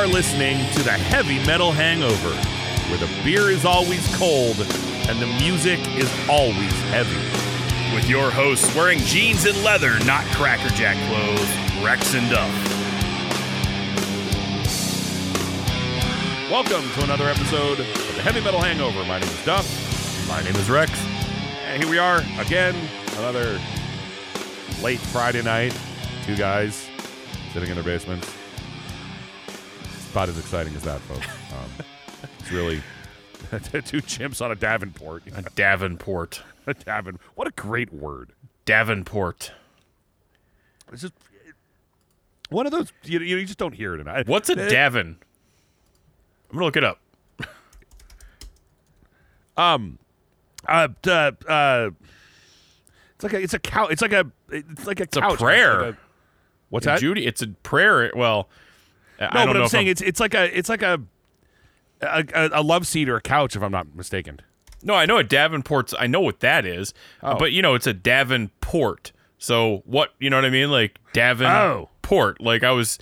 are listening to the Heavy Metal Hangover, where the beer is always cold and the music is always heavy. With your hosts wearing jeans and leather, not Cracker Jack clothes, Rex and Duff. Welcome to another episode of the Heavy Metal Hangover. My name is Duff. My name is Rex. And here we are again, another late Friday night. Two guys sitting in their basements. It's about as exciting as that, folks. Um, it's really two chimps on a Davenport. A Davenport. A Davin. What a great word. Davenport. It's just one of those you, you just don't hear it enough. What's a Uh, Davin? I'm gonna look it up. Um, uh, uh, uh, it's like a, it's a cow. It's like a, it's like a It's a prayer. Like a- what's that? Judy, it's a prayer. Well, no, but I'm saying it's it's like a it's like a a, a love seat or a couch, if I'm not mistaken. No, I know a Davenport's. I know what that is, Oh. but you know, it's a Davenport. So what? You know what I mean? Like Davenport. Oh. Like I was,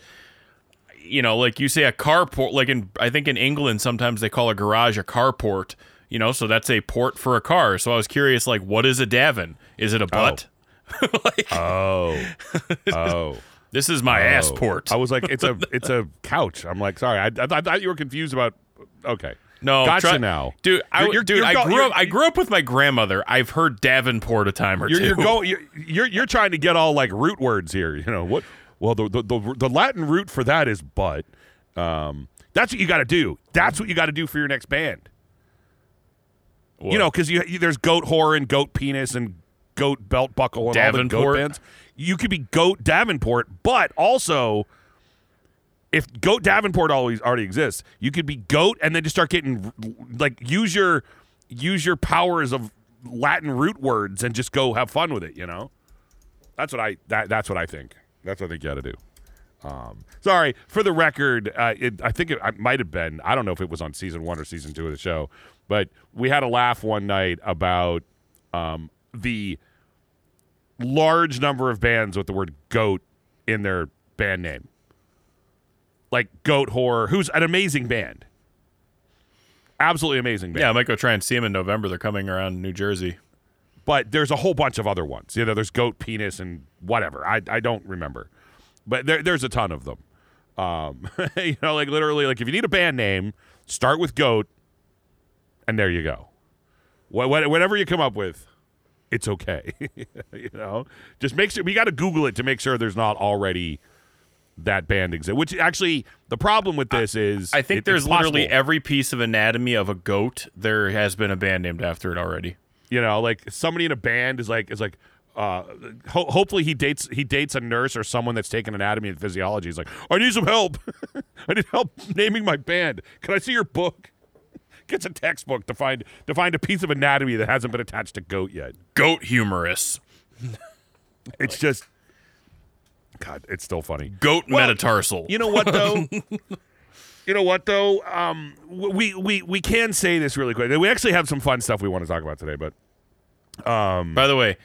you know, like you say a carport. Like in, I think in England sometimes they call a garage a carport. You know, so that's a port for a car. So I was curious, like, what is a Davin? Is it a oh. butt? like, Oh, oh, this is my ass port. I was like, it's a it's a couch. I'm like, sorry, I, I, I thought you were confused about. Okay, no, gotcha try- now, dude. I, You're- you're- dude, you're I grew up. I grew up with my grandmother. I've heard Davenport a time or You're, two. you're going. You're, you're trying to get all like root words here. You know what? Well, the the the, the Latin root for that is butt. Um, that's what you got to do. That's what you got to do for your next band. You know, because you, you there's goat whore and goat penis and goat belt buckle and all the goat bands. You could be goat Davenport, but also. If Goat Davenport always already exists, you could be Goat and then just start getting like use your use your powers of Latin root words and just go have fun with it. You know, that's what I that, that's what I think. That's what I think you got to do. Um, sorry for the record. Uh, it, I think it, it might have been. I don't know if it was on season one or season two of the show, but we had a laugh one night about um, the large number of bands with the word "goat" in their band name, like Goatwhore, who's an amazing band, absolutely amazing band. Yeah, I might go try and see them in November. They're coming around New Jersey. but there's a whole bunch of other ones. You know, there's goat penis and whatever. I I don't remember, but there, there's a ton of them. Um, you know, like literally, like if you need a band name, start with goat, and there you go. What, what, whatever you come up with, it's okay. you know, just make sure we got to Google it to make sure there's not already that band exist. Which actually, the problem with this is, I think it- there's literally possible. every piece of anatomy of a goat. There has been a band named after it already. You know, like somebody in a band is like is like. Uh, ho- hopefully he dates he dates a nurse or someone that's taken anatomy and physiology. He's like, I need some help. I need help naming my band. Can I see your book? Gets a textbook to find to find a piece of anatomy that hasn't been attached to goat yet. Goat humerus. It's just, God, it's still funny. Goat Well, metatarsal. You know what though? you know what though? Um, we we we can say this really quick. We actually have some fun stuff we want to talk about today, but By the way,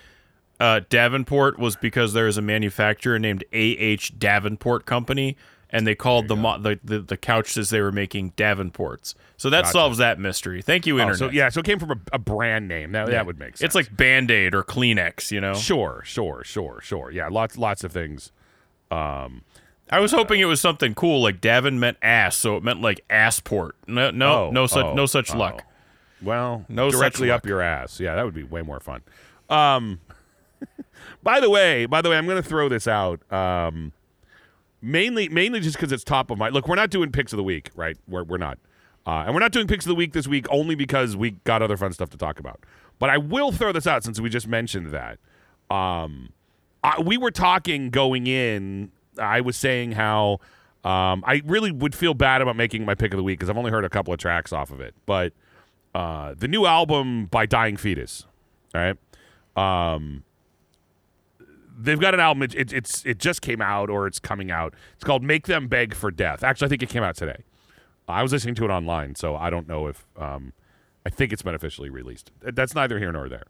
uh, Davenport was because there is a manufacturer named A.H. Davenport Company, and they called the, mo- the the the couches they were making Davenports. So that solves that mystery. Thank you, oh, internet. so yeah, so it came from a, a brand name. That that would make sense. It's like Band Aid or Kleenex. You know. Sure, sure, sure, sure. Yeah, lots lots of things. I was hoping it was something cool, like Davin meant ass, so it meant like assport. No, no, Oh, no such, oh, no such oh. luck. Well, No directly up your ass. Yeah, that would be way more fun. Um, by the way, by the way, I'm going to throw this out. Um, mainly, mainly just because it's top of mind. Look, we're not doing picks of the week, right? We're we're not, uh, and we're not doing picks of the week this week only because we got other fun stuff to talk about. But I will throw this out since we just mentioned that. Um, I, we were talking going in. I was saying how um, I really would feel bad about making my pick of the week because I've only heard a couple of tracks off of it. But uh, the new album by Dying Fetus, all right? Um, they've got an album. It, it, it's it just came out or it's coming out. It's called "Make Them Beg for Death." Actually, I think it came out today. I was listening to it online, so I don't know if um, I think it's been officially released. That's neither here nor there.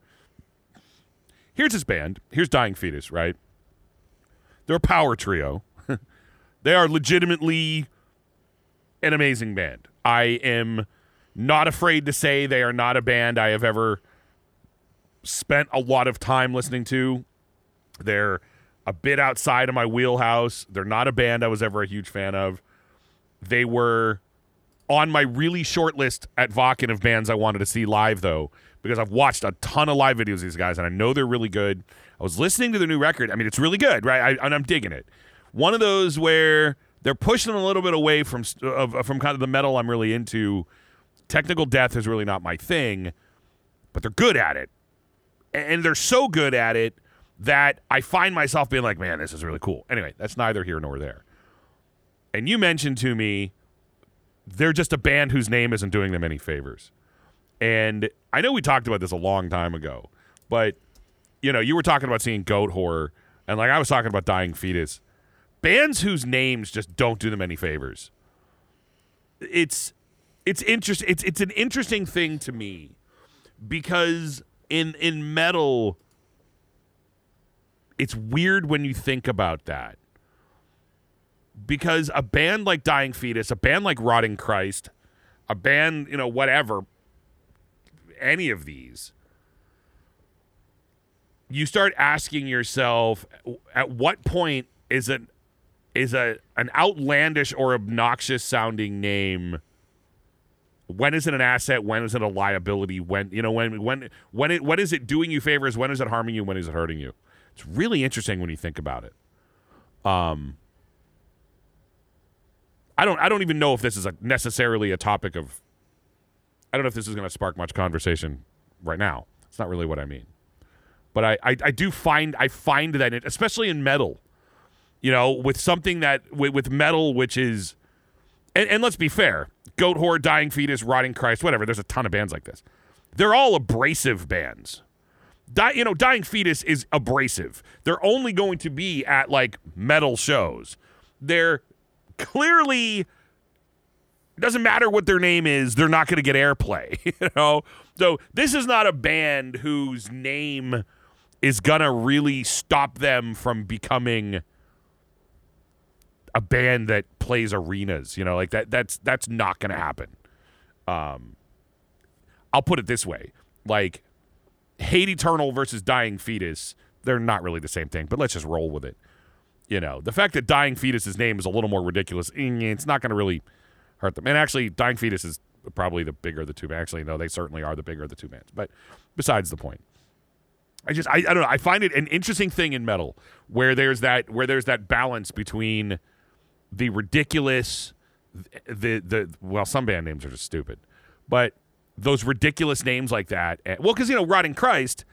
Here's his band. Here's Dying Fetus, right? They're a power trio. they are legitimately an amazing band. I am not afraid to say they are not a band I have ever spent a lot of time listening to. They're a bit outside of my wheelhouse. They're not a band I was ever a huge fan of. They were on my really short list at Wacken of bands I wanted to see live, though, because I've watched a ton of live videos of these guys and I know they're really good. I was listening to their new record. I mean, it's really good, right? I, and I'm digging it. One of those where they're pushing a little bit away from from kind of the metal I'm really into. Technical death is really not my thing, but they're good at it, and they're so good at it that I find myself being like, "Man, this is really cool." Anyway, that's neither here nor there. And you mentioned to me they're just a band whose name isn't doing them any favors. And I know we talked about this a long time ago, but you know, you were talking about seeing Goatwhore, and like I was talking about Dying Fetus bands whose names just don't do them any favors. It's it's interesting. It's it's an interesting thing to me because in in metal, it's weird when you think about that. Because a band like Dying Fetus, a band like Rotting Christ, a band, you know, whatever, any of these, you start asking yourself at what point is it is a an outlandish or obnoxious sounding name? When is it an asset? When is it a liability? When you know when when when it when is it doing you favors? When is it harming you? When is it hurting you it's really interesting when you think about it um i don't i don't even know if this is a necessarily a topic of i don't know if this is going to spark much conversation right now it's not really what i mean but I, I i do find i find that it, especially in metal you know, with something that with, with metal, which is, and, and let's be fair, Goat Whore, Dying Fetus, Rotting Christ, whatever. There's a ton of bands like this. They're all abrasive bands. Die, you know, Dying Fetus is abrasive. They're only going to be at like metal shows. They're clearly it doesn't matter what their name is, they're not going to get airplay, you know? So this is not a band whose name is going to really stop them from becoming a band that plays arenas. You know, like that. That's that's not going to happen. Um, I'll put it this way: like Hate Eternal versus Dying Fetus, they're not really the same thing. But let's just roll with it. You know, the fact that Dying Fetus's name is a little more ridiculous, eh, it's not going to really hurt them. And actually, Dying Fetus is probably the bigger of the two. Actually, no, they certainly are the bigger of the two bands. But besides the point. I just I, I don't know. I find it an interesting thing in metal where there's that where there's that balance between the ridiculous, the the well, some band names are just stupid, but those ridiculous names like that. Well, because you know, Rotting Christ,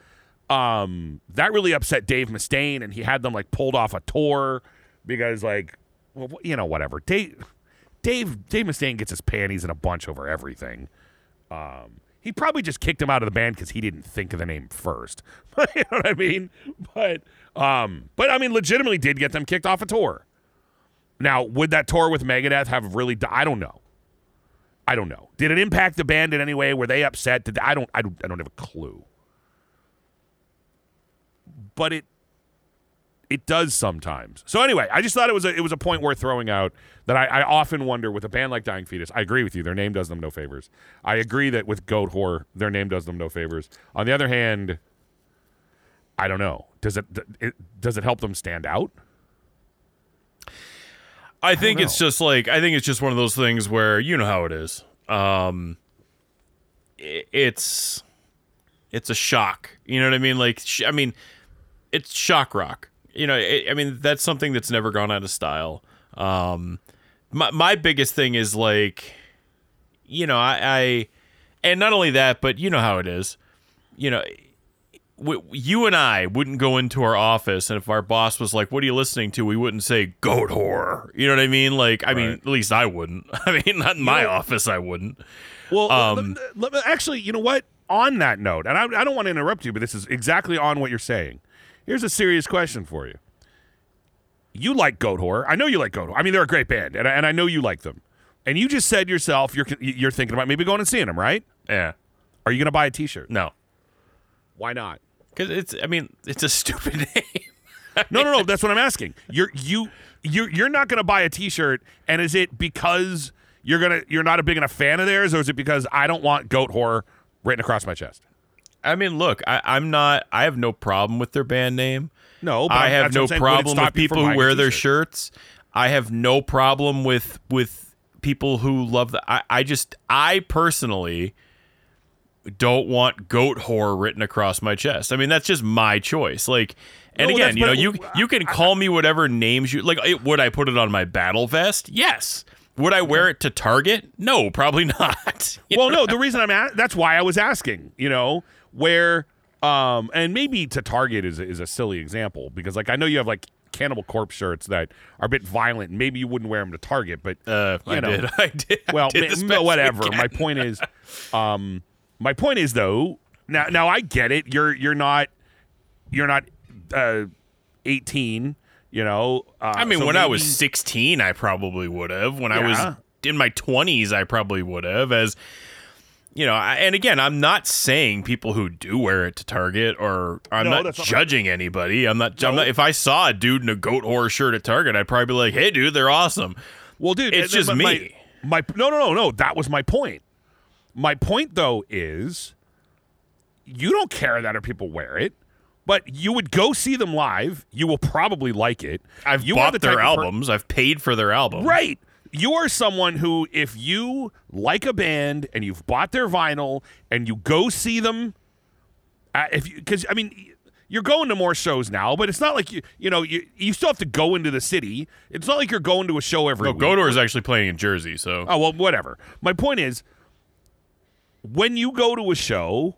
um, that really upset Dave Mustaine, and he had them like pulled off a tour because like, well, you know, whatever. Dave, Dave, Dave Mustaine gets his panties in a bunch over everything. Um, he probably just kicked him out of the band because he didn't think of the name first. you know what I mean? But, um, but I mean, legitimately did get them kicked off a tour. Now, would that tour with Megadeth have really? I don't know. I don't know. Did it impact the band in any way? Were they upset? Did they, I don't. I don't. I don't have a clue. But it it does sometimes. So anyway, I just thought it was a, it was a point worth throwing out that I, I, often wonder with a band like Dying Fetus. I agree with you; their name does them no favors. I agree that with Goatwhore, their name does them no favors. On the other hand, I don't know. Does it, it does it help them stand out? I think I it's just like I think it's just one of those things where you know how it is. Um, it's it's a shock. You know what I mean? Like sh- I mean, it's shock rock. You know, it, I mean that's something that's never gone out of style. Um, my my biggest thing is like, you know, I, I and not only that, but you know how it is. You know, we, you and I wouldn't go into our office, and if our boss was like, "What are you listening to?" we wouldn't say "Goatwhore." You know what I mean? Like, I right. mean, at least I wouldn't. I mean, not in my office, I wouldn't. Well, um, actually, you know what? On that note, and I, I don't want to interrupt you, but this is exactly on what you're saying. Here's a serious question for you. You like Goatwhore? I know you like Goatwhore. I mean, they're a great band, and I, and I know you like them. And you just said yourself you're you're thinking about maybe going and seeing them, right? Yeah. Are you going to buy a T-shirt? No. Why not? Because it's, I mean, it's a stupid name. no, no, no. That's what I'm asking. You're you you you're not going to buy a T-shirt, and is it because you're gonna you're not a big enough fan of theirs, or is it because I don't want Goatwhore written across my chest? I mean, look, I, I'm not. I have no problem with their band name. No, but I have no saying. Problem with people who wear their shirts. I have no problem with with people who love the. I, I just I personally don't want Goatwhore written across my chest. I mean, that's just my choice. Like, and No, again, you know, you you can call me whatever names you like. it- Would I put it on my battle vest? Yes. Would I wear it to Target? No, probably not. You well, know? no, the reason I'm at that's why I was asking, you know, where um and maybe to Target is is a silly example because like I know you have like Cannibal Corpse shirts that are a bit violent. Maybe you wouldn't wear them to Target, but Uh, you I know. did. I did. I well, did ma- no, whatever. weekend. My point is, um, my point is though. Now, now I get it. You're you're not you're not uh, 18. You know. Uh, I mean, so when I was 16, I probably would have. When I was in my 20s, I probably would have. As you know, I, and again, I'm not saying people who do wear it to Target or I'm No, not that's not- judging anybody. I'm not. I'm not. If I saw a dude in a Goatwhore shirt at Target, I'd probably be like, "Hey, dude, they're awesome." Well, dude, It's just my- me. My, my no, no, no, no. That was my point. My point though is, you don't care that other people wear it, but you would go see them live. You will probably like it. I've you bought the their of per- albums. I've paid for their albums. Right. You are someone who, if you like a band and you've bought their vinyl and you go see them, uh, if because I mean you're going to more shows now, but it's not like you you know you you still have to go into the city. It's not like you're going to a show every No, week. Goatwhore is actually playing in Jersey, so Oh well, whatever. My point is, when you go to a show,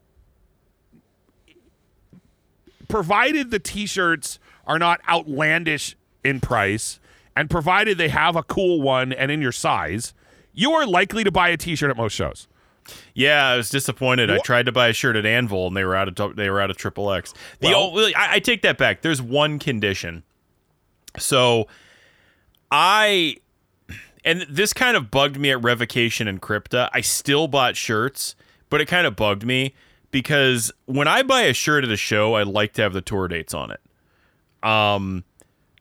provided the T-shirts are not outlandish in price, and provided they have a cool one and in your size, you are likely to buy a T-shirt at most shows. Yeah, I was disappointed. I tried to buy a shirt at Anvil, and they were out of they were out of triple X. The Well- old, I, I take that back. There's one condition. So, I and this kind of bugged me at Revocation and Crypta. I still bought shirts, but it kind of bugged me because when I buy a shirt at a show, I like to have the tour dates on it. Um,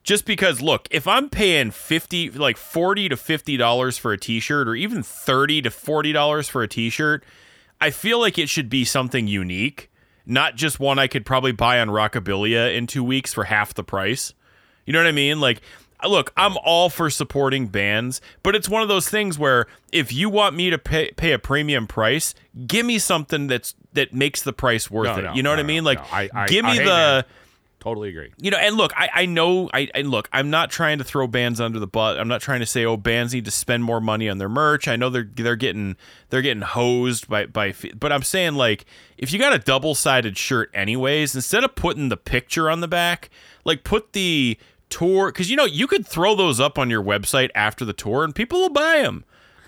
just because look, if I'm paying 50 like 40 to 50 dollars for a t-shirt or even 30 to 40 dollars for a t-shirt, I feel like it should be something unique, not just one I could probably buy on Rockabilia in 2 weeks for half the price. You know what I mean? Like look, I'm all for supporting bands, but it's one of those things where if you want me to pay, pay a premium price, give me something that's that makes the price worth No, it. no, you know what no, I mean? Like. I- I- give me the. Totally agree. you know, and look, I, I know, I and look, I'm not trying to throw bands under the butt. I'm not trying to say, oh, bands need to spend more money on their merch. I know they're they're getting they're getting hosed by by, but I'm saying like, if you got a double sided shirt, anyways, instead of putting the picture on the back, like put the tour, because you know you could throw those up on your website after the tour, and people will buy them.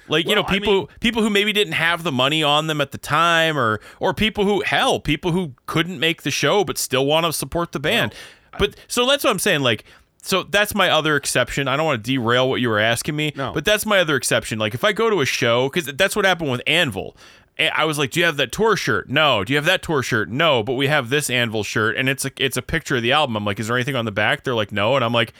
Like you know, Well, I people mean- people who maybe didn't have the money on them at the time, or or people who hell, people who couldn't make the show but still want to support the band. but so that's what I'm saying. Like, so that's my other exception. I don't want to derail what you were asking me, No. but that's my other exception. Like, if I go to a show, because that's what happened with Anvil. A- I was like, "Do you have that tour shirt?" No. Do you have that tour shirt? No. But we have this Anvil shirt, and it's a it's a picture of the album. I'm like, "Is there anything on the back?" They're like, "No," and I'm like.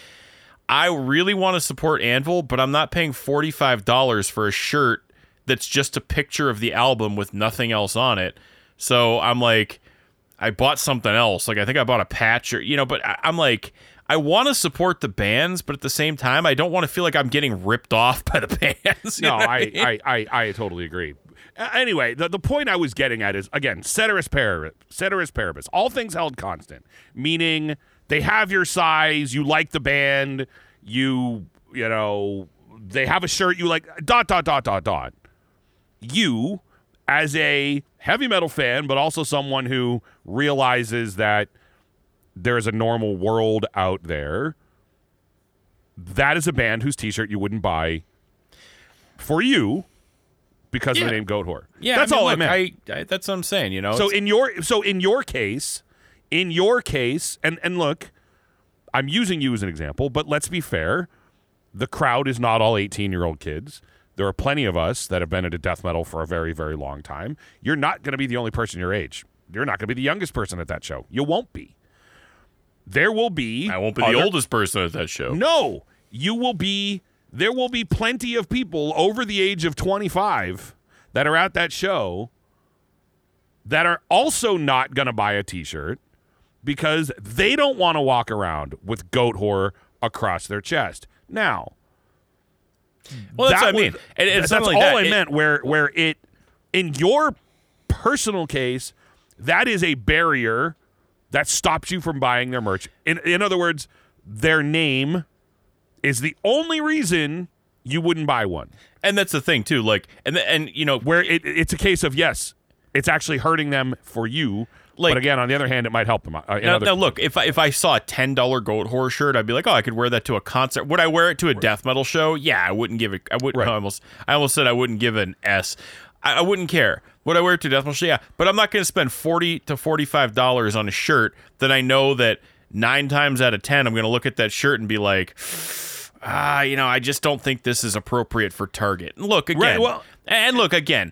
I really want to support Anvil, but I'm not paying $45 for a shirt that's just a picture of the album with nothing else on it. So I'm like, I bought something else. Like, I think I bought a patch or, you know, but I, I'm like, I want to support the bands, but at the same time, I don't want to feel like I'm getting ripped off by the bands. No, I. I, I, I totally agree. Anyway, the, the point I was getting at is again, ceteris paribus, ceteris paribus, all things held constant, meaning they have your size, you like the band, you, you know, they have a shirt you like, dot, dot, dot, dot, dot. You, as a heavy metal fan, but also someone who realizes that there's a normal world out there, that is a band whose t shirt you wouldn't buy for you because of the name Goat Whore. yeah, that's I mean, all I look, meant. I, I, that's what I'm saying, you know? so in your so in your case, in your case, and and look, I'm using you as an example, but let's be fair. The crowd is not all 18 year old kids. There are plenty of us that have been into death metal for a very, very long time. You're not going to be the only person your age. You're not going to be the youngest person at that show. You won't be. There will be. I won't be the oldest person at that show. No, you will be there will be plenty of people over the age of 25 that are at that show that are also not going to buy a t-shirt because they don't want to walk around with Goatwhore across their chest. Now, well, that's that what I mean. was- And, and that's something all that, I it- meant. Where where it in your personal case, that is a barrier that stops you from buying their merch. In in other words, their name is the only reason you wouldn't buy one. and that's the thing too. Like, and and you know, Where it, it's a case of yes, it's actually hurting them for you. Like- but again, on the other hand, it might help them. Uh, Now, other- now look, if I, if I saw a ten dollar Goatwhore shirt, I'd be like, oh, I could wear that to a concert. Would I wear it to a death metal show? Yeah, I wouldn't give it. I wouldn't. Right. I almost I almost said I wouldn't give an S. I, I wouldn't care. Would I wear it to a death metal show? Yeah, but I'm not going to spend forty to forty five dollars on a shirt that I know that nine times out of ten I'm going to look at that shirt and be like. Ah, you know, I just don't think this is appropriate for Target. And Look again, Right, well- and look again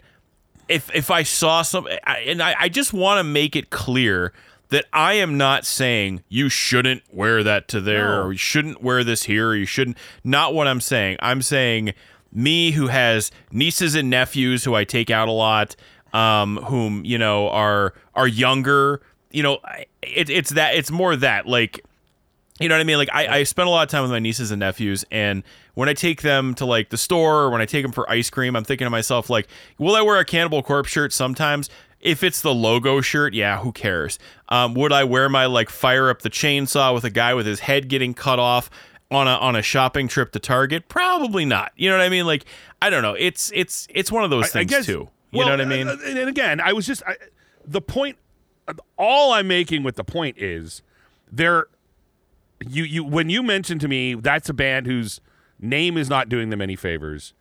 if if I saw some, I, and I, I just want to make it clear that I am not saying you shouldn't wear that to there, No. or you shouldn't wear this here, or you shouldn't. Not what I'm saying. I'm saying me, who has nieces and nephews who I take out a lot, um, whom you know are are younger. You know, it, it's that. It's more that like you know what I mean? Like I, I spend a lot of time with my nieces and nephews, and when I take them to like the store or when I take them for ice cream, I'm thinking to myself like, will I wear a Cannibal Corpse shirt sometimes? If it's the logo shirt, yeah, who cares? Um, would I wear my like fire up the chainsaw with a guy with his head getting cut off on a on a shopping trip to Target? Probably not. You know what I mean? Like I don't know. It's it's it's one of those I- I things guess- too. You well, know what I mean? uh, And, and again, I was just I, the point. All I'm making with the point is there. You you when you mentioned to me that's a band whose name is not doing them any favors.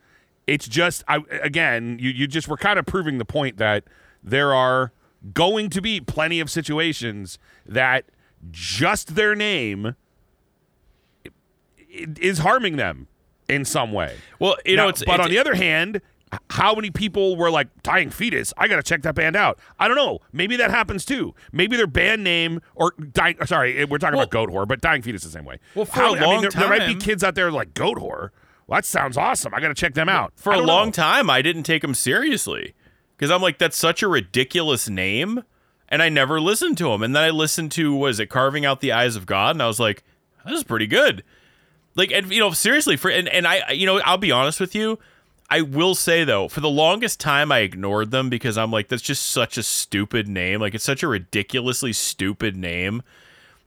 It's just I again you you just were kind of proving the point that there are going to be plenty of situations that just their name is harming them in some way. well, you know, it's but it's- on the other hand, how many people were like dying fetus? I got to check that band out. I don't know. Maybe that happens too. Maybe their band name or dying. Uh, sorry, eh, we're talking about goat whore, but dying fetus the same way. Well, for How- a I mean, long time, there might be kids out there like goat whore. Well, that sounds awesome. I got to check them out for a long know. time I didn't take them seriously because I'm like that's such a ridiculous name, and I never listened to them And then I listened to was it carving out the eyes of God, and I was like, this is pretty good. Like, and you know, seriously, for and and I, you know, I'll be honest with you. I will say though, for the longest time, I ignored them because I'm like, that's just such a stupid name. Like, it's such a ridiculously stupid name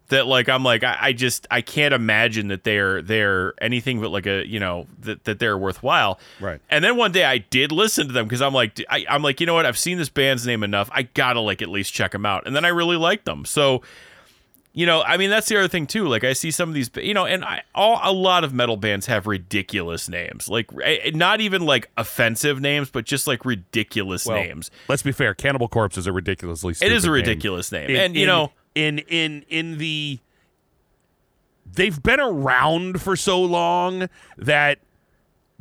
that like I'm like I, I just I can't imagine that they're they're anything but like a you know that, that they're worthwhile. Right. And then one day I did listen to them because I'm like I, I'm like you know what I've seen this band's name enough I gotta like at least check them out and then I really liked them so you know I mean that's the other thing too like I see some of these you know and I all a lot of metal bands have ridiculous names like eh, not even like offensive names but just like ridiculous Well, names. Let's be fair. Cannibal Corpse is a ridiculously. It is a name. ridiculous name, In- and you in- know in in in the they've been around for so long that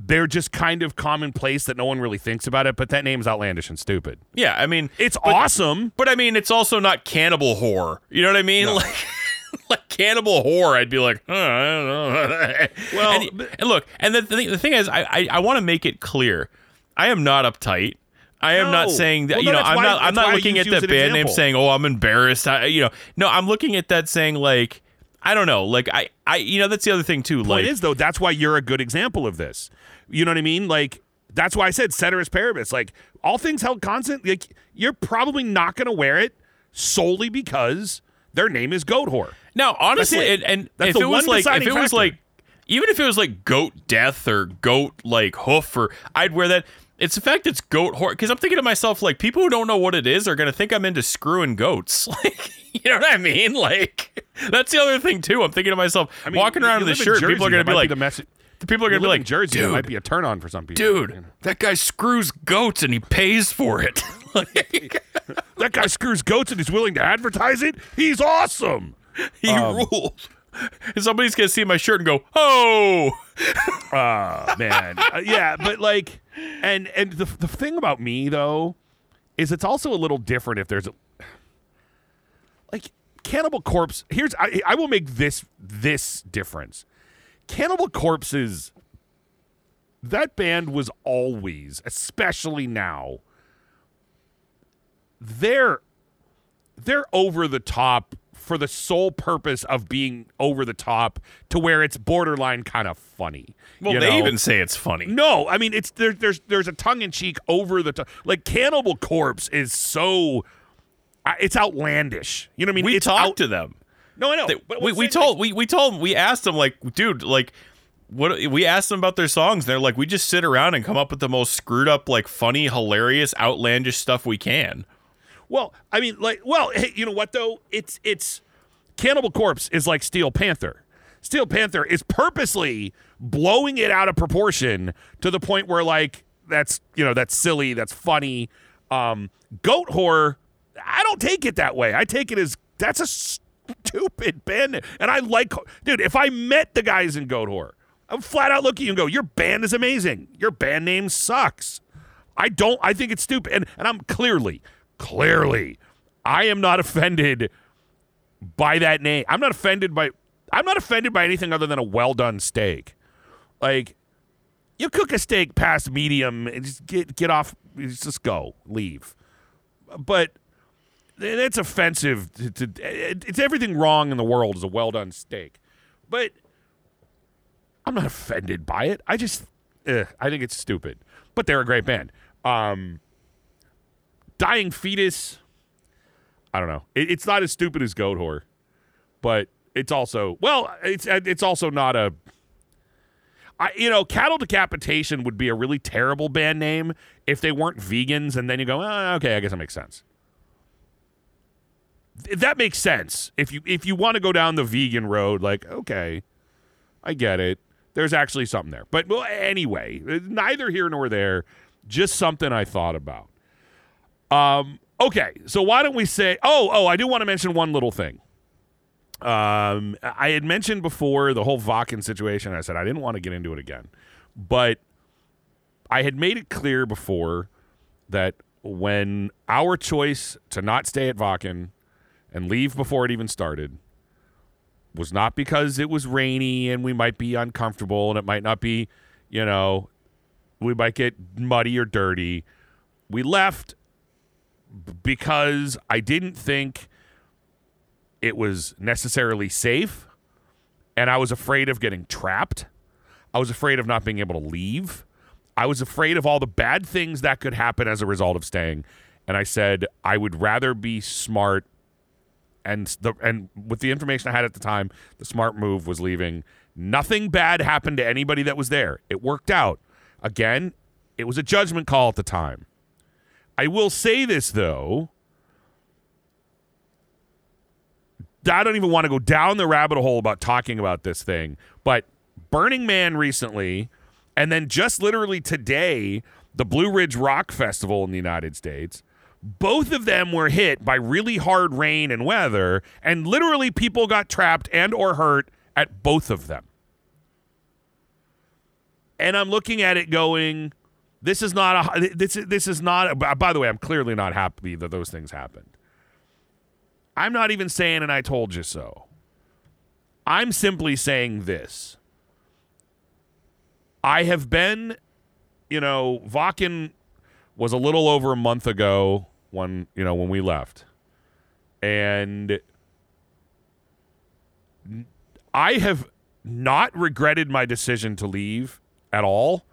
they're just kind of commonplace that no one really thinks about it. But that name's outlandish and stupid. yeah I mean It's awesome. But I mean, it's also not cannibal horror. You know what I mean? Like, like cannibal horror, I'd be like, huh, I don't know. Well, and, and look, and the, the, thing, the thing is, I, I, I want to make it clear, I am not uptight. I am not saying that. Well, you know, I'm why- not. I'm not looking at that an band name saying, "Oh, I'm embarrassed." I, you know, no, I'm looking at that saying like, I don't know, like I, I, you know, that's the other thing too. Point Like, is though, that's why you're a good example of this. You know what I mean? Like that's why I said ceteris paribus. Like all things held constant, like you're probably not going to wear it solely because their name is Goat Whore. Now, honestly, and, and That's if the it was one like, if it was factor. like, even if it was like goat death or goat like hoof, or I'd wear that. It's the fact it's Goatwhore because I'm thinking to myself like people who don't know what it is are gonna think I'm into screwing goats. Like, you know what I mean? Like, that's the other thing too. I'm thinking to myself, I mean, walking around in in shirt, people are gonna be like, the message. The people are gonna be live in like, Jersey, dude, might be a turn on for some people. dude, you know. that guy screws goats and he pays for it. like, that guy screws goats and he's willing to advertise it. He's awesome. he Um, rules. And somebody's gonna see my shirt and go, oh. Oh man, Uh, yeah, but like, and and the the thing about me though is it's also a little different if there's a like Cannibal Corpse. Here's I, I will make this this difference. Cannibal Corpse's that band was always, especially now, they're they're over the top for the sole purpose of being over the top to where it's borderline kind of funny. Well, they know? even say it's funny. No, I mean it's there, there's there's a tongue in cheek over the top. Like Cannibal Corpse is so uh, it's outlandish. You know what I mean? we it's talked out- to them. No, I know. They- but we, we told we, we told we asked them like dude like what we asked them about their songs they're like we just sit around and come up with the most screwed up like funny hilarious outlandish stuff we can Well, I mean, like, well, hey, you know what though? It's it's Cannibal Corpse is like Steel Panther. Steel Panther is purposely blowing it out of proportion to the point where like that's you know that's silly, that's funny. Um, Goatwhore, I don't take it that way. I take it as that's a stupid band, and I like, dude. If I met the guys in Goatwhore, I'm flat out look at you and go, "Your band is amazing. Your band name sucks." I don't. I think it's stupid, and and I'm clearly, clearly, I am not offended by that name. I'm not offended by. I'm not offended by anything other than a well done steak. Like, you cook a steak past medium and just get get off. Just go, leave. But it's offensive. To, to, it's everything wrong in the world is a well done steak. But I'm not offended by it. I just, I think it's stupid. But they're a great band. Um, Dying Fetus. I don't know. It, it's not as stupid as Goat Whore, but it's also well. It's it's also not a. I, you know, cattle decapitation would be a really terrible band name if they weren't vegans, and then you go, oh, okay, I guess that makes sense. Th- That makes sense if you if you want to go down the vegan road. Like, okay, I get it. There's actually something there, but well, anyway, neither here nor there. Just something I thought about. Um, okay, so why don't we say? Oh, oh, I do want to mention one little thing. Um, I had mentioned before the whole Wacken situation. I said I didn't want to get into it again, but I had made it clear before that when our choice to not stay at Wacken and leave before it even started was not because it was rainy and we might be uncomfortable and it might not be, you know, we might get muddy or dirty. We left because I didn't think it was necessarily safe and I was afraid of getting trapped. I was afraid of not being able to leave. I was afraid of all the bad things that could happen as a result of staying. And I said I would rather be smart and the and with the information I had at the time, the smart move was leaving. Nothing bad happened to anybody that was there. It worked out. Again, it was a judgment call at the time. I will say this though. I don't even want to go down the rabbit hole about talking about this thing, but Burning Man recently, and then just literally today, the Blue Ridge Rock Festival in the United States, both of them were hit by really hard rain and weather, and literally people got trapped and or hurt at both of them. And I'm looking at it going, this is not a this this is not a, by the way, I'm clearly not happy that those things happened. I'm not even saying and I told you so. I'm simply saying this. I have been, you know, Wacken was a little over a month ago when, you know, when we left. And I have not regretted my decision to leave at all.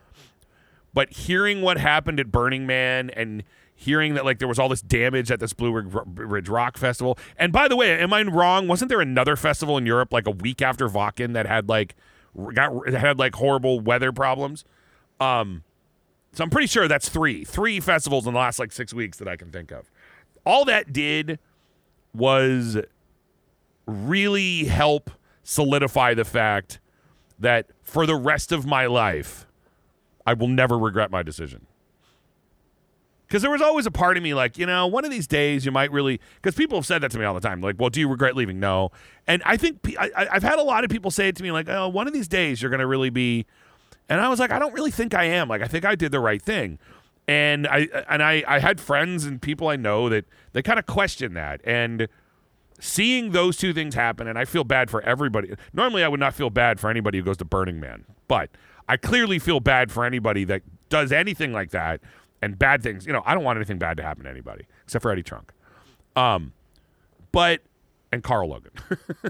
But hearing what happened at Burning Man and hearing that like there was all this damage at this Blue Ridge- Rock Festival. And by the way, am I wrong? Wasn't there another festival in Europe like a week after Wacken that had like got had like horrible weather problems? Um, so I'm pretty sure that's three, three festivals in the last like six weeks that I can think of. All that did was really help solidify the fact that for the rest of my life, I will never regret my decision. Because there was always a part of me like, you know, one of these days you might really. Because people have said that to me all the time. Like, well, do you regret leaving? No. And I think I, I've had a lot of people say it to me like, oh, one of these days you're going to really be. And I was like, I don't really think I am. Like, I think I did the right thing. And I and I, I had friends and people I know that they kind of question that. And seeing those two things happen, and I feel bad for everybody. Normally, I would not feel bad for anybody who goes to Burning Man, but I clearly feel bad for anybody that does anything like that and bad things. You know, I don't want anything bad to happen to anybody except for Eddie Trunk. Um, but and Carl Logan.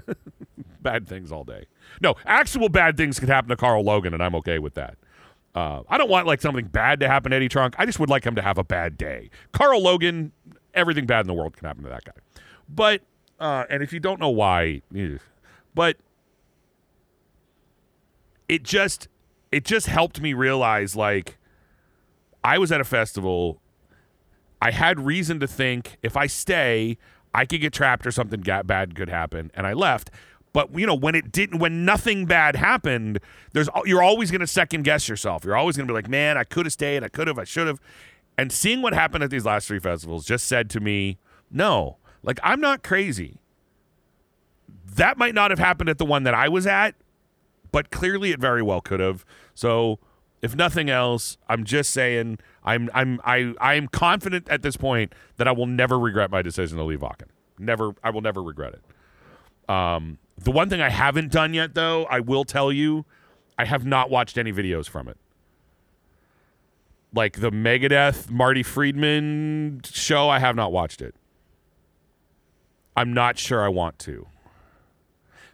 bad things all day. No, actual bad things could happen to Carl Logan, and I'm okay with that. Uh, I don't want like something bad to happen to Eddie Trunk. I just would like him to have a bad day. Carl Logan, everything bad in the world can happen to that guy. But uh, and if you don't know why, but it just it just helped me realize like I was at a festival. I had reason to think if I stay, I could get trapped or something bad could happen, and I left. But you know, when it didn't, when nothing bad happened, there's you're always going to second guess yourself. You're always going to be like, man, I could have stayed, I could have, I should have. And seeing what happened at these last three festivals just said to me, no, like I'm not crazy. That might not have happened at the one that I was at, but clearly it very well could have. So, if nothing else, I'm just saying I'm I'm I I am confident at this point that I will never regret my decision to leave Wacken. Never, I will never regret it. Um, the one thing I haven't done yet, though, I will tell you, I have not watched any videos from it. Like the Megadeth Marty Friedman show, I have not watched it. I'm not sure I want to.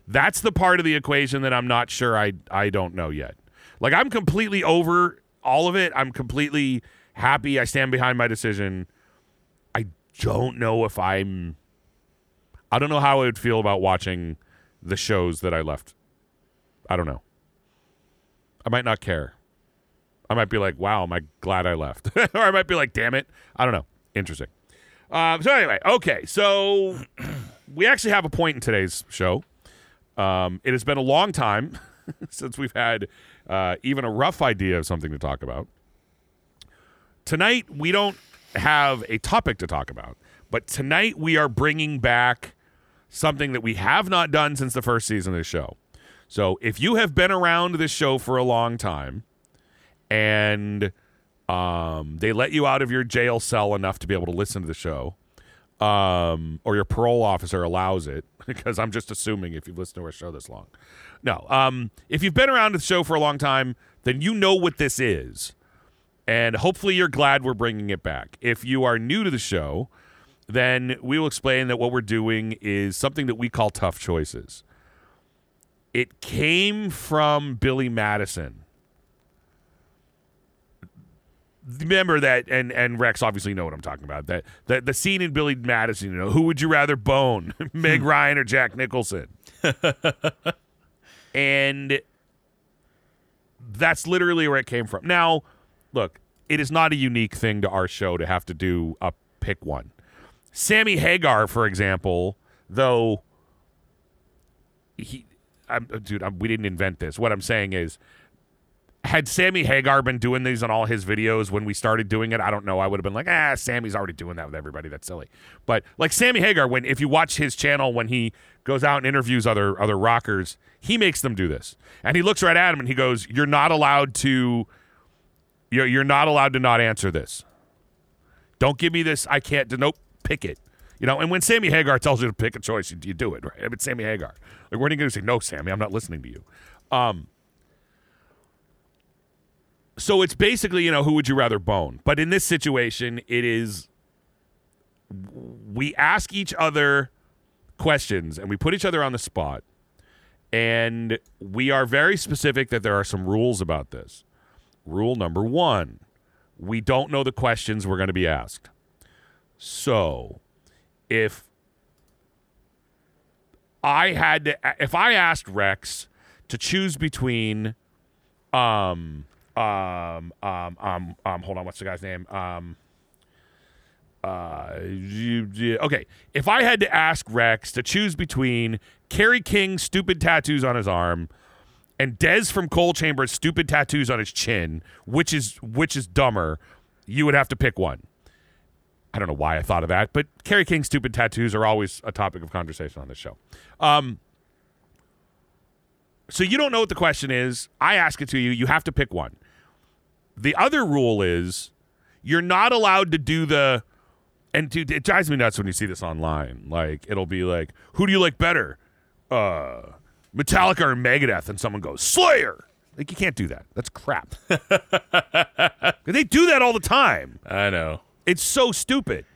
That's the part of the equation that I'm not sure I I don't know yet. Like I'm completely over all of it. I'm completely happy. I stand behind my decision. I don't know if I'm I don't know how I would feel about watching the shows that I left. I don't know. I might not care. I might be like, wow, am I glad I left? or I might be like, damn it. I don't know. Interesting. Um, so, anyway, okay. So, we actually have a point in today's show. Um, it has been a long time since we've had uh, even a rough idea of something to talk about. Tonight, we don't have a topic to talk about, but tonight we are bringing back something that we have not done since the first season of the show. So if you have been around this show for a long time and um, they let you out of your jail cell enough to be able to listen to the show, um, or your parole officer allows it, because I'm just assuming if you've listened to our show this long. No, um, if you've been around the show for a long time, then you know what this is. And hopefully you're glad we're bringing it back. If you are new to the show, then we will explain that what we're doing is something that we call tough choices. It came from Billy Madison. Remember that, and and Rex obviously know what I'm talking about. That the, the scene in Billy Madison, you know, who would you rather bone, Meg hmm. Ryan or Jack Nicholson? and that's literally where it came from. Now, look, it is not a unique thing to our show to have to do a pick one. Sammy Hagar, for example, though he, I'm, dude, I'm, we didn't invent this. What I'm saying is, had Sammy Hagar been doing these on all his videos when we started doing it, I don't know. I would have been like, ah, Sammy's already doing that with everybody. That's silly. But like Sammy Hagar, when if you watch his channel when he goes out and interviews other other rockers, he makes them do this, and he looks right at him and he goes, "You're not allowed to. You're you're not allowed to not answer this. Don't give me this. I can't. Nope pick it. You know, and when Sammy Hagar tells you to pick a choice, you, you do it, right? I mean, Sammy Hagar. Like, when are you going to say, no, Sammy, I'm not listening to you? Um, so it's basically, you know, who would you rather bone? But in this situation, it is we ask each other questions and we put each other on the spot. And we are very specific that there are some rules about this. Rule number one we don't know the questions we're going to be asked. So, if I had to, if I asked Rex to choose between, um, um, um, um, um, hold on, what's the guy's name? Um, uh, okay, if I had to ask Rex to choose between Kerry King's stupid tattoos on his arm and Dez from Coal Chamber's stupid tattoos on his chin, which is which is dumber, you would have to pick one. I don't know why I thought of that, but Kerry King's stupid tattoos are always a topic of conversation on this show. Um, so you don't know what the question is. I ask it to you. You have to pick one. The other rule is you're not allowed to do the. And dude, it drives me nuts when you see this online. Like it'll be like, "Who do you like better, uh, Metallica or Megadeth?" And someone goes, "Slayer." Like you can't do that. That's crap. they do that all the time. I know. It's so stupid.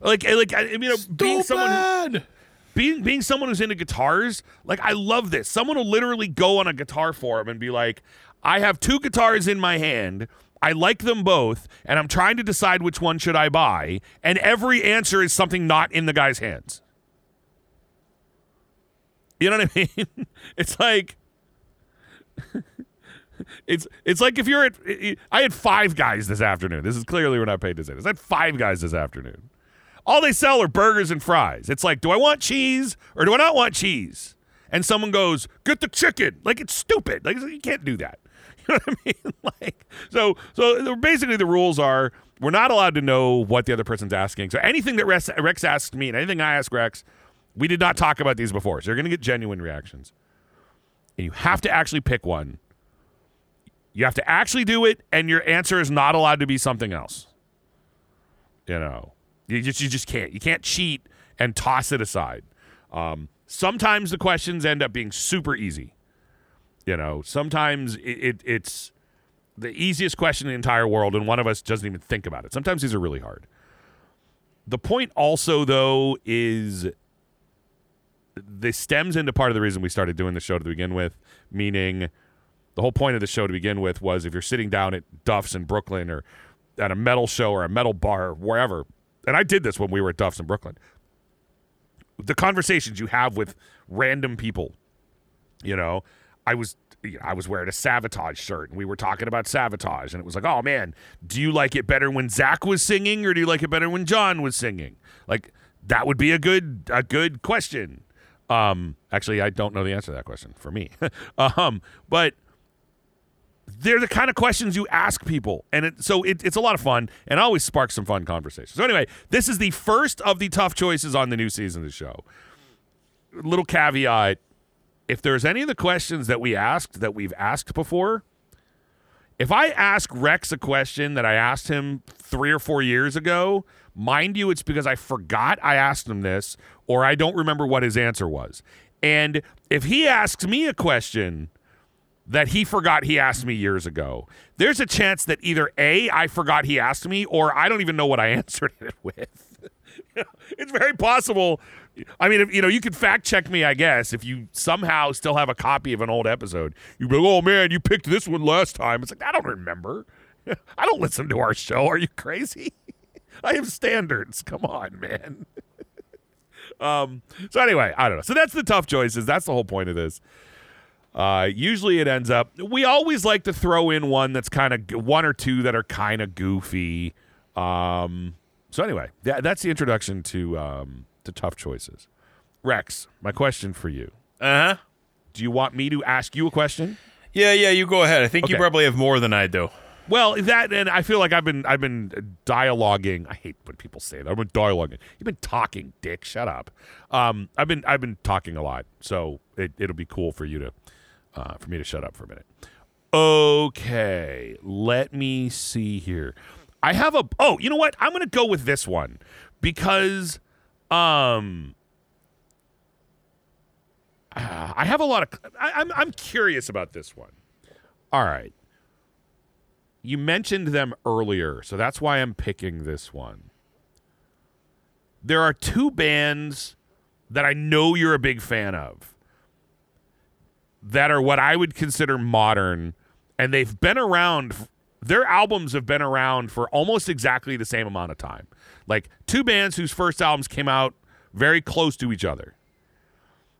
Like like I you know being someone being being someone who's into guitars, like I love this. Someone will literally go on a guitar forum and be like, "I have two guitars in my hand. I like them both, and I'm trying to decide which one should I buy." And every answer is something not in the guy's hands. You know what I mean? It's like it's it's like if you're at I had five guys this afternoon. This is clearly we're not paid to say this. I had five guys this afternoon. All they sell are burgers and fries. It's like, do I want cheese or do I not want cheese? And someone goes, get the chicken. Like it's stupid. Like you can't do that. Know what I mean? Like so so basically the rules are we're not allowed to know what the other person's asking. So anything that Rex, asked me and anything I ask Rex, we did not talk about these before. So you're going to get genuine reactions. And you have to actually pick one. You have to actually do it, and your answer is not allowed to be something else. You know, you just you just can't. You can't cheat and toss it aside. Um, sometimes the questions end up being super easy. You know, sometimes it, it, it's the easiest question in the entire world, and one of us doesn't even think about it. Sometimes these are really hard. The point also, though, is this stems into part of the reason we started doing the show to begin with, meaning the whole point of the show to begin with was if you're sitting down at Duff's in Brooklyn or at a metal show or a metal bar, or wherever, and I did this when we were at Duff's in Brooklyn, the conversations you have with random people, you know, I was I was wearing a Savatage shirt and we were talking about Savatage and it was like, oh man, do you like it better when Zach was singing or do you like it better when John was singing? Like that would be a good a good question. Um, actually, I don't know the answer to that question for me. um, but they're the kind of questions you ask people, and it, so it, it's a lot of fun and always sparks some fun conversations. So anyway, this is the first of the tough choices on the new season of the show. Little caveat: if there's any of the questions that we asked that we've asked before, if I ask Rex a question that I asked him three or four years ago, mind you, it's because I forgot I asked him this or I don't remember what his answer was. And if he asks me a question that he forgot he asked me years ago, there's a chance that either A, I forgot he asked me, or I don't even know what I answered it with. it's very possible. I mean, if, you know, you can fact check me, I guess, if you somehow still have a copy of an old episode. You'd be like, oh man, you picked this one last time. It's like, I don't remember. I don't listen to our show. Are you crazy? I have standards. Come on, man. um. So anyway, I don't know. So that's the tough choices. That's the whole point of this. Uh, usually it ends up. We always like to throw in one that's kind of one or two that are kind of goofy. Um. So anyway, that, that's the introduction to um to tough choices. Rex, my question for you. Uh huh. Do you want me to ask you a question? Yeah, yeah. You go ahead. I think you probably have more than I do. Well, that and I feel like I've been I've been dialoguing. I hate when people say that. I've been dialoguing. You've been talking, Dick. Shut up. Um, I've been I've been talking a lot, so it, it'll be cool for you to uh, for me to shut up for a minute. Okay, let me see here. I have a oh, you know what? I'm gonna go with this one because um I have a lot of I, I'm I'm curious about this one. All right you mentioned them earlier, so that's why I'm picking this one. There are two bands that I know you're a big fan of that are what I would consider modern, and they've been around. Their albums have been around for almost exactly the same amount of time. Like two bands whose first albums came out very close to each other.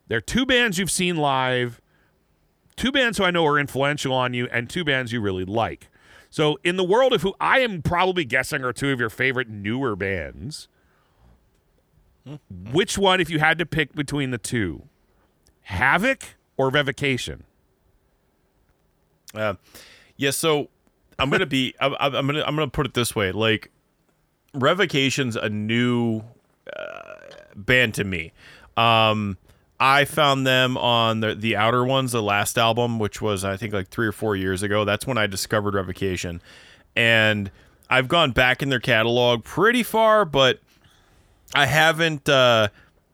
They're two bands you've seen live, two bands who I know are influential on you, and two bands you really like. So, in the world of who I am probably guessing are two of your favorite newer bands, which one, if you had to pick between the two, Havok or Revocation? Uh, yeah, so I'm gonna be. I'm, I'm gonna. I'm gonna put it this way. Like, Revocation's a new uh, band to me. Um, I found them on the the Outer Ones, the last album, which was I think like three or four years ago. That's when I discovered Revocation, and I've gone back in their catalog pretty far, but I haven't. Uh,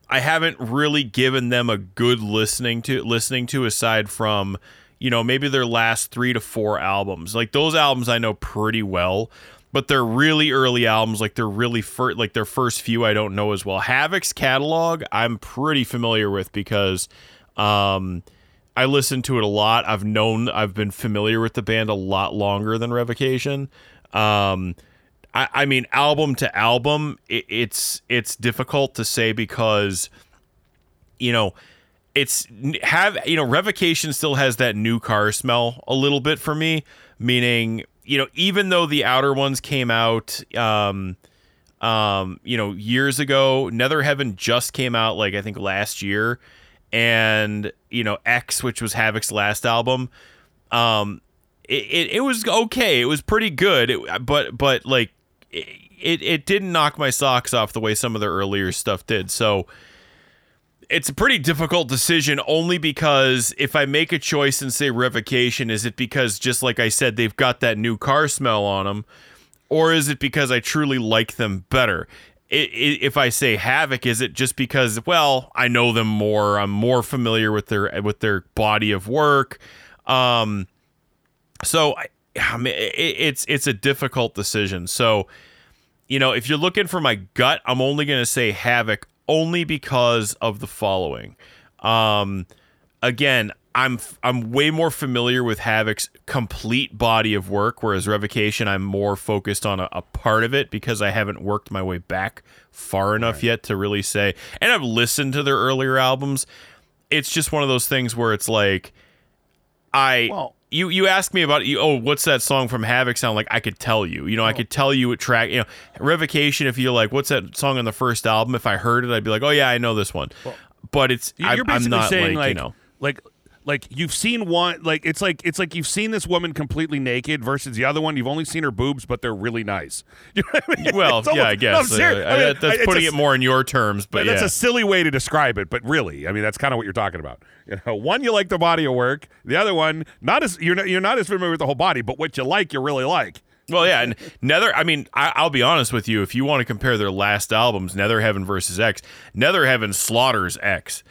I haven't really given them a good listening to listening to aside from you know, maybe their last three to four albums. Like those albums I know pretty well, but they're really early albums. Like they're really fir- like their first few I don't know as well. Havok's catalog I'm pretty familiar with because um, I listen to it a lot. I've known I've been familiar with the band a lot longer than Revocation. Um, I, mean, album to album, it, it's it's difficult to say because you know it's have you know revocation still has that new car smell a little bit for me meaning you know even though the outer ones came out um um you know years ago nether heaven just came out like i think last year and you know x which was Havok's last album um it, it, it was okay. It was pretty good. It, but but like it, it didn't knock my socks off the way some of their earlier stuff did. So it's a pretty difficult decision only because if I make a choice and say revocation, is it because just like I said, they've got that new car smell on them, or is it because I truly like them better? It, it, if I say Havok, is it just because well I know them more, I'm more familiar with their with their body of work, um, so I, I mean, it, it's it's a difficult decision. So you know, if you're looking for my gut, I'm only to say Havok only because of the following. Um, again, I'm I'm way more familiar with Havok's complete body of work, whereas Revocation, I'm more focused on a, a part of it because I haven't worked my way back far enough right. yet to really say. And I've listened to their earlier albums. It's just one of those things where it's like, I well, you you asked me about you oh what's that song from Havok sound like? I could tell you. You know oh. I could tell you what track you know Revocation if you're like what's that song on the first album? If I heard it I'd be like oh yeah I know this one. Well, but it's you're I, basically I'm saying like, like you know. like like you've seen one like it's like it's like you've seen this woman completely naked versus the other one you've only seen her boobs but they're really nice you know I mean? well yeah i guess no, uh, I mean, that's putting a, it more in your terms but that's yeah. a silly way to describe it but really i mean that's kind of what you're talking about you know one you like the body of work the other one not as you're not, you're not as familiar with the whole body but what you like you really like well, yeah, and Nether. I mean, I, will be honest with you. If you want to compare their last albums, Nether Heaven versus X, Nether Heaven slaughters X.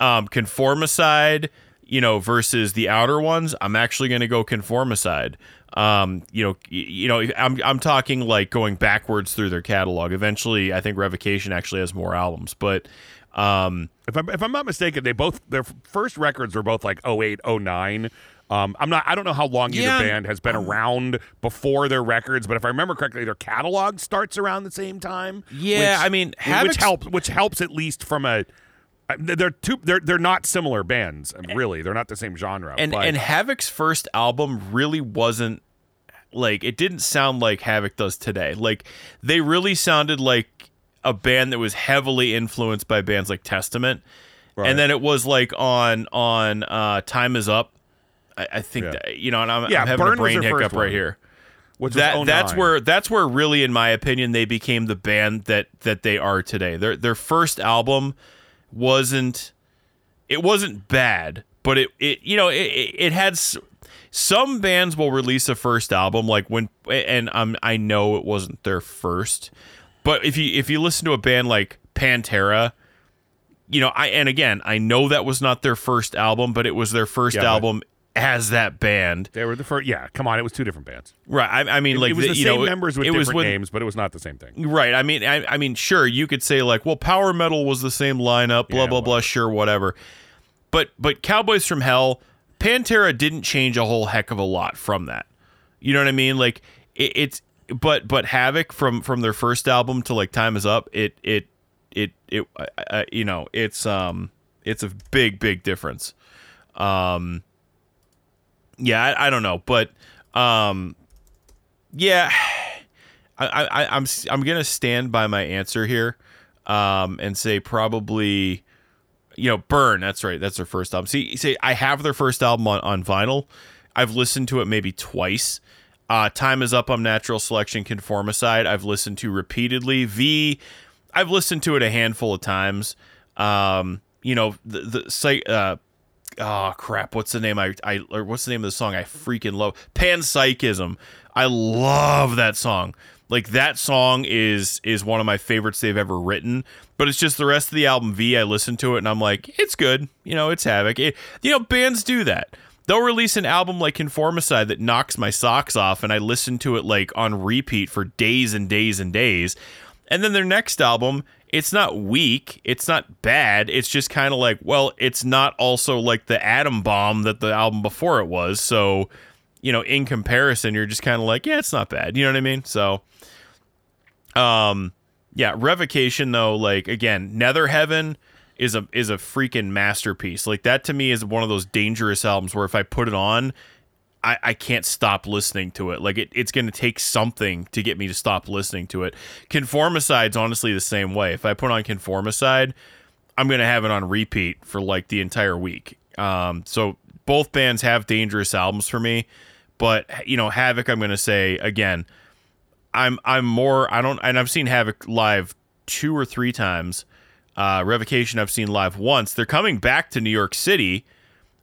Um, Conformicide, you know, versus the outer ones, I'm actually going to go conformicide. Um, you know, you know, I'm I'm talking like going backwards through their catalog. Eventually, I think Revocation actually has more albums, but um, if I'm if I'm not mistaken, they both their first records were both like 08, 09. Um, I'm not. I don't know how long yeah, either band has been um, around before their records, but if I remember correctly, their catalog starts around the same time. Yeah, which, I mean, which helps. Which helps at least from a they're two. They're they're not similar bands. Really, they're not the same genre. And but. and Havok's first album really wasn't like it didn't sound like Havok does today. Like they really sounded like a band that was heavily influenced by bands like Testament. Right. And then it was like on on uh, Time Is Up. I, I think yeah. that, you know, and I'm, yeah, I'm having Burn a brain hiccup right here. Which that that's where that's where really, in my opinion, they became the band that that they are today. Their their first album wasn't it wasn't bad, but it it you know it it had some bands will release a first album like when and um I know it wasn't their first, but if you if you listen to a band like Pantera, you know I and again I know that was not their first album, but it was their first yeah, album as that band. They were the first. Yeah, come on, it was two different bands. Right. I, I mean, it, like it was the, the you same know, members with it different when, names, but it was not the same thing. Right. I mean, I, I, mean, sure, you could say like, well, power metal was the same lineup, blah yeah, blah whatever. blah, sure, whatever. But but Cowboys from Hell, Pantera didn't change a whole heck of a lot from that. You know what I mean? Like it, it's but but Havok from from their first album to like Time Is Up, it it it it uh, you know it's um it's a big big difference. Um yeah, I, I don't know, but um, yeah, I, I, I'm I'm gonna stand by my answer here, um, and say probably, you know, Burn. That's right. That's their first album. See, see, I have their first album on on vinyl. I've listened to it maybe twice. Uh, Time is up on Natural Selection Conformicide. I've listened to repeatedly. V, I've listened to it a handful of times. Um, you know, the the uh, oh crap. What's the name i i or what's the name of the song i freaking love? Panpsychism. I love that song. Like that song is is one of my favorites they've ever written but it's just the rest of the album v i listen to it and i'm like it's good. You know it's Havok. it, you know bands do that. They'll release an album like Conformicide that knocks my socks off, and I listen to it like on repeat for days and days and days. And then their next album, it's not weak, it's not bad. It's just kind of like, well, it's not also like the atom bomb that the album before it was. So, you know, in comparison, you're just kind of like, yeah, it's not bad. You know what I mean? So, um, yeah, Revocation though, like again, Nether Heaven is a is a freaking masterpiece. Like that to me is one of those dangerous albums where if I put it on, I, I can't stop listening to it. Like it, it's going to take something to get me to stop listening to it. Conformicide's honestly the same way. If I put on Conformicide, I'm going to have it on repeat for like the entire week. Um, so both bands have dangerous albums for me, but you know Havok, I'm going to say again, I'm I'm more I don't and I've seen Havok live two or three times. Uh, Revocation I've seen live once. They're coming back to New York City.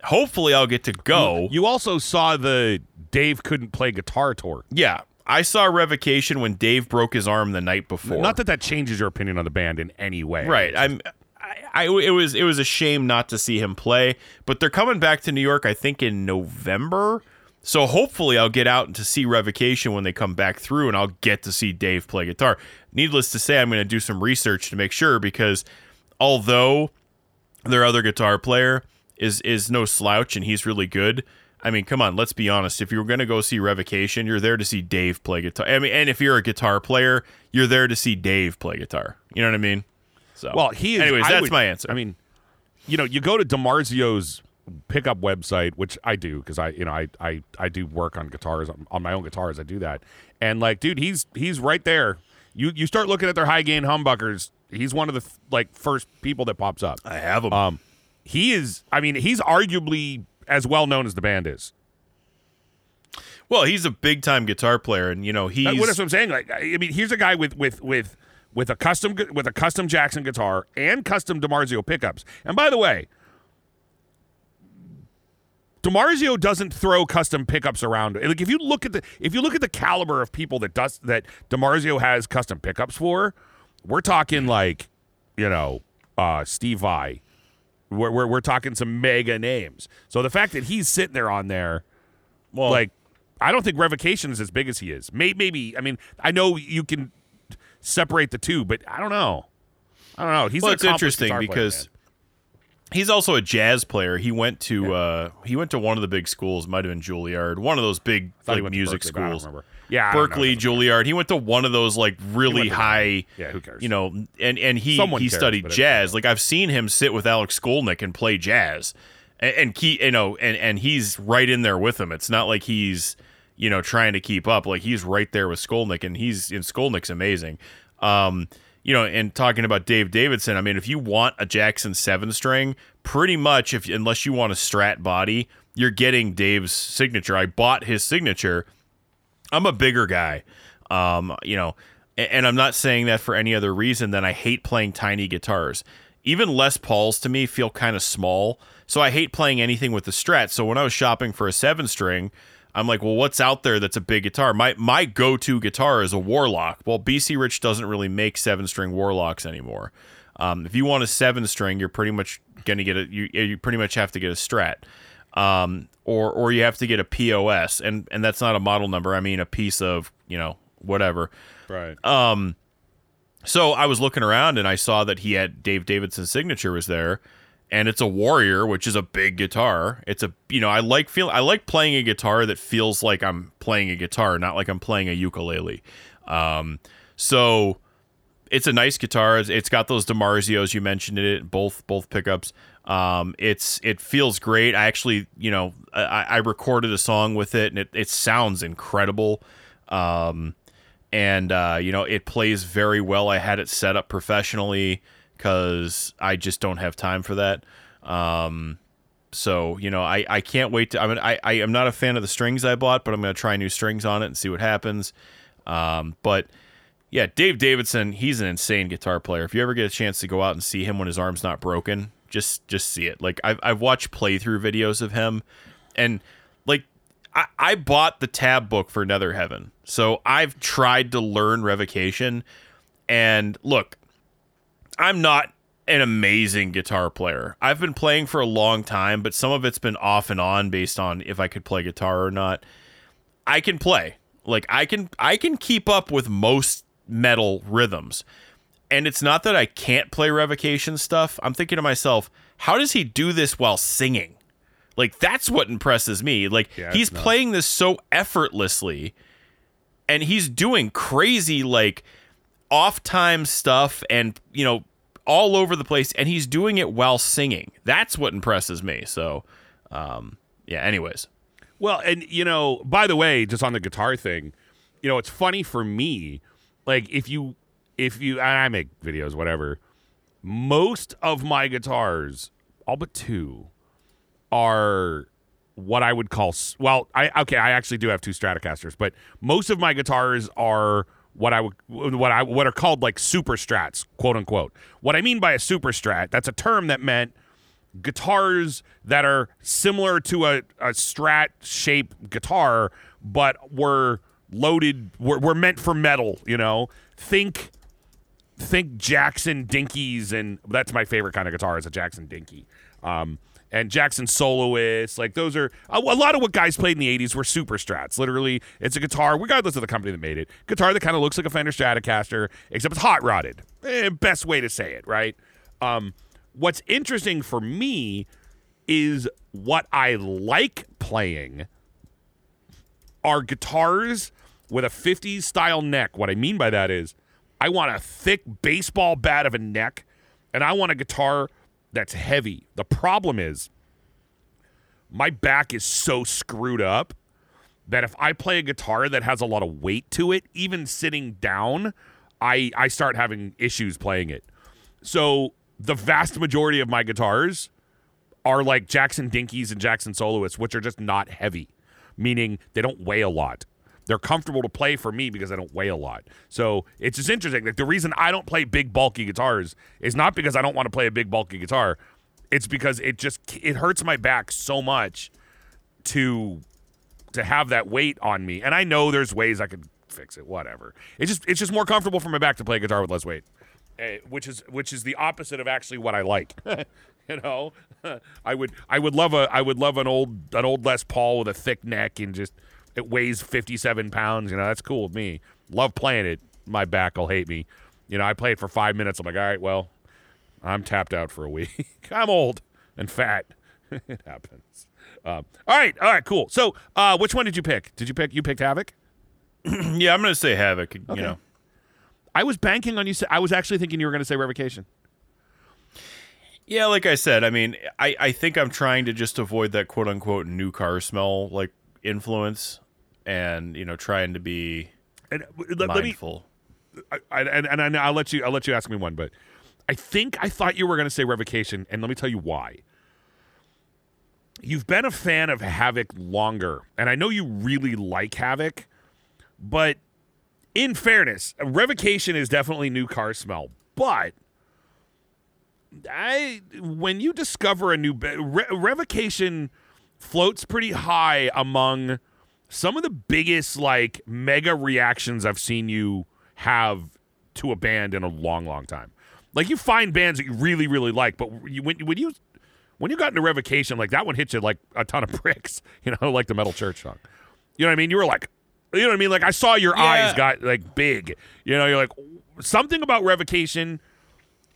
Hopefully I'll get to go. You also saw the Dave couldn't play guitar tour. Yeah, I saw Revocation when Dave broke his arm the night before. Not that that changes your opinion on the band in any way. Right. I'm. I, I it was it was a shame not to see him play, but they're coming back to New York. I think in November. So hopefully I'll get out and to see Revocation when they come back through, and I'll get to see Dave play guitar. Needless to say, I'm going to do some research to make sure because although their other guitar player is is no slouch and he's really good. I mean, come on, let's be honest. If you're going to go see Revocation, you're there to see Dave play guitar. I mean, and if you're a guitar player, you're there to see Dave play guitar. You know what I mean? So, well, he is. Anyways, I that's would- my answer. I mean, you know, you go to DiMarzio's pickup website, which I do because I, you know, I, I, I do work on guitars on, on my own guitars. I do that, and like, dude, he's he's right there. You you start looking at their high gain humbuckers. He's one of the like first people that pops up. I have them. Um, he is. I mean, he's arguably as well known as the band is. well, he's a big time guitar player, and you know he's That- That's what I'm saying. Like, I mean, here's a guy with with with with a custom with a custom Jackson guitar and custom DiMarzio pickups. And by the way, DiMarzio doesn't throw custom pickups around. Like if you look at the if you look at the caliber of people that does that DiMarzio has custom pickups for, we're talking like, you know, uh, Steve Vai. We're, we're we're talking some mega names. So the fact that he's sitting there on there well, like I don't think revocation is as big as he is. Maybe, maybe I mean I know you can separate the two, but I don't know. I don't know. He's well, it's interesting guitar player, because he's also a jazz player. He went to uh, he went to one of the big schools, might have been Juilliard, one of those big I thought he like music Berklee, I don't schools. Yeah, I don't know. Berklee, Juilliard. He went to one of those like really went to one. high. Yeah, who cares? You know, and and he Someone he cares, studied jazz. Like I've seen him sit with Alex Skolnick and play jazz, and, and key, you know, and and he's right in there with him. It's not like he's you know trying to keep up. Like he's right there with Skolnick, and he's and Skolnick's amazing. Um, you know, and talking about Dave Davidson, I mean, if you want a Jackson seven string, pretty much, if unless you want a Strat body, you're getting Dave's signature. I bought his signature. I'm a bigger guy, um, you know, a- and I'm not saying that for any other reason than I hate playing tiny guitars. Even Les Pauls to me feel kind of small, so I hate playing anything with the Strat. So when I was shopping for a seven string, I'm like, well, what's out there that's a big guitar? My my go to guitar is a Warlock. Well, BC Rich doesn't really make seven string Warlocks anymore. Um, if you want a seven string, you're pretty much gonna get a you you pretty much have to get a Strat, um, or or you have to get a POS, and and that's not a model number. I mean a piece of you know whatever. right. Um. So I was looking around and I saw that he had Dave Davidson's signature was there, and it's a Warrior, which is a big guitar. It's a you know I like feel I like playing a guitar that feels like I'm playing a guitar, not like I'm playing a ukulele. Um, so it's a nice guitar. It's- got those DiMarzios you mentioned in it, both both pickups. Um, it's it feels great. I actually you know I, I recorded a song with it and it, it sounds incredible. Um, and uh, you know it plays very well. I had it set up professionally because I just don't have time for that. Um, so you know I, I can't wait to. I mean I, I am not a fan of the strings I bought, but I'm gonna try new strings on it and see what happens. Um, but yeah, Dave Davidson, he's an insane guitar player. If you ever get a chance to go out and see him when his arm's not broken, just just see it. Like I've I've watched playthrough videos of him, and like I, I bought the tab book for Nether Heaven, so I've tried to learn Revocation. And look, I'm not an amazing guitar player. I've been playing for a long time, but some of it's been off and on based on if I could play guitar or not. I can play. Like I can I can keep up with most metal rhythms. And it's not that I can't play revocation stuff. I'm thinking to myself, how does he do this while singing? Like that's what impresses me. Like Yeah, he's playing this so effortlessly and he's doing crazy like off time stuff and you know all over the place and he's doing it while singing. That's what impresses me. So um yeah, anyways. Well, and you know, by the way, just on the guitar thing, you know, it's funny for me. Like if you, if you, I make videos, whatever. Most of my guitars, all but two, are what I would call. Well, I okay, I actually do have two Stratocasters, but most of my guitars are what I would what I what are called like super strats, quote unquote. What I mean by a super strat, that's a term that meant guitars that are similar to a, a strat shape guitar but were loaded were, were meant for metal you know think think jackson dinkies and that's my favorite kind of guitar is a jackson dinky um, and jackson soloists like those are a, lot of what guys played in the 80s were super strats. Literally it's a guitar regardless of the company that made it guitar that kind of looks like a fender stratocaster except it's hot rodded eh, best way to say it right? Um, what's interesting for me is what I like playing are guitars with a 50s style neck. What I mean by that is I want a thick baseball bat of a neck and I want a guitar that's heavy. The problem is my back is so screwed up that if I play a guitar that has a lot of weight to it, even sitting down, I I start having issues playing it. So the vast majority of my guitars are like Jackson Dinkies and Jackson Soloists, which are just not heavy, meaning they don't weigh a lot. They're comfortable to play for me because I don't weigh a lot. So it's just interesting. Like the reason I don't play big bulky guitars is not because I don't want to play a big bulky guitar. It's because it just it hurts my back so much to to have that weight on me. And I know there's ways I could fix it. Whatever. It's just it's just more comfortable for my back to play guitar with less weight, Eh, which is which is the opposite of actually what I like. you know, I would I would love a I would love an old an old Les Paul with a thick neck and just it weighs 57 pounds. You know, that's cool with me. Love playing it. My back will hate me. You know, I play it for five minutes. I'm like, all right, well, I'm tapped out for a week. I'm old and fat. it happens. Um, all right, all right, cool. So, uh, which one did you pick? Did you pick? You picked Havok. Yeah, I'm gonna say Havok. You know, I was banking on you. Say, I was actually thinking you were going to say Revocation. yeah, like I said, I mean, I I think I'm trying to just avoid that quote unquote new car smell like influence, and you know, trying to be And let, let me, mindful. I, I, and, and I, I'll let you. I'll let you ask me one. But I think I thought you were going to say Revocation, and let me tell you why. You've been a fan of Havok longer, and I know you really like Havok, but in fairness, Revocation is definitely new car smell. But I, when you discover a new Re- Revocation, floats pretty high among some of the biggest like mega reactions I've seen you have to a band in a long, long time. Like you find bands that you really, really like, but you, when when you when you got into Revocation, like that one hit you like a ton of bricks, you know, like the Metal Church song. You know what I mean? You were like, you know what I mean? Like I saw your Yeah. eyes got like big. You know, you're like something about Revocation.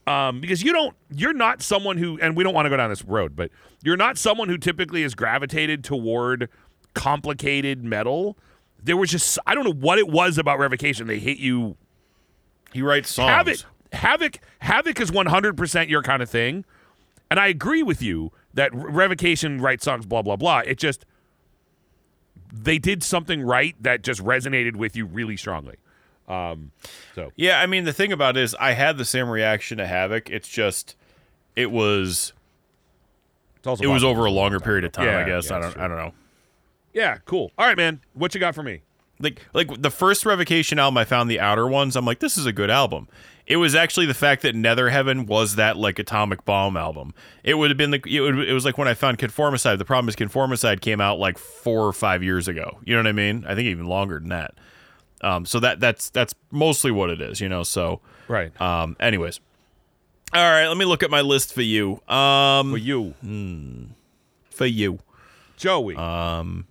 Um, because you don't, you're not someone who, and we don't want to go down this road, but you're not someone who typically is gravitated toward complicated metal. There was just, I don't know what it was about Revocation. They hit you He writes songs. Havok, Havok, Havok is one hundred percent your kind of thing, and I agree with you that Revocation writes songs, blah blah blah. It just they did something right that just resonated with you really strongly. Um, so Yeah, I mean the thing about it is I had the same reaction to Havok. It's just it was it was over a longer period of time, Yeah, I guess. yeah, I don't. I don't know. Yeah, cool. All right, man. What you got for me? Like like the first Revocation album I found the outer ones, I'm like, this is a good album. It was actually the fact that Nether Heaven was that like atomic bomb album. It would have been the it, would, it was like when I found Conformicide. The problem is Conformicide came out like four or five years ago. You know what I mean? I think even longer than that. Um, so that that's that's mostly what it is, you know. So Right. Um, anyways, All right, let me look at my list for you. Um, For you, Hmm, for you. Joey. Um,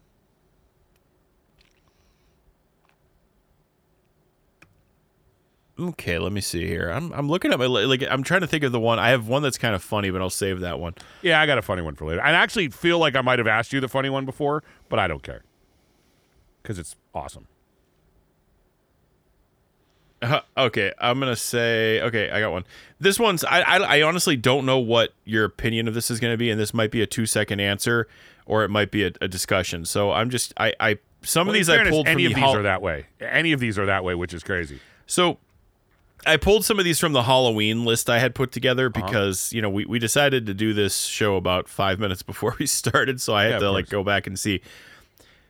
okay, let me see here. I'm I'm looking at my li- like I'm trying to think of the one. I have one that's kind of funny, but I'll save that one. yeah, I got a funny one for later. I actually feel like I might have asked you the funny one before, but I don't care because it's awesome. Uh, okay, I'm gonna say okay. I got one. This one's I, I I honestly don't know what your opinion of this is gonna be, and this might be a two second answer, or it might be a, a discussion. So I'm just I I some Well, of these fairness, I pulled from any from of the these hol- are that way. Any of these are that way, which is crazy. So I pulled some of these from the Halloween list I had put together Uh-huh. because, you know, we, we decided to do this show about five minutes before we started, so I had Yeah, to like go back and see.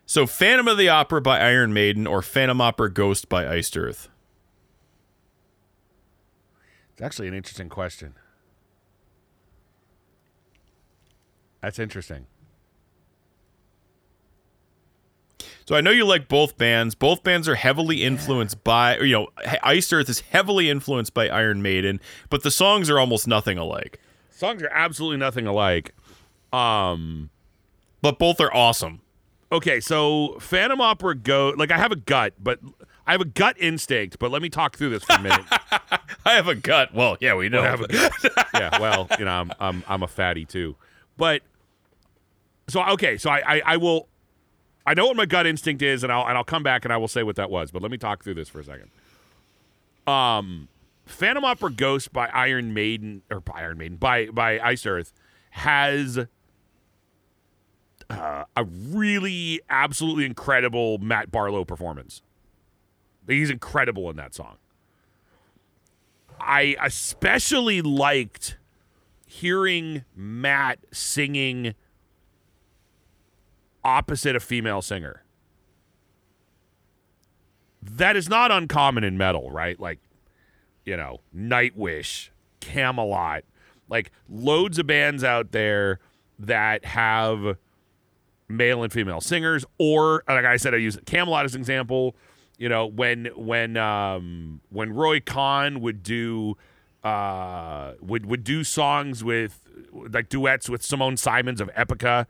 So Phantom of the Opera by Iron Maiden or Phantom Opera Ghost by Iced Earth. Actually an interesting question. That's interesting. So I know you like both bands. Both bands are heavily influenced by, you know, Iced Earth is heavily influenced by Iron Maiden, but the songs are almost nothing alike. Songs are absolutely nothing alike. Um, But both are awesome. okay, so Phantom Opera go like I have a gut, but I have a gut instinct. But let me talk through this for a minute. I have a gut. Well, yeah, we know. I have a gut. yeah, well, you know, I'm I'm I'm a fatty too, but so okay, so I, I I will. I know what my gut instinct is, and I'll and I'll come back and I will say what that was. But let me talk through this for a second. Um, Phantom Opera Ghost by Iron Maiden or by Iron Maiden by by Iced Earth has uh, a really absolutely incredible Matt Barlow performance. He's incredible in that song. I especially liked hearing Matt singing opposite a female singer. That is not uncommon in metal, right? Like, you know, Nightwish, Kamelot, like loads of bands out there that have male and female singers, or like I said, I use Kamelot as an example. You know, when when um, when Roy Khan would do uh, would would do songs with like duets with Simone Simons of Epica,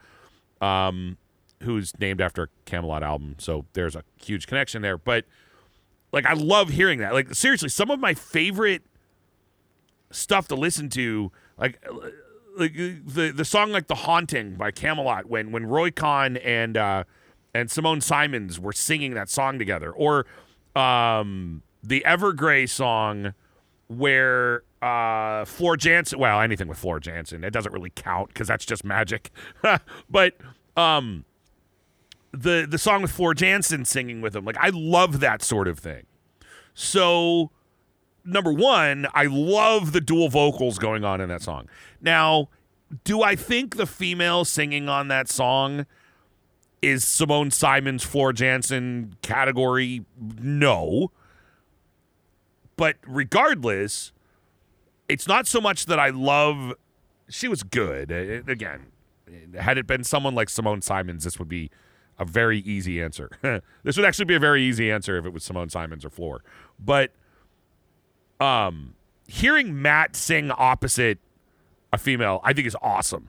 um, who's named after a Kamelot album. So there's a huge connection there. But like, I love hearing that. Like, seriously, some of my favorite stuff to listen to, like like the the song like "The Haunting" by Kamelot, when when Roy Khan and uh, and Simone Simons were singing that song together, or um, the Evergrey song where uh, Floor Jansen. Well, anything with Floor Jansen, it doesn't really count because that's just magic. but um, the the song with Floor Jansen singing with him, like I love that sort of thing. So number one, I love the dual vocals going on in that song. Now, do I think the female singing on that song is Simone Simons, Floor Jansen category? No. But regardless, it's not so much that I love. She was good. Uh, Again, had it been someone like Simone Simons, this would be a very easy answer. this would actually be a very easy answer if it was Simone Simons or Floor. But um, hearing Matt sing opposite a female, I think is awesome.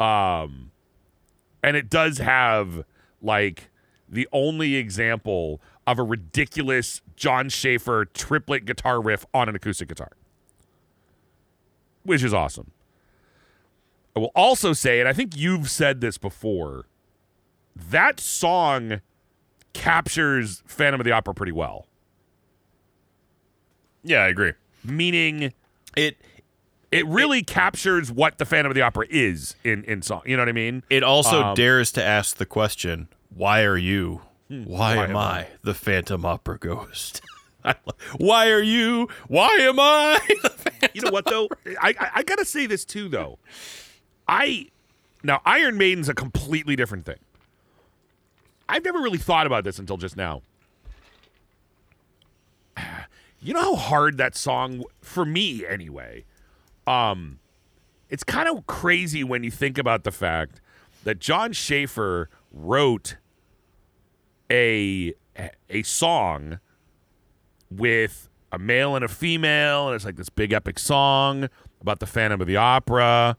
Um, and it does have like the only example of a ridiculous Jon Schaffer triplet guitar riff on an acoustic guitar, which is awesome. I will also say, and I think you've said this before, that song captures Phantom of the Opera pretty well. Yeah, I agree. Meaning, It it really captures what the Phantom of the Opera is in in song. You know what I mean? It also Um, dares to ask the question, why are you? Why, Why am am I the Phantom Opera Ghost? Why are you? Why am I? You know what though? I, I I gotta say this too though. I now Iron Maiden's a completely different thing. I've never really thought about this until just now. You know how hard that song for me anyway. Um it's kind of crazy when you think about the fact that Jon Schaffer wrote a a song with a male and a female, and it's like this big epic song about the Phantom of the Opera.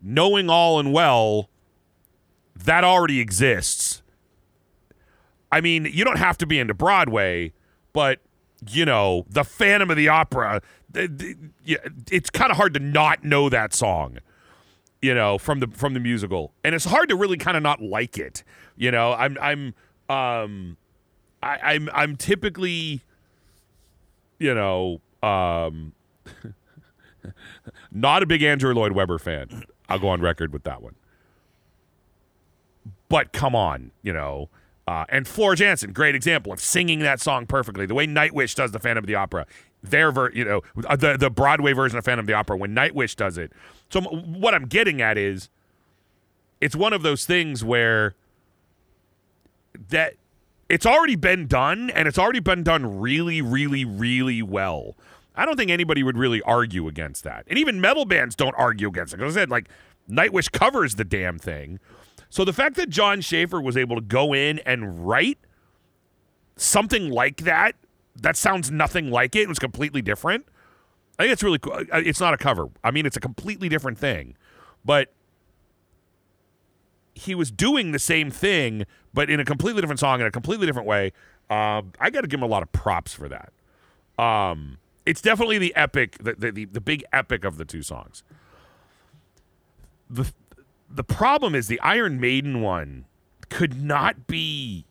Knowing all and well, that already exists. I mean, you don't have to be into Broadway, but you know, the Phantom of the Opera. It's kind of hard to not know that song, you know, from the from the musical, and it's hard to really kind of not like it. You know, I'm I'm um, I, I'm I'm typically, you know, um, not a big Andrew Lloyd Webber fan. I'll go on record with that one. But come on, you know. Uh, and Floor Jansen, great example of singing that song perfectly. The way Nightwish does the Phantom of the Opera, their ver- you know, uh, the the Broadway version of Phantom of the Opera when Nightwish does it. So what I'm getting at is, it's one of those things where that it's already been done and it's already been done really, really, really well. I don't think anybody would really argue against that. And even metal bands don't argue against it. Because I said, like, Nightwish covers the damn thing. So the fact that Jon Schaffer was able to go in and write something like that, that sounds nothing like it, it was completely different. I think it's really cool. It's not a cover. I mean, it's a completely different thing. But he was doing the same thing, but in a completely different song in a completely different way. Uh, I got to give him a lot of props for that. Um, it's definitely the epic, the, the, the big epic of the two songs. The the problem is the Iron Maiden one could not be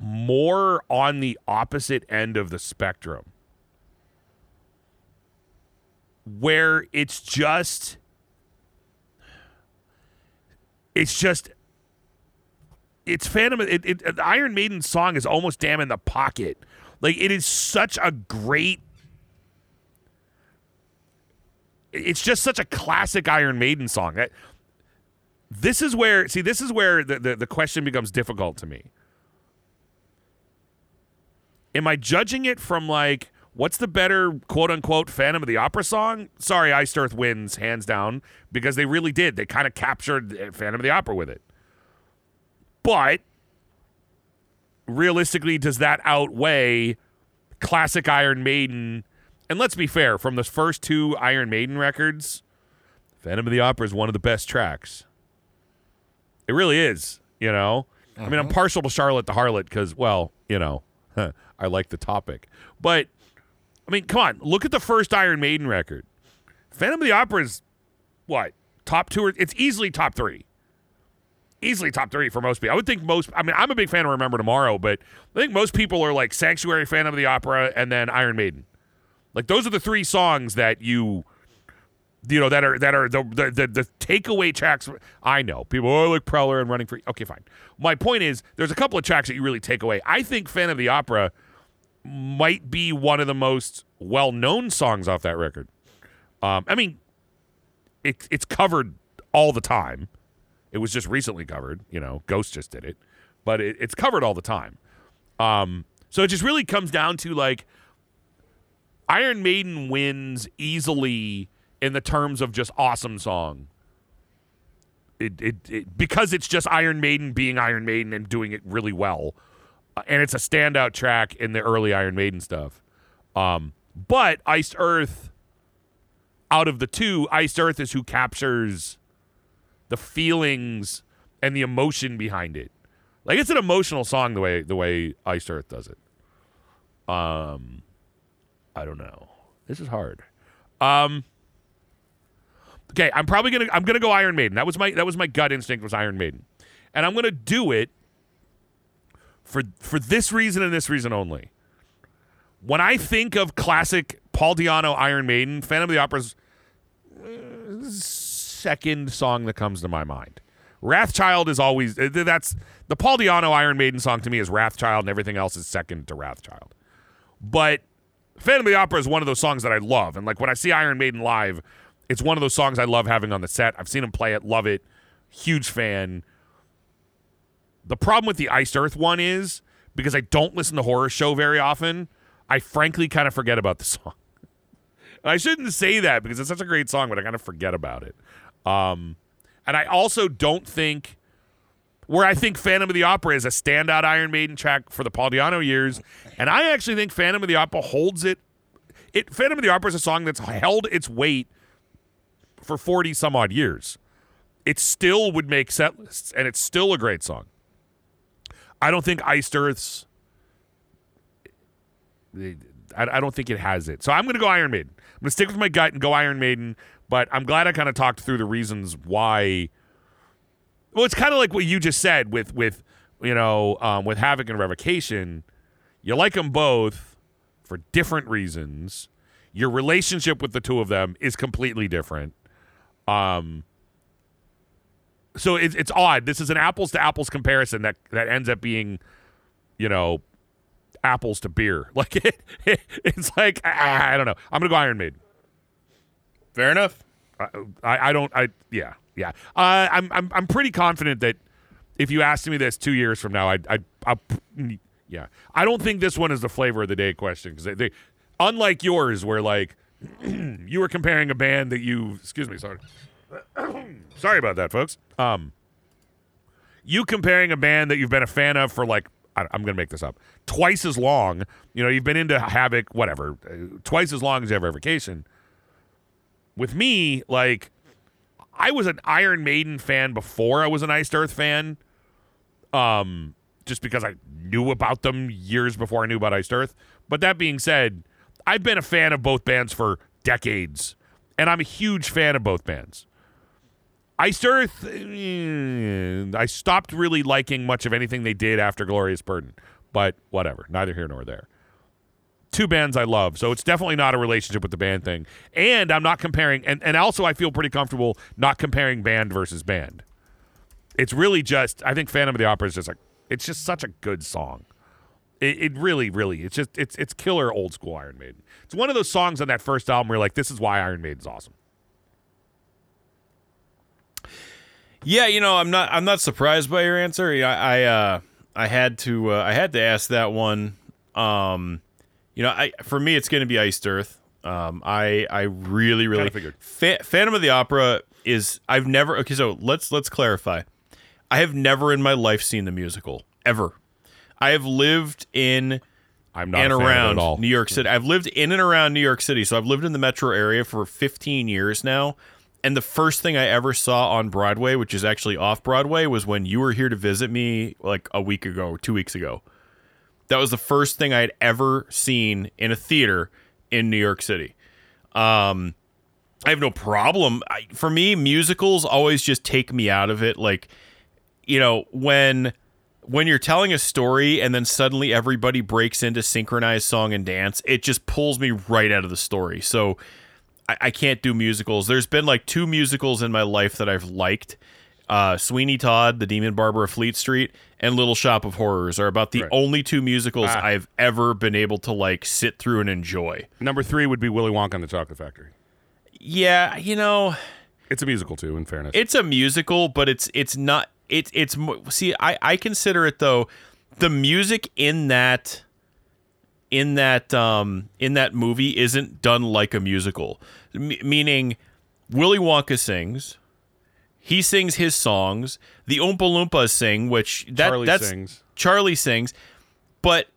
more on the opposite end of the spectrum. Where it's just it's just it's Phantom. It, it, the Iron Maiden song is almost damn in the pocket. Like it is such a great it's just such a classic Iron Maiden song. This is where see this is where the, the, the question becomes difficult to me. Am I judging it from like what's the better quote unquote Phantom of the Opera song? Sorry, Iced Earth wins hands down because they really did. They kind of captured Phantom of the Opera with it. But realistically, does that outweigh classic Iron Maiden and let's be fair, from the first two Iron Maiden records, Phantom of the Opera is one of the best tracks. It really is, you know? I mean, I'm uh-huh. partial to Charlotte the Harlot because, well, you know, I like the topic. But, I mean, come on, look at the first Iron Maiden record. Phantom of the Opera is what? Top two? Or, it's easily top three. Easily top three for most people. I would think most, I mean, I'm a big fan of Remember Tomorrow, but I think most people are like Sanctuary, Phantom of the Opera, and then Iron Maiden. Like those are the three songs that you you know that are that are the the, the, the takeaway tracks. I know people oh like Prowler and Running Free. Okay, fine. My point is there's a couple of tracks that you really take away. I think Fan of the Opera might be one of the most well known songs off that record. Um, I mean, it, it's covered all the time. It was just recently covered. You know, Ghost just did it, but it, it's covered all the time. Um, so it just really comes down to like Iron Maiden wins easily in the terms of just awesome song. It, it, it, because it's just Iron Maiden being Iron Maiden and doing it really well, and it's a standout track in the early Iron Maiden stuff. Um, but Iced Earth, out of the two, Iced Earth is who captures the feelings and the emotion behind it. Like it's an emotional song the way the way Iced Earth does it. Um, I don't know. This is hard. Um, okay, I'm probably gonna I'm gonna go Iron Maiden. That was my that was my gut instinct was Iron Maiden, and I'm gonna do it for for this reason and this reason only. When I think of classic Paul Di'Anno Iron Maiden, Phantom of the Opera's uh, second song that comes to my mind. Wrathchild is always uh, that's the Paul Di'Anno Iron Maiden song to me is Wrathchild, and everything else is second to Wrathchild. But Phantom of the Opera is one of those songs that I love. And like when I see Iron Maiden live, it's one of those songs I love having on the set. I've seen him play it, love it, huge fan. The problem with the Iced Earth one is because I don't listen to horror show very often, I frankly kind of forget about the song. and I shouldn't say that because it's such a great song, but I kind of forget about it. Um, and I also don't think where I think Phantom of the Opera is a standout Iron Maiden track for the Paul Di'Anno years, and I actually think Phantom of the Opera holds it. It Phantom of the Opera is a song that's held its weight for forty some odd years. It still would make set lists, and it's still a great song. I don't think Iced Earth's. I, don't think it has it. So I'm going to go Iron Maiden. I'm going to stick with my gut and go Iron Maiden. But I'm glad I kind of talked through the reasons why. Well, it's kind of like what you just said with with you know um, with Havok and Revocation. You like them both for different reasons. Your relationship with the two of them is completely different. Um, so it's it's odd. This is an apples to apples comparison that that ends up being, you know, apples to beer. Like it, it it's like I, I, don't know. I'm gonna go Iron Maiden. Fair enough. I, I, I don't. I yeah yeah. Uh, I'm I'm I'm pretty confident that if you asked me this two years from now, I'd I'd, I'd yeah. I don't think this one is the flavor of the day question because they, they unlike yours where like you were comparing a band that you excuse me sorry sorry about that folks um you comparing a band that you've been a fan of for like I, am going to make this up twice as long you know you've been into Havok whatever uh, twice as long as you have revocation with me, like I was an Iron Maiden fan before I was an Iced Earth fan. Um, just because I knew about them years before I knew about Iced Earth. But that being said, I've been a fan of both bands for decades, and I'm a huge fan of both bands. Iced Earth, eh, I stopped really liking much of anything they did after Glorious Burden, but whatever, neither here nor there two bands I love. So it's definitely not a relationship with the band thing. And I'm not comparing and, and also I feel pretty comfortable not comparing band versus band. It's really just I think Phantom of the Opera is just like it's just such a good song. It, it really, really, it's just it's it's killer old school Iron Maiden. It's one of those songs on that first album where you're like, this is why Iron Maiden's awesome. Yeah, you know, I'm not I'm not surprised by your answer. I I uh I had to uh, I had to ask that one. Um you know, I for me, it's going to be Iced Earth. Um, I I really really figured. Fa- Phantom of the Opera is I've never okay. So let's let's clarify. I have never in my life seen the musical ever. I have lived in I'm not and around New York City. I've lived in and around New York City, so I've lived in the metro area for 15 years now. And the first thing I ever saw on Broadway, which is actually off Broadway, was when you were here to visit me like a week ago two weeks ago. That was the first thing I had ever seen in a theater in New York City. Um, I have no problem. I, for me, musicals always just take me out of it. Like, you know, when when you're telling a story and then suddenly everybody breaks into synchronized song and dance, it just pulls me right out of the story. So I, I can't do musicals. There's been like two musicals in my life that I've liked. Uh, Sweeney Todd, The Demon Barber of Fleet Street, and Little Shop of Horrors are about the right. only two musicals ah. I've ever been able to like sit through and enjoy. Number three would be Willy Wonka and the Chocolate Factory. Yeah, you know, it's a musical too. In fairness, it's a musical, but it's it's not. It's it's see, I I consider it though. The music in that in that um in that movie isn't done like a musical, M- meaning Willy Wonka sings he sings his songs. The Oompa Loompas sing, which that Charlie that's sings. Charlie sings, but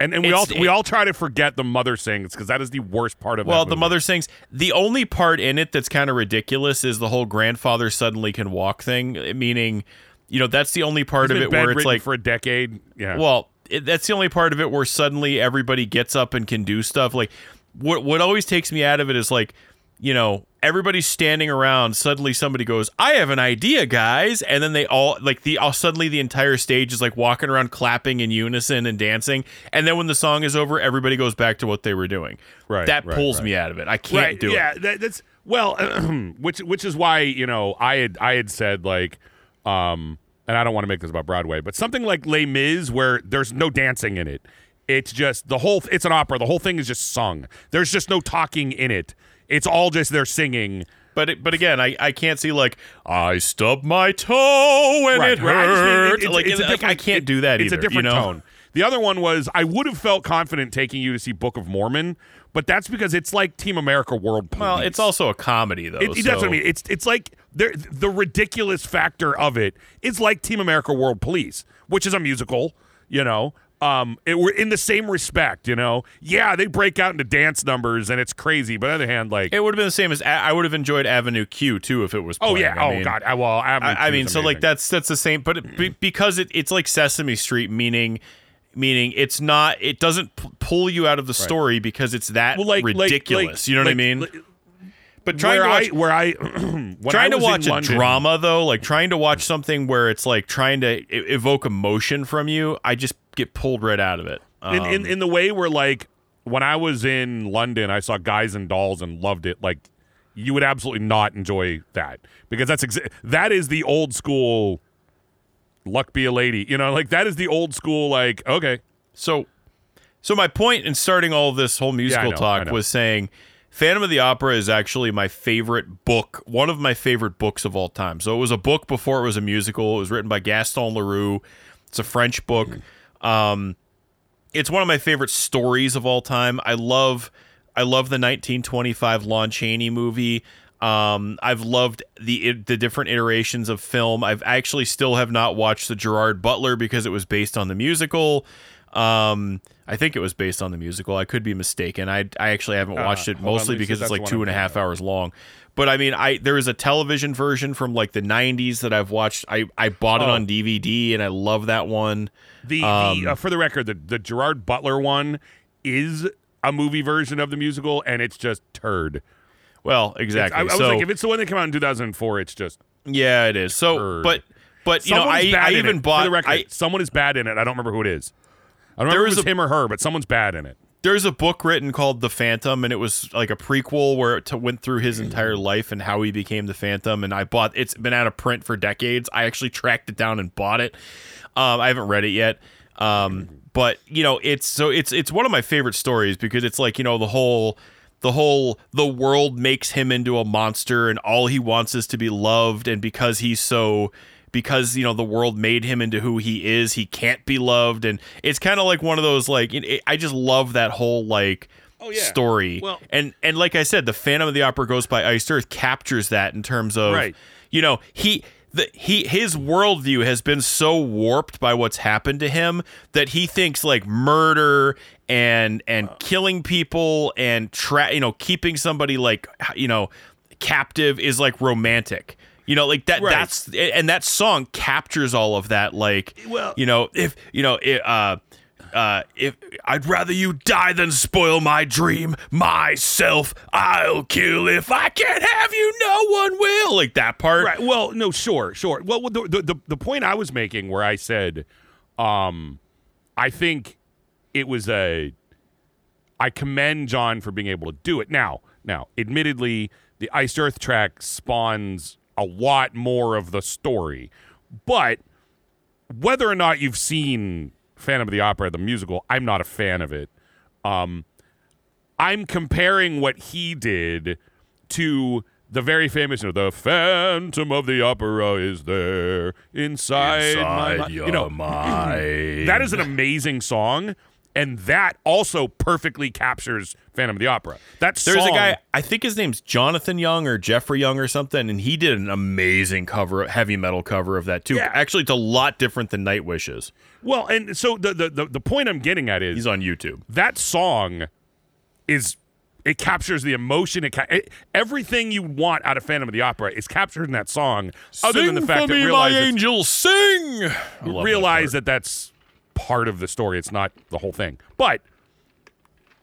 and and we all we all try to forget the mother sings because that is the worst part of. It. Well, the mother sings. The only part in it that's kind of ridiculous is the whole grandfather suddenly can walk thing. Meaning, you know, that's the only part He's of it where it's like for a decade. Yeah. Well, it, that's the only part of it where suddenly everybody gets up and can do stuff. Like what what always takes me out of it is like you know, everybody's standing around. Suddenly, somebody goes, "I have an idea, guys!" And then they all like the all, suddenly the entire stage is like walking around, clapping in unison and dancing. And then when the song is over, everybody goes back to what they were doing. Right. That right, pulls right. me out of it. I can't right, do yeah, it. Yeah, that, that's well, which which is why you know I had I had said like, um, and I don't want to make this about Broadway, but something like Les Mis where there's no dancing in it. It's just the whole. It's an opera. The whole thing is just sung. There's just no talking in it it's all just they're singing. But it, but again, I, I can't see like I stubbed my toe and right, it hurt. It, like, it's like I can't do that. Either. It's either, a different you know? tone. The other one was I would have felt confident taking you to see Book of Mormon, but that's because it's like Team America World Police. Well, it's also a comedy though. It, so. That's what I mean. It's it's like the ridiculous factor of it is like Team America World Police, which is a musical. You know, um, it, we're in the same respect. You know, yeah, they break out into dance numbers and it's crazy. But on the other hand, like It would have been the same as I would have enjoyed Avenue Q too if it was. oh yeah, I oh mean, god, I, well, Avenue I, I mean, so like that's that's the same, but it, be, because it, it's like Sesame Street, meaning meaning it's not it doesn't p- pull you out of the story because it's that well, like like- ridiculous. like- you know what I mean? like, but trying where to watch I where I when I trying to watch a London- drama though, like trying to watch something where it's like trying to evoke emotion from you, I just get pulled right out of it. in, in Um, in the way where like when I was in London, I saw Guys and Dolls and loved it. Like you would absolutely not enjoy that because that's exa- that is the old school. Luck be a lady, you know, like that is the old school. Like okay, So, so my point in starting all this whole musical know, talk was saying, Phantom of the Opera is actually my favorite book, one of my favorite books of all time. So it was a book before it was a musical. It was written by Gaston Leroux. It's a French book. Um, it's one of my favorite stories of all time. I love, I love the 1925 Lon Chaney movie. Um, I've loved the the different iterations of film. I've actually still have not watched the Gerard Butler because it was based on the musical. Um, I think it was based on the musical. I could be mistaken. I I actually haven't watched it Uh, on, mostly let me see if because it's like two and a half two I'm and a half thinking hours long. But I mean, I there is a television version from like the '90s that I've watched. I I bought it Oh. on DVD and I love that one. the, Um, the uh, for the record, the the Gerard Butler one is a movie version of the musical, and it's just turd. Well, exactly. I, I was like, if it's the one that came out in 2004, it's just yeah, it is. So, but but you know, I, I even it. bought. for the record, I, someone is bad in it. I don't remember who it is. I don't remember if was a- him or her, but someone's bad in it. there's a book written called The Phantom, and it was like a prequel where it t- went through his entire life and how he became the Phantom. And I bought it's been out of print for decades. I actually tracked it down and bought it. Um, I haven't read it yet. Um, but you know, it's so it's it's one of my favorite stories because it's like you know the whole the whole the world makes him into a monster and all he wants is to be loved and because he's so because you know the world made him into who he is he can't be loved and it's kind of like one of those like it, i just love that whole like Oh, yeah. story Well- and and like i said the phantom of the opera ghost by iced earth captures that in terms of Right. you know he the, he his worldview has been so warped by what's happened to him that he thinks like murder and and killing people and tra- you know keeping somebody like you know captive is like romantic you know like that Right. that's and that song captures all of that like Well- you know if you know it, uh uh, if I'd rather you die than spoil my dream, myself I'll kill. If I can't have you, no one will. Like that part. Right. Well, no, sure, sure. Well, the, the the the point I was making, where I said, um, I think it was a. I commend Jon for being able to do it. Now, now, admittedly, the Iced Earth track spawns a lot more of the story, but whether or not you've seen Phantom of the Opera, the musical, I'm not a fan of it. Um, I'm comparing what he did to the very famous, you know, the Phantom of the Opera is there inside, my mind. You know, that is an amazing song, and that also perfectly captures Phantom of the Opera. That There's song, a guy, I think his name's Jonathan Young or Jeffrey Young or something, and he did an amazing cover, heavy metal cover of that too. Yeah. Actually, it's a lot different than Nightwish's. Well, and so the, the the the point I'm getting at is He's on YouTube. that song is it captures the emotion. It, ca- it everything you want out of Phantom of the Opera is captured in that song. other than the fact for that me, realize my it's- angel, sing. That realize part. that, that's part of the story. It's not the whole thing. But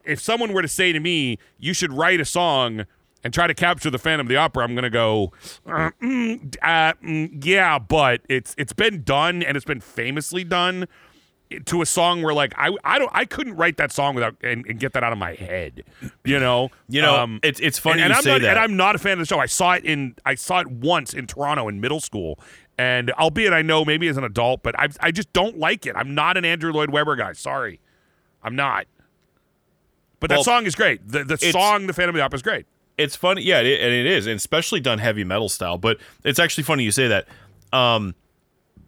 if someone were to say to me, "You should write a song and try to capture the Phantom of the Opera," I'm going to go, uh, mm, uh, mm, "Yeah," but it's it's been done and it's been famously done to a song where like I I don't I couldn't write that song without and, and get that out of my head. You know. You know, Um, it's it's funny and, and I'm say not, that. And I'm not a fan of the show. I saw it in I saw it once in Toronto in middle school. And albeit I know maybe as an adult, but I I just don't like it. I'm not an Andrew Lloyd Webber guy. Sorry, I'm not. But that Well, song is great. The the it's- song, The Phantom of the Opera, is great. it's funny yeah it, and it is and especially done heavy metal style but it's actually funny you say that um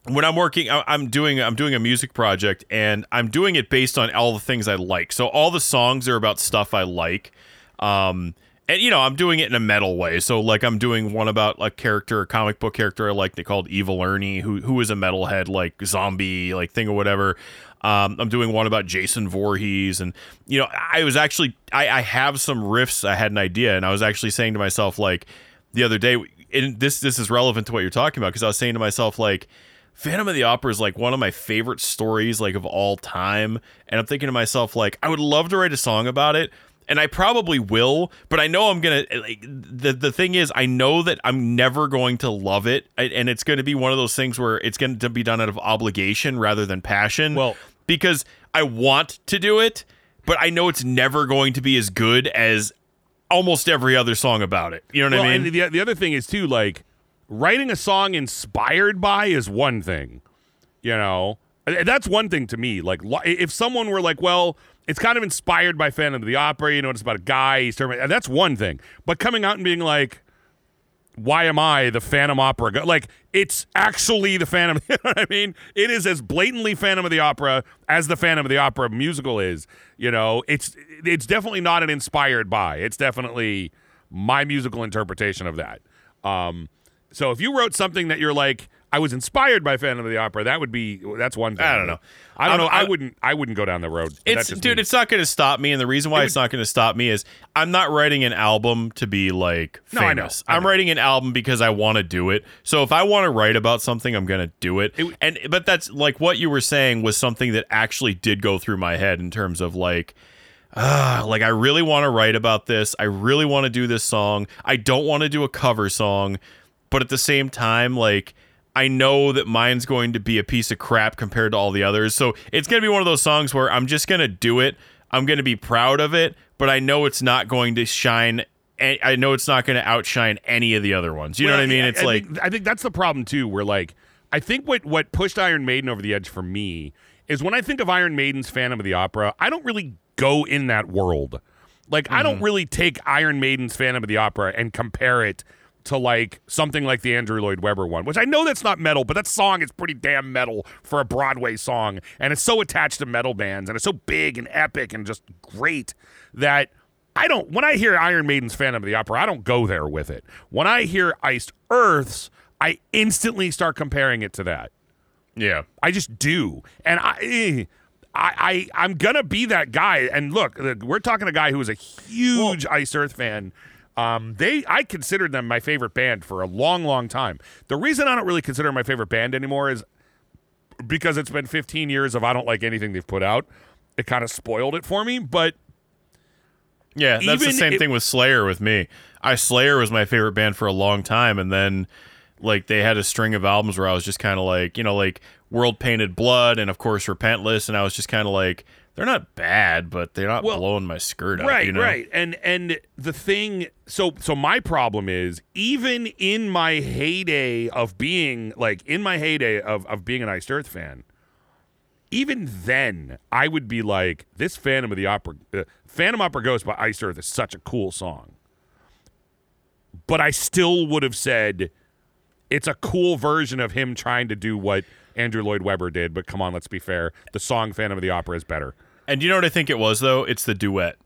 when I'm working, I- I'm doing I'm doing a music project, and I'm doing it based on all the things I like. So all the songs are about stuff I like. Um, and you know, I'm doing it in a metal way. So like, I'm doing one about a character, a comic book character I like. They called Evil Ernie, who who is a metalhead, like zombie, like thing or whatever. Um, I'm doing one about Jason Voorhees, and you know, I was actually I, I have some riffs. I had an idea, and I was actually saying to myself like the other day, and this this is relevant to what you're talking about because I was saying to myself like. Phantom of the Opera is like one of my favorite stories like of all time and I'm thinking to myself like I would love to write a song about it and I probably will, but I know I'm gonna. Like, the the thing is, I know that I'm never going to love it, and it's going to be one of those things where it's going to be done out of obligation rather than passion. Well- because I want to do it, but I know it's never going to be as good as almost every other song about it. You know what well, I mean? and the the other thing is too like writing a song inspired by is one thing. You know, that's one thing to me. Like if someone were like, well. It's kind of inspired by Phantom of the Opera. You know, it's about a guy. He's and That's one thing. But coming out and being like, why am I the Phantom Opera? Like it's actually the Phantom. You know what I mean? It is as blatantly Phantom of the Opera as the Phantom of the Opera musical is. You know, it's it's definitely not an inspired by. It's definitely my musical interpretation of that. Um, so if you wrote something that you're like, I was inspired by Phantom of the Opera, that would be that's one thing. I don't know. I don't I'm- know. I I'm- wouldn't. I wouldn't go down the road. It's dude, me. it's not going to stop me, and the reason why it's not going to stop me is I'm not writing an album to be like No, I know. famous. I I'm know. writing an album because I want to do it. So if I want to write about something, I'm going to do it. It- And but that's like what you were saying was something that actually did go through my head in terms of like. Ah, like I really want to write about this. I really want to do this song. I don't want to do a cover song, but at the same time, like I know that mine's going to be a piece of crap compared to all the others. So it's going to be one of those songs where I'm just going to do it. I'm going to be proud of it, but I know it's not going to shine. I know it's not going to outshine any of the other ones. You know what I mean? It's like think, I think that's the problem too. Where like I think what what pushed Iron Maiden over the edge for me is when I think of Iron Maiden's Phantom of the Opera, I don't really go in that world. Like I Mm-hmm. don't really take Iron Maiden's Phantom of the Opera and compare it to like something like the Andrew Lloyd Webber one, which I know that's not metal, but that song is pretty damn metal for a Broadway song, and it's so attached to metal bands, and it's so big and epic and just great that I don't. When I hear Iron Maiden's Phantom of the Opera, I don't go there with it. When I hear Iced Earths, I instantly start comparing it to that. yeah. I just do, and I. I, I I'm gonna be that guy. And look, we're talking a guy who is a huge Iced Earth fan. Um, they I considered them my favorite band for a long, long time. The reason I don't really consider them my favorite band anymore is because it's been 15 years of I don't like anything they've put out. It kind of spoiled it for me. But Yeah, that's the same if- thing with Slayer with me. I Slayer was my favorite band for a long time, and then like they had a string of albums where I was just kind of like, you know, like World Painted Blood, and of course Repentless, and I was just kind of like, they're not bad, but they're not Well, blowing my skirt up. right you know? right and and the thing so so my problem is even in my heyday of being like in my heyday of of being an iced earth fan even then i would be like this phantom of the opera uh, phantom opera ghost by iced earth is such a cool song but i still would have said it's a cool version of him trying to do what andrew lloyd webber did but come on let's be fair the song phantom of the opera is better And you know what I think it was though? It's the duet.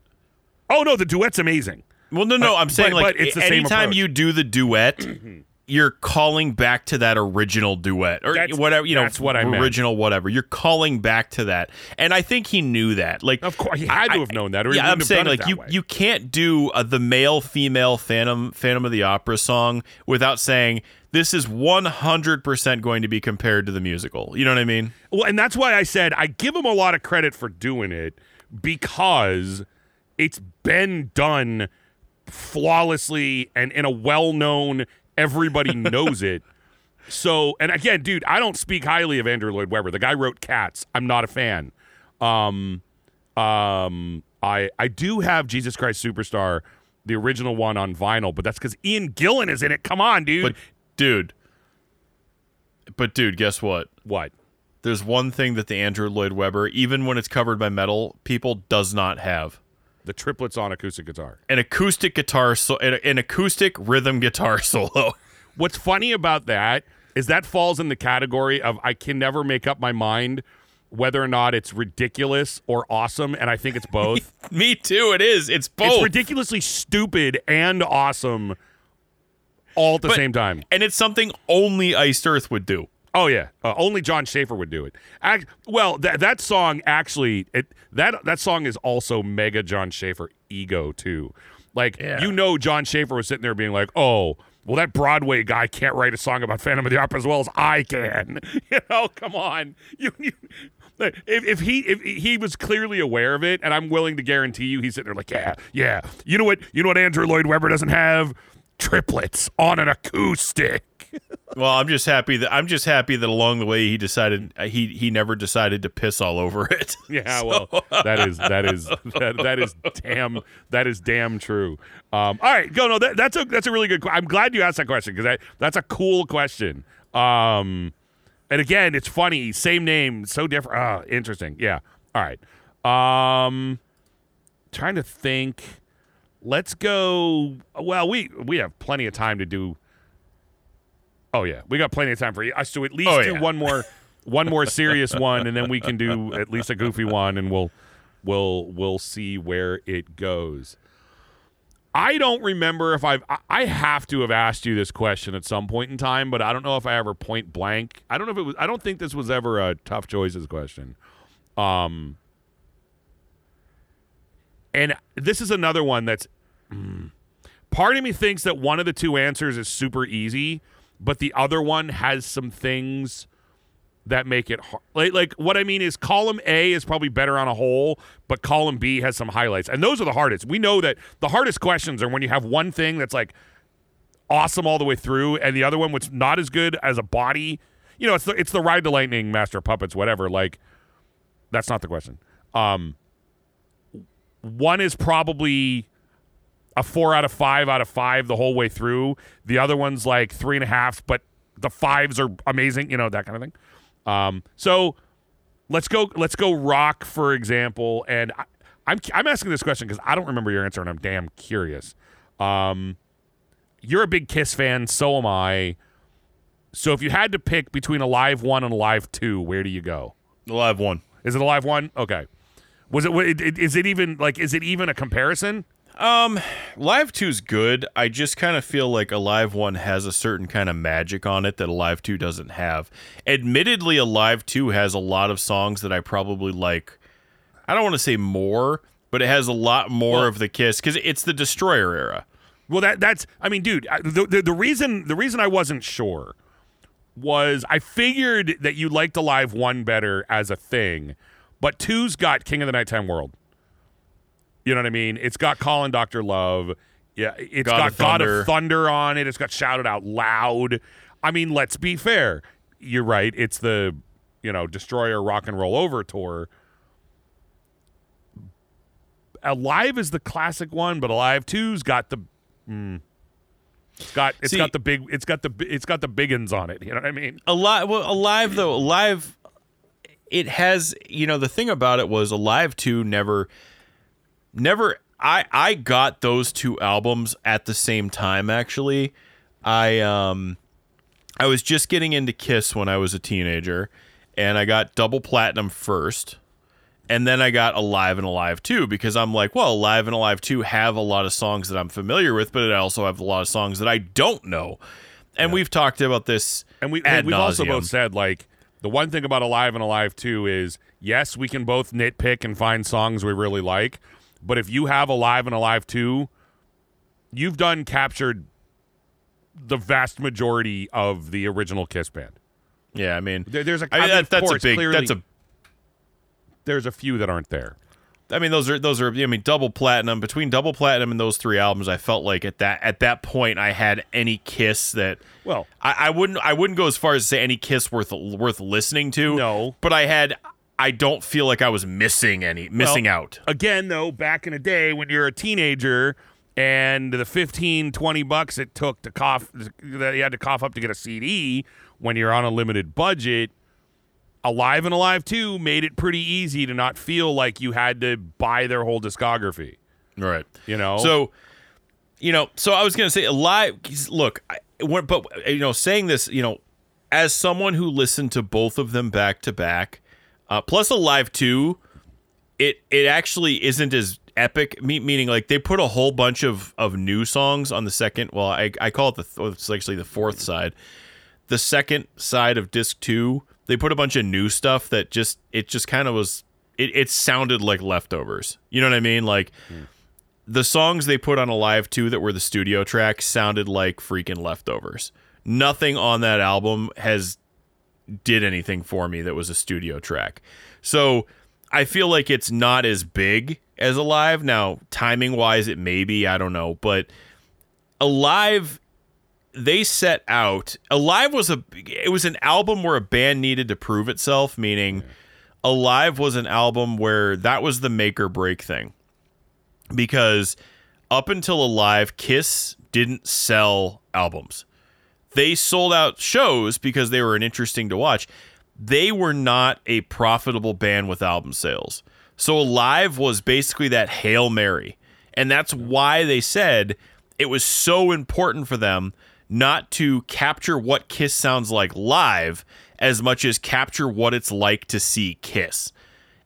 oh no the duet's amazing Well, no, no, But- I'm saying but- like but it's the same anytime approach. you do the duet, you're calling back to that original duet or That's- whatever you know. that's what I meant. original whatever. You're calling back to that, and I think he knew that. Like, Of course, he had to have known that, or yeah, I'm saying like you way. you can't do uh, the male female Phantom Phantom of the Opera song without saying this is 100% going to be compared to the musical. You know what I mean? Well, and that's why I said I give him a lot of credit for doing it because it's been done flawlessly and in a well-known everybody knows it. So, and again, dude, I don't speak highly of Andrew Lloyd Webber. The guy wrote Cats. I'm not a fan. Um um I I do have Jesus Christ Superstar, the original one on vinyl, but that's cuz Ian Gillan is in it. Come on, dude. But dude, but dude, guess what? what? There's one thing that the Andrew Lloyd Webber, even when it's covered by metal people, does not have. The triplets on acoustic guitar. An acoustic guitar, so an, an acoustic rhythm guitar solo. What's funny about that is that falls in the category of I can never make up my mind whether or not it's ridiculous or awesome, and I think it's both. Me too. It is. It's both. It's ridiculously stupid and awesome all at the But- same time. and it's something only Iced Earth would do. Oh yeah, uh, only Jon Schaffer would do it. Act, well, that that song actually, it that that song is also mega Jon Schaffer ego too. Like Yeah. you know, Jon Schaffer was sitting there being like, "Oh, well, that Broadway guy can't write a song about Phantom of the Opera as well as I can." You know, come on. You, you if, if he if he was clearly aware of it, and I'm willing to guarantee you, he's sitting there like, "Yeah, yeah." You know what? You know what? Andrew Lloyd Webber doesn't have triplets on an acoustic. Well, I'm just happy that I'm just happy that along the way he decided uh, he he never decided to piss all over it. Yeah, well, that is that is that, that is damn that is damn true. Um, all right, go no, that, that's a that's a really good. I'm glad you asked that question because that that's a cool question. Um, and again, it's funny, same name, so different. Ah, interesting. Yeah. All right. Um, trying to think. Let's go. Well, we we have plenty of time to do. Oh yeah, we got plenty of time for us to at least Oh, do yeah. one more, one more serious one, and then we can do at least a goofy one, and we'll we'll we'll see where it goes. I don't remember if I've I- I have to have asked you this question at some point in time, but I don't know if I ever point blank. I don't know if it was. I don't think this was ever a tough choices question. Um, and this is another one that's. mm, part of me thinks that one of the two answers is super easy, but the other one has some things that make it hard. Like, like what I mean is column A is probably better on a whole, but column B has some highlights. And those are the hardest. We know that the hardest questions are when you have one thing that's like awesome all the way through and the other one which not as good as a body. You know, it's the it's the ride the lightning, master puppets, whatever. Like that's not the question. Um one is probably a four out of five out of five the whole way through. The other one's like three and a half, but the fives are amazing, you know, that kind of thing. Um, so let's go let's go rock for example, and I, I'm I'm asking this question because I don't remember your answer and I'm damn curious. Um, you're a big Kiss fan, so am I. So if you had to pick between a live one and a live two, where do you go? The live one. Is it a live one? Okay. Was it? wa- it- it- Is it even like? Is it even a comparison? Um, live two's good. I just kind of feel like a live one has a certain kind of magic on it that a live two doesn't have. Admittedly, a live two has a lot of songs that I probably like. I don't want to say more, but it has a lot more Well- of the Kiss because it's the Destroyer era. Well, that that's. I mean, dude, the, the the reason the reason I wasn't sure was I figured that you liked Alive one better as a thing, but two's got King of the Nighttime World. You know what I mean? It's got Calling Doctor Love. Yeah, it's God got of God of Thunder on it. It's got Shout It Out Loud. I mean, let's be fair. You're right. It's the you know Destroyer Rock and Roll Over tour. Alive is the classic one, but Alive 2's got the mm, it's got it's See- got the big it's got the it's got the biggins on it. You know what I mean? Alive, well, alive though, alive. It has, you know, the thing about it was alive two never, never. I I got those two albums at the same time. Actually, I um, I was just getting into Kiss when I was a teenager, and I got double platinum first. And then I got Alive and Alive 2 because I'm like, well, Alive and Alive 2 have a lot of songs that I'm familiar with, but it also have a lot of songs that I don't know. And we've talked about this And we ad we've also both said like the one thing about Alive and Alive 2 is yes, we can both nitpick and find songs we really like, but if you have Alive and Alive 2, you've done captured the vast majority of the original Kiss band. Yeah, I mean, There, there's a I mean that, that's course, a big. clearly, That's a. there's a few that aren't there. I mean, those are those are. I mean, double platinum between double platinum and those three albums. I felt like at that at that point I had any Kiss that. Well, I, I wouldn't I wouldn't go as far as to say any Kiss worth worth listening to. No. but I had. I don't feel like I was missing any missing Well, out. again though back in the day when you're a teenager and the 15 20 bucks it took to cough that you had to cough up to get a cd when you're on a limited budget alive and alive 2 made it pretty easy to not feel like you had to buy their whole discography Right. you know So, you know, so I was gonna say alive. Look, I, but you know, saying this, you know, as someone who listened to both of them back to back, uh, plus a live two, it it actually isn't as epic. Me, meaning like they put a whole bunch of of new songs on the second. Well, I I call it the th- it's actually the fourth side. The second side of disc two, they put a bunch of new stuff that just it just kind of was. It, it sounded like leftovers. You know what I mean? Like the songs they put on a live two that were the studio tracks sounded like freaking leftovers. Nothing on that album has did anything for me that was a studio track. So I feel like it's not as big as Alive. Now, timing wise, it may be, I don't know. But Alive, they set out. Alive was a it was an album where a band needed to prove itself, meaning Alive was an album where that was the make or break thing. Because up until Alive, Kiss didn't sell albums. They sold out shows because they were an interesting to watch. They were not a profitable band with album sales. So Alive was basically that Hail Mary. And that's why they said it was so important for them not to capture what Kiss sounds like live as much as capture what it's like to see Kiss.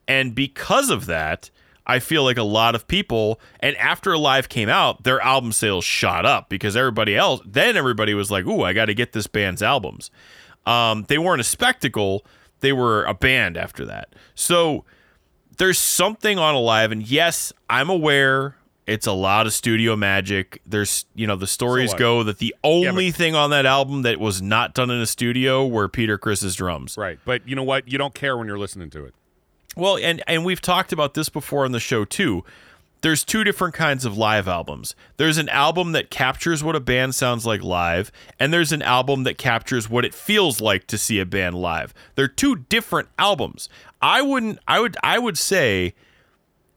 And because of that, I feel like a lot of people, and after Alive came out, their album sales shot up because everybody else, then everybody was like, ooh, I got to get this band's albums. Um, they weren't a spectacle, they were a band after that. So there's something on Alive, and yes, I'm aware it's a lot of studio magic. There's, you know, the stories what? go that the only Yeah, but- thing on that album that was not done in a studio were Peter Criss's drums. Right. But you know what? You don't care when you're listening to it. Well, and and we've talked about this before on the show too. There's two different kinds of live albums. There's an album that captures what a band sounds like live, and there's an album that captures what it feels like to see a band live. They're two different albums. I wouldn't I would I would say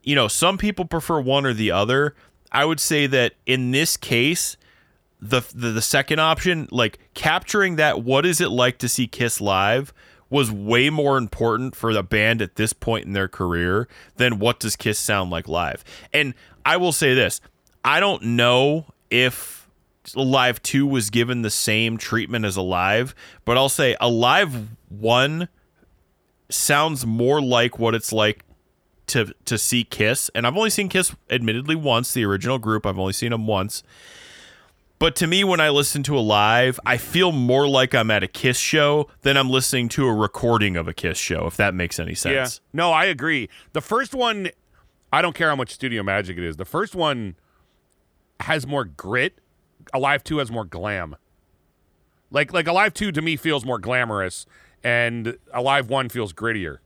you know, some people prefer one or the other. I would say that in this case, the, the the second option, like capturing that what is it like to see Kiss live was way more important for the band at this point in their career than what does Kiss sound like live. And I will say this, I don't know if Alive 2 was given the same treatment as Alive, but I'll say Alive 1 sounds more like what it's like to to see Kiss, and I've only seen Kiss admittedly once, the original group. I've only seen them once. But to me, when I listen to a live, I feel more like I'm at a Kiss show than I'm listening to a recording of a Kiss show, if that makes any sense. Yeah. No, I agree. The first one, I don't care how much studio magic it is. The first one has more grit. Alive 2 has more glam. Like like Alive 2 to me feels more glamorous and Alive 1 feels grittier.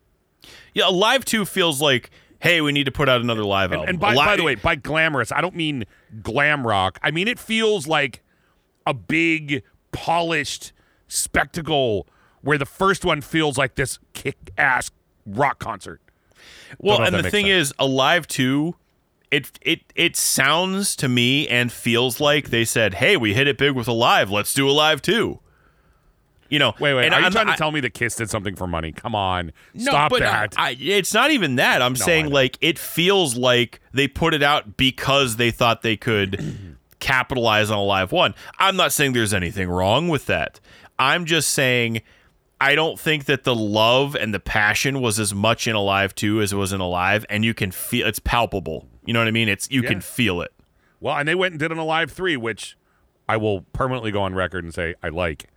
Yeah, Alive 2 feels like, hey, we need to put out another live album. And by, Alive- by the way, by glamorous, I don't mean glam rock. I mean it feels like a big polished spectacle where the first one feels like this kick-ass rock concert. Well, Don't know if and the thing sense. is, Alive 2, it it it sounds to me and feels like they said, "Hey, we hit it big with Alive. Let's do Alive 2." You know, Wait, wait. and are you I'm- trying to I- tell me that Kiss did something for money? Come on. No, Stop but that. I, it's not even that. I'm I saying like it feels like they put it out because they thought they could capitalize on a live one. I'm not saying there's anything wrong with that. I'm just saying I don't think that the love and the passion was as much in Alive 2 as it was in Alive and you can feel it's palpable. You know what I mean? It's you Yeah. can feel it. well, and they went and did an Alive 3, which I will permanently go on record and say I like.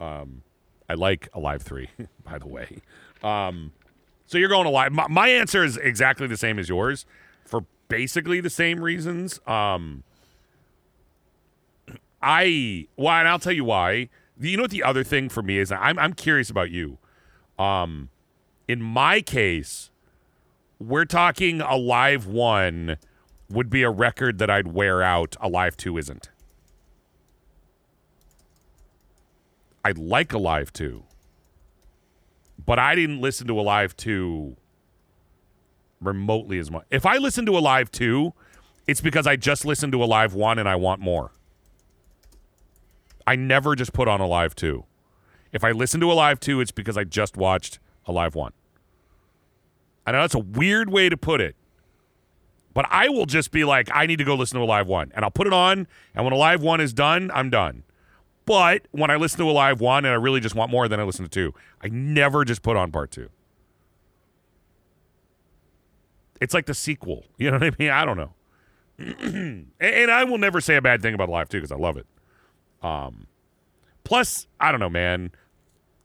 Um, I like Alive 3, by the way. Um, so you're going Alive. My, my answer is exactly the same as yours for basically the same reasons. Um, I, well, and I'll tell you why. You know what the other thing for me is? I'm, I'm curious about you. Um, in my case, we're talking Alive 1 would be a record that I'd wear out. Alive 2 isn't. I like Alive 2. But I didn't listen to Alive 2 remotely as much. If I listen to Alive 2, it's because I just listened to Alive 1 and I want more. I never just put on Alive 2. If I listen to Alive 2, it's because I just watched Alive 1. I know that's a weird way to put it, but I will just be like, I need to go listen to Alive 1. And I'll put it on, and when Alive 1 is done, I'm done. But when I listen to a live one and I really just want more, then I listen to two. I never just put on part two. It's like the sequel. You know what I mean? I don't know. and, I will never say a bad thing about live 2 because I love it. Um, plus, I don't know, man.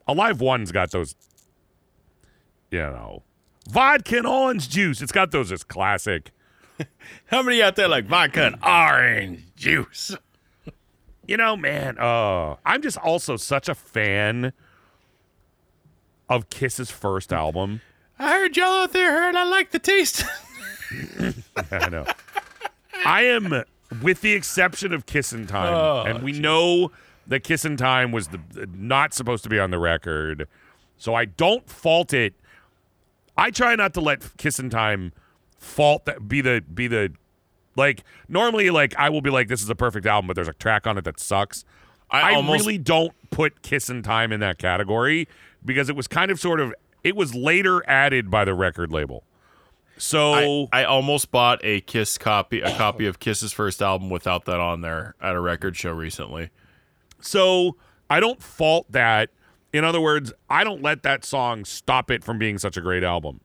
A live 1's got those, you know, vodka and orange juice. It's got those as classic. How many out there like vodka and orange juice? You know, man, uh, I'm just also such a fan of Kiss's first album. I heard y'all out there heard I like the taste. I know. I am, with the exception of Kissin' Time, Oh, and we know that Kissin' Time was the, not supposed to be on the record, so I don't fault it. I try not to let Kissin' Time fault that be the be the like normally like I will be like this is a perfect album, but there's a track on it that sucks. I I, almost- really don't put Kissin' Time in that category because it was kind of sort of it was later added by the record label. So I, I almost bought a Kiss copy, a copy of Kiss's first album without that on there at a record show recently. So I don't fault that. In other words, I don't let that song stop it from being such a great album.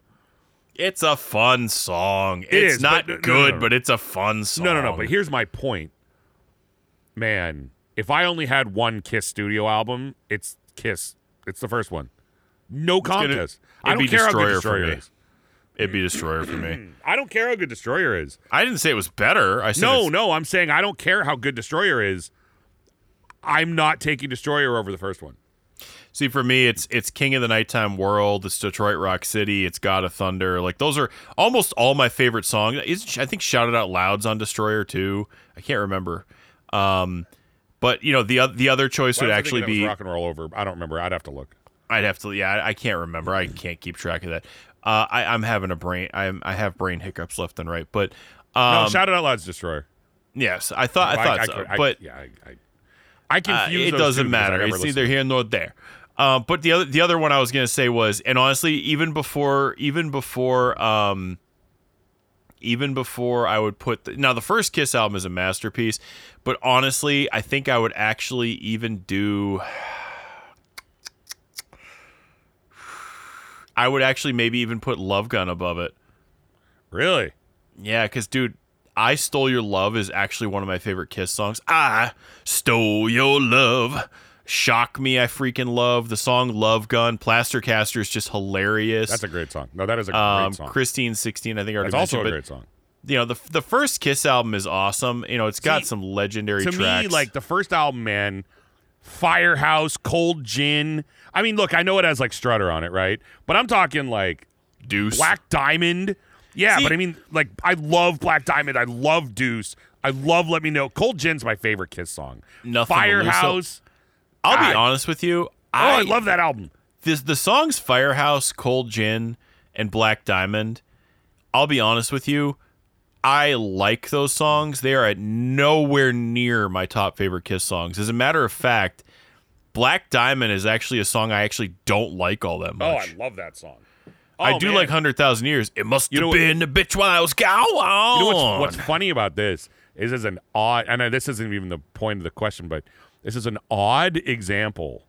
It's a fun song. It it's is, not but- no, no, good, no, no. but it's a fun song. No, no, no. But here's my point. Man, if I only had one Kiss studio album, it's Kiss. It's the first one. No gonna- contest. I it'd don't be care how good Destroyer is. it'd be Destroyer for me. I don't care how good Destroyer is. I didn't say it was better. I said No, no. I'm saying I don't care how good Destroyer is. I'm not taking Destroyer over the first one. See, for me, it's it's King of the Nighttime World. It's Detroit Rock City. It's God of Thunder. Like those are almost all my favorite songs. Is I think Shouted Out Loud's on Destroyer too. I can't remember. Um, but you know the the other choice would was I actually it be rock and roll over. I don't remember. I'd have to look. I'd have to. Yeah, I, I can't remember. I can't keep track of that. Uh, I, I'm having a brain. I'm I have brain hiccups left and right. But um, No, shout it out loud's Destroyer. yes, I thought I thought so. could- I- but yeah, I, I, I Uh, confuse it those doesn't I matter. It's neither here nor there. Um, but the other the other one I was gonna say was, and honestly, even before even before um, even before I would put the, now the first Kiss album is a masterpiece, but honestly, I think I would actually even do. I would actually maybe even put Love Gun above it. Really? Yeah, because dude, I Stole Your Love is actually one of my favorite Kiss songs. I stole your love. Shock Me, I freaking love. The song Love Gun. Plaster Caster is just hilarious. That's a great song. No, that is a great um, song. Christine 16, I think I already That's also a mentioned. great song. You know, the, the first Kiss album is awesome. You know, it's got See, some legendary To tracks. me, like the first album, man, Firehouse, Cold Gin. I mean, look, I know it has like Strutter on it, right? But I'm talking like Deuce. Black Diamond. Yeah, See- but I mean, like, I love Black Diamond. I love Deuce. I love Let Me Know. Cold Gin's my favorite Kiss song. Nothing. Firehouse. I'll be honest with you. oh, I I love that album. this the songs Firehouse, Cold Gin, and Black Diamond. I'll be honest with you. I like those songs. They are at nowhere near my top favorite Kiss songs. As a matter of fact, Black Diamond is actually a song I actually don't like all that much. Oh. I love that song. I Oh, do man. like Hundred Thousand Years. It must You have what- been a bitch while I was gone. You know what's, what's funny about this is as an odd, and this isn't even the point of the question, but this is an odd example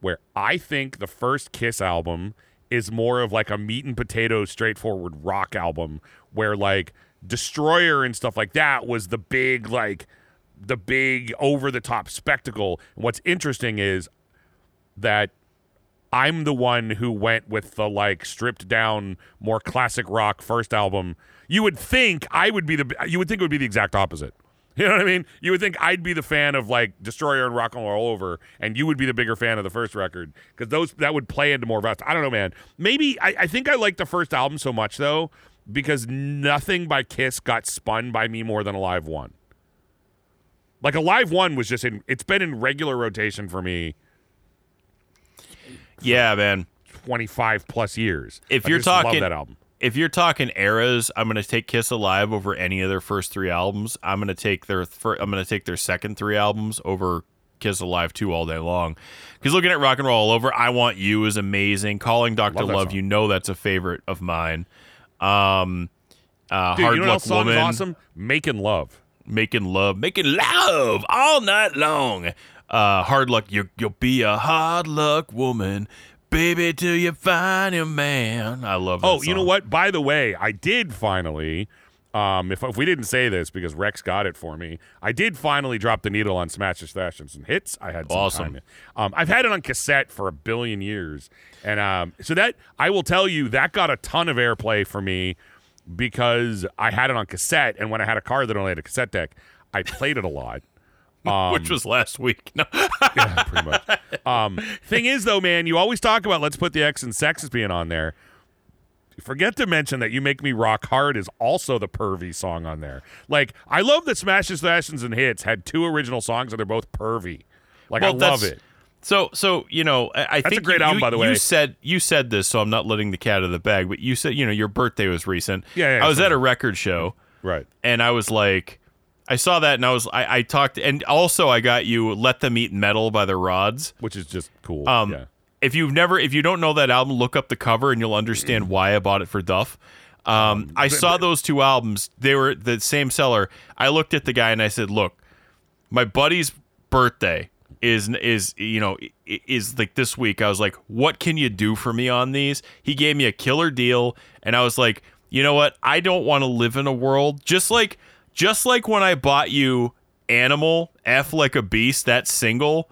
where I think the first Kiss album is more of like a meat and potatoes, straightforward rock album, where like Destroyer and stuff like that was the big like the big over the top spectacle. And what's interesting is that I'm the one who went with the like stripped down, more classic rock first album. You would think I would be the you would think it would be the exact opposite. You know what I mean? You would think I'd be the fan of like Destroyer and Rock and Roll Over, and you would be the bigger fan of the first record because those that would play into more of us. I don't know, man. Maybe I, I think I like the first album so much though because nothing by Kiss got spun by me more than Alive One. Like Alive One was just in. It's been in regular rotation for me yeah, man. 25 plus years. If I you're talking- that album. If you're talking eras, I'm gonna take Kiss Alive over any of their first three albums. I'm gonna take their fir- I'm gonna take their second three albums over Kiss Alive two all day long. Because looking at Rock and Roll All Over, I Want You is amazing. Calling Doctor Love Love, you know that's a favorite of mine. Um, uh, Dude, Hard you know Luck Woman, awesome? Making Love. Making Love, Making Love all night long. uh, hard luck. You you'll be a hard luck woman, baby, till you find your man. I love. That Oh, you know what? By the way, I did finally. Um, if, if we didn't say this because Rex got it for me, I did finally drop the needle on Smashes, Thrashes, and some Hits. I had some Awesome. time. Um, I've had it on cassette for a billion years, and um, so that I will tell you that got a ton of airplay for me because I had it on cassette, and when I had a car that only had a cassette deck, I played it a lot. Which was last week. No. yeah, pretty much. Um, thing is, though, man, you always talk about let's put the X and sex as being on there. You forget to mention that "You Make Me Rock Hard" is also the pervy song on there. Like, I love that Smashes, Thrashes, and Hits had two original songs, and they're both pervy. Like, I love it. So, so you know, I, I That's a think great you, album, by the way. You said you said this, so I'm not letting the cat out of the bag. But you said, you know, your birthday was recent. Yeah, yeah, I was at a record show, Right. and I was like, I saw that, and I was, I, I talked, and also I got you "Let Them Eat Metal" by the Rods. Which is just cool. Um, yeah. if you've never, if you don't know that album, look up the cover, and you'll understand why I bought it for Duff. Um, I saw those two albums; they were the same seller. I looked at the guy and I said, "Look, my buddy's birthday is is you know is like this week i was like what can you do for me on these he gave me a killer deal and i was like you know what i don't want to live in a world just like just like when i bought you animal f like a beast that single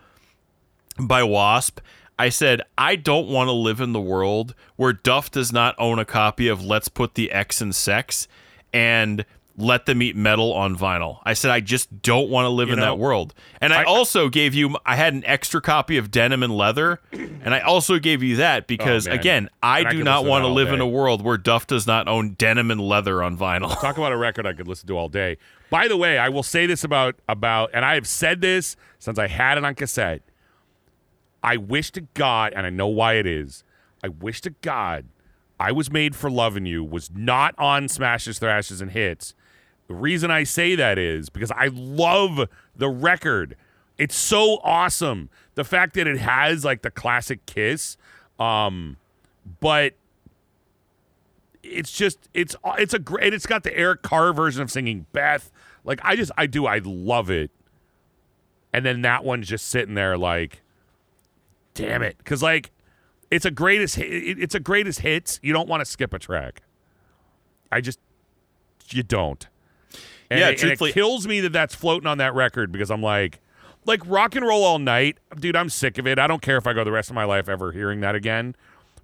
by wasp i said i don't want to live in the world where duff does not own a copy of let's put the x in sex and let them eat metal on vinyl i said i just don't want to live in know, that world and I, I- also gave you I had an extra copy of Denim and Leather, and I also gave you that oh, because Oh, again, I And do could not want to live in a world where Duff does not own Denim and Leather on vinyl. Talk about a record I could listen to all day. By the way, I will say this about about, and I have said this since I had it on cassette. I wish to God, and I know why it is. I wish to God, I was made for loving you was not on Smashes, Thrashes, and Hits. The reason I say that is because I love the record. It's so awesome. The fact that it has like the classic Kiss, um, but it's just it's it's a great it's got the Eric Carr version of singing Beth. Like I just I do I love it. And then that one's just sitting there like damn it cuz like it's a greatest it's a greatest hits. You don't want to skip a track. I just you don't. And Yeah, it, and truthfully- it kills me that that's floating on that record because I'm like like rock and roll all night. Dude, I'm sick of it. I don't care if I go the rest of my life ever hearing that again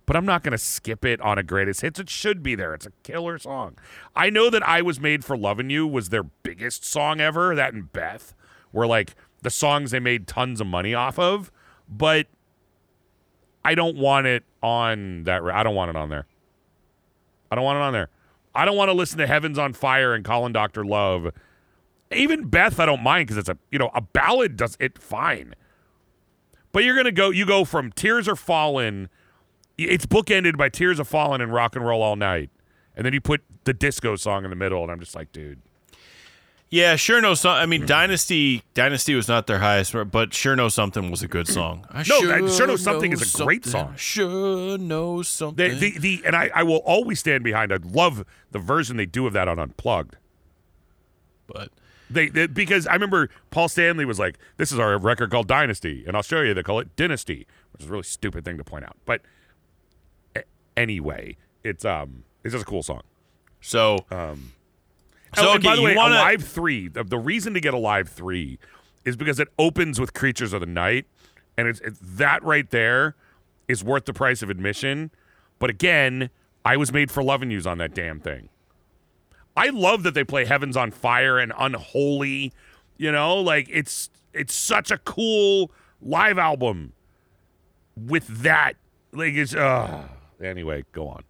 but I'm not going to skip it on a greatest hits. It should be there. It's a killer song. I know that I Was Made for Loving You was their biggest song ever, that and Beth were like the songs they made tons of money off of, but I don't want it on that. I don't want it on there. I don't want it on there. I don't want to listen to Heaven's on Fire and Calling Dr. Love. Even Beth, I don't mind because it's a you know a ballad does it fine. But you're gonna go. You go from Tears Are Fallen it's bookended by Tears Are Fallen and Rock and Roll All Night. And then you put the disco song in the middle, and I'm just like, dude. Yeah, sure know some. I mean, Dynasty Dynasty was not their highest, but sure know something was a good song. I No, that Sure Know Something is a great song. Sure know something. The, the, the, and I, I will always stand behind. I love the version they do of that on Unplugged. but They, they because I remember Paul Stanley was like, "This is our record called Dynasty," and I'll show you. they call it Dynasty, which is a really stupid thing to point out. But anyway, it's um, it's just a cool song. so Um, So, oh, and by the way, wanna- Alive Three. The, the reason to get Alive Three is because it opens with Creatures of the Night, and it's, it's that right there is worth the price of admission. But again, I was made for loving yous on that damn thing. I love that they play Heavens on Fire and Unholy. You know, like it's it's such a cool live album with that. Like it's uh anyway, go on.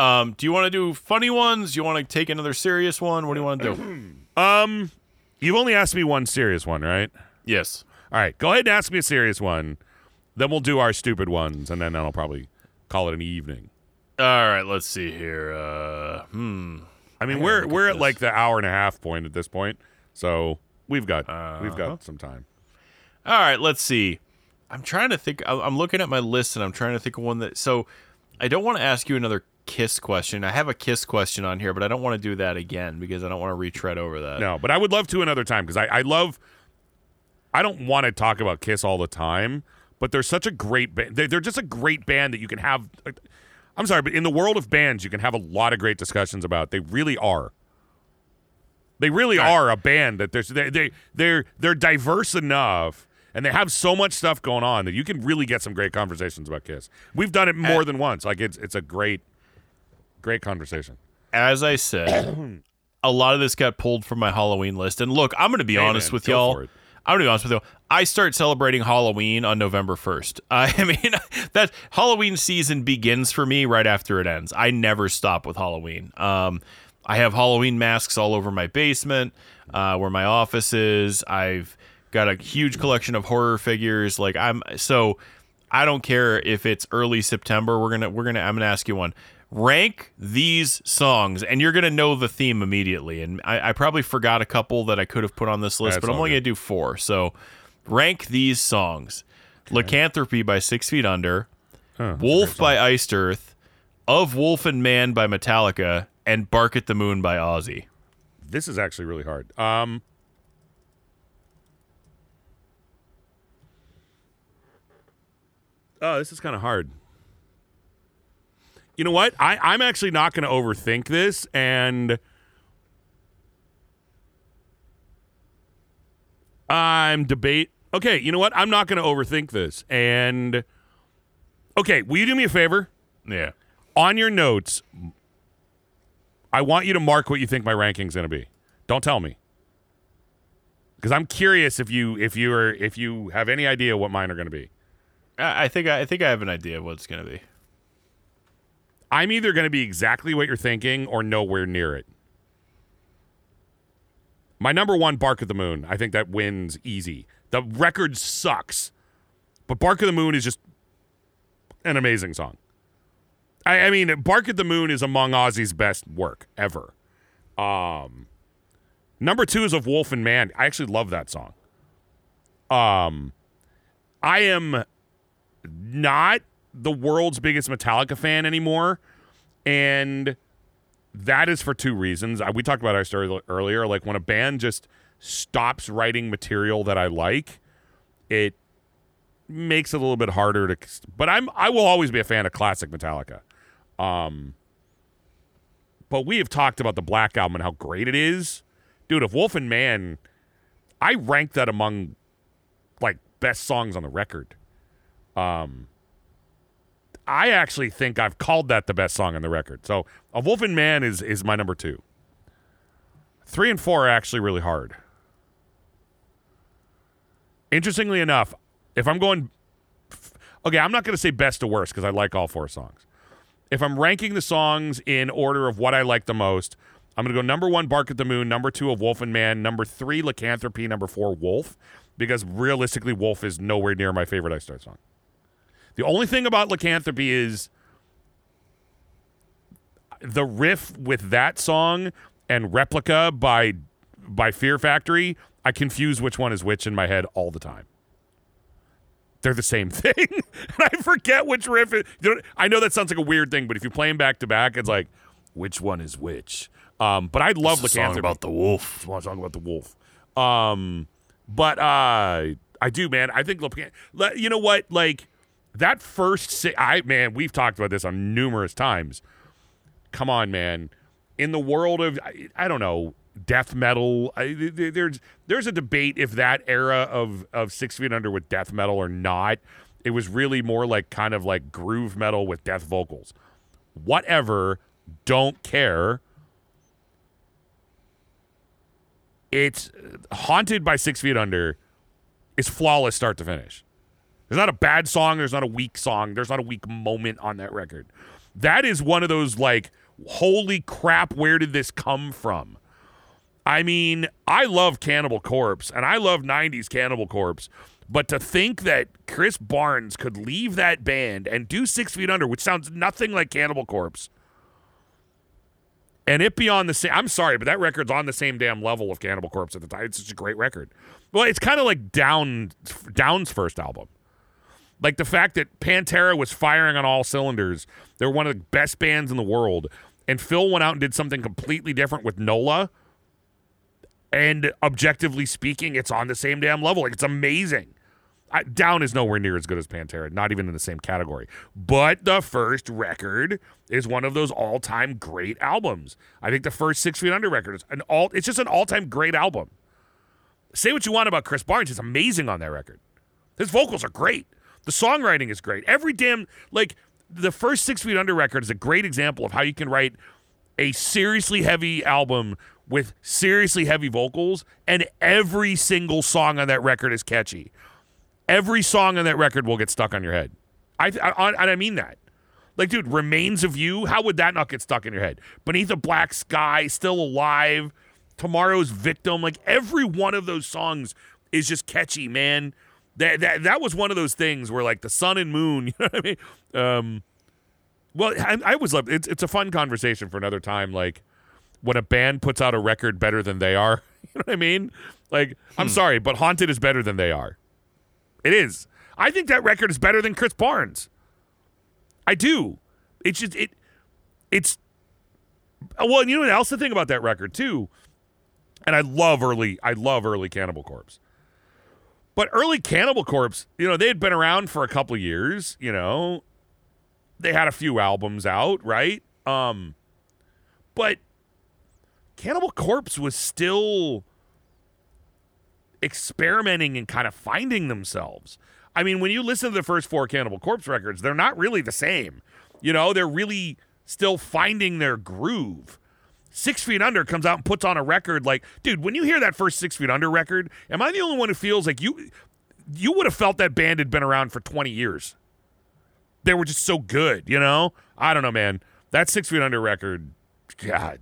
Um, do you want to do funny ones? Do you want to take another serious one? What do you want to do? Um you've only asked me one serious one, right? yes. All right, go ahead and ask me a serious one. Then we'll do our stupid ones, and then I'll probably call it an evening. All right. Let's see here. Uh, hmm. I mean, I we're at we're at this. like the hour and a half point at this point, so we've got we've Uh-huh. got some time. All right, let's see. I'm trying to think. I'm looking at my list and I'm trying to think of one that. So, I don't want to ask you another kiss question. I have a kiss question on here, but I don't want to do that again because I don't want to retread over that. No, but I would love to another time because I I love. I don't want to talk about Kiss all the time, but they're such a great band. They're, they're just a great band that you can have. Uh, I'm sorry, but in the world of bands, you can have a lot of great discussions about. They really are. They really are a band that there's they they they're they're diverse enough and they have so much stuff going on that you can really get some great conversations about Kiss. We've done it more than once. Like it's it's a great great conversation. As I said, a lot of this got pulled from my Halloween list. And look, I'm going to be Hey, honest man, with y'all. I'm gonna be honest with you. I start celebrating Halloween on November 1st. I mean, that Halloween season begins for me right after it ends. I never stop with Halloween. Um, I have Halloween masks all over my basement, uh, where my office is. I've got a huge collection of horror figures. Like I'm so, I don't care if it's early September. We're gonna we're gonna I'm gonna ask you one. Rank these songs, and you're gonna know the theme immediately. And I, I probably forgot a couple that I could have put on this list, That's but I'm only good. gonna do four. So, rank these songs: "Lycanthropy" by Six Feet Under, "Wolf" by Iced Earth, "Of Wolf and Man" by Metallica, and "Bark at the Moon" by Ozzy. This is actually really hard. Um Oh, this is kind of hard. You know what? I, I'm actually not going to overthink this, and I'm debate. Okay, you know what? I'm not going to overthink this, and okay, will you do me a favor? Yeah. on your notes, I want you to mark what you think my ranking's going to be. Don't tell me, because I'm curious if you if you are if you have any idea what mine are going to be. I I think I think I have an idea of what it's gonna be. I'm either going to be exactly what you're thinking or nowhere near it. My number one, Bark at the Moon. I think that wins easy. The record sucks, but Bark at the Moon is just an amazing song. I, I mean, Bark at the Moon is among Ozzy's best work ever. Um, number two is of Wolf and Man. I actually love that song. Um, I am not the world's biggest Metallica fan anymore, and that is for two reasons. Uh, We talked about our story earlier. Like when a band just stops writing material that I like, it makes it a little bit harder to. But I'm I will always be a fan of classic Metallica. Um, but we have talked about the Black Album and how great it is, dude. If Wolf and Man, I rank that among like best songs on the record. Um, I actually think I've called that the best song on the record. So, A Wolf and Man is is my number two. Three and four are actually really hard. Interestingly enough, if I'm going, okay, I'm not going to say best to worst because I like all four songs. If I'm ranking the songs in order of what I like the most, I'm going to go number one, Bark at the Moon, number two, of Wolf and Man, number three, Lycanthropy, number four, Wolf, because realistically, Wolf is nowhere near my favorite Iced Earth song. The only thing about Lycanthropy is the riff with that song and Replica by by Fear Factory. I confuse which one is which in my head all the time. They're the same thing, and I forget which riff. It, you know, I know that sounds like a weird thing, but if you play them back to back, it's like which one is which. Um, but I love It's Lycanthropy. about the wolf. Want to talk about the wolf. Um, but uh, I do, man. I think you know what, like that first. Si- I man, we've talked about this on numerous times. Come on, man. In the world of I, I don't know death metal, I, th- th- there's there's a debate if that era of of Six Feet Under with death metal or not. It was really more like kind of like groove metal with death vocals. Whatever. Don't care. it's uh, haunted by six feet under is flawless start to finish there's not a bad song there's not a weak song there's not a weak moment on that record that is one of those like holy crap where did this come from i mean i love cannibal corpse and i love 90s cannibal corpse but to think that chris barnes could leave that band and do six feet under which sounds nothing like cannibal corpse and it be on the same. I'm sorry, but that record's on the same damn level of Cannibal Corpse at the time. It's such a great record. Well, it's kind of like Down Down's first album. Like the fact that Pantera was firing on all cylinders. They're one of the best bands in the world, and Phil went out and did something completely different with Nola. And objectively speaking, it's on the same damn level. Like, it's amazing. I, Down is nowhere near as good as Pantera, not even in the same category. But the first record is one of those all-time great albums. I think the first Six Feet Under record is an all. It's just an all-time great album. Say what you want about Chris Barnes, he's amazing on that record. His vocals are great. The songwriting is great. Every damn like the first Six Feet Under record is a great example of how you can write a seriously heavy album with seriously heavy vocals, and every single song on that record is catchy. Every song on that record will get stuck on your head. I, I I mean that. Like, dude, Remains of You, how would that not get stuck in your head? Beneath a Black Sky, Still Alive, Tomorrow's Victim, like every one of those songs is just catchy, man. That that that was one of those things where like the sun and moon, you know what I mean? Um, well, I, I was love it's it's a fun conversation for another time. Like when a band puts out a record better than they are, you know what I mean? Like I'm Hmm. sorry, but Haunted is better than they are. It is. I think that record is better than Chris Barnes. I do. It's just it. It's well, and you know what else? The thing about that record too, and I love early. I love early Cannibal Corpse. But early Cannibal Corpse, you know, they had been around for a couple years. You know, they had a few albums out, right? Um, but Cannibal Corpse was still experimenting and kind of finding themselves. I mean, when you listen to the first four Cannibal Corpse records, they're not really the same. You know, they're really still finding their groove. Six Feet Under comes out and puts on a record like, dude, when you hear that first Six Feet Under record, am I the only one who feels like you you would have felt that band had been around for 20 years? They were just so good, you know? I don't know, man. That Six Feet Under record, God,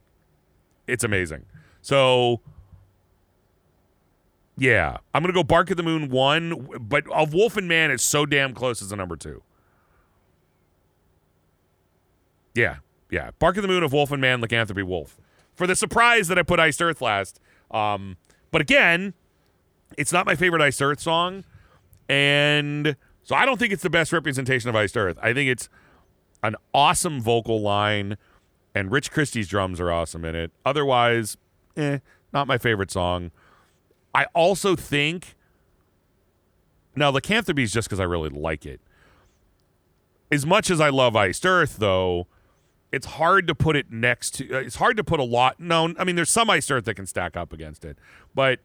it's amazing. So, yeah, I'm gonna go Bark at the Moon one, but of Wolf and Man, it's so damn close as a number two. Yeah, yeah. Bark of the Moon of Wolf and Man, Lycanthropy Wolf. For the surprise that I put Iced Earth last. Um, but again, it's not my favorite Iced Earth song. And so I don't think it's the best representation of Iced Earth. I think it's an awesome vocal line, and Rich Christy's drums are awesome in it. Otherwise, eh, not my favorite song. I also think now Lycanthropy is just because I really like it. As much as I love Iced Earth, though, it's hard to put it next to. uh, It's hard to put a lot. No, I mean there's some Iced Earth that can stack up against it, but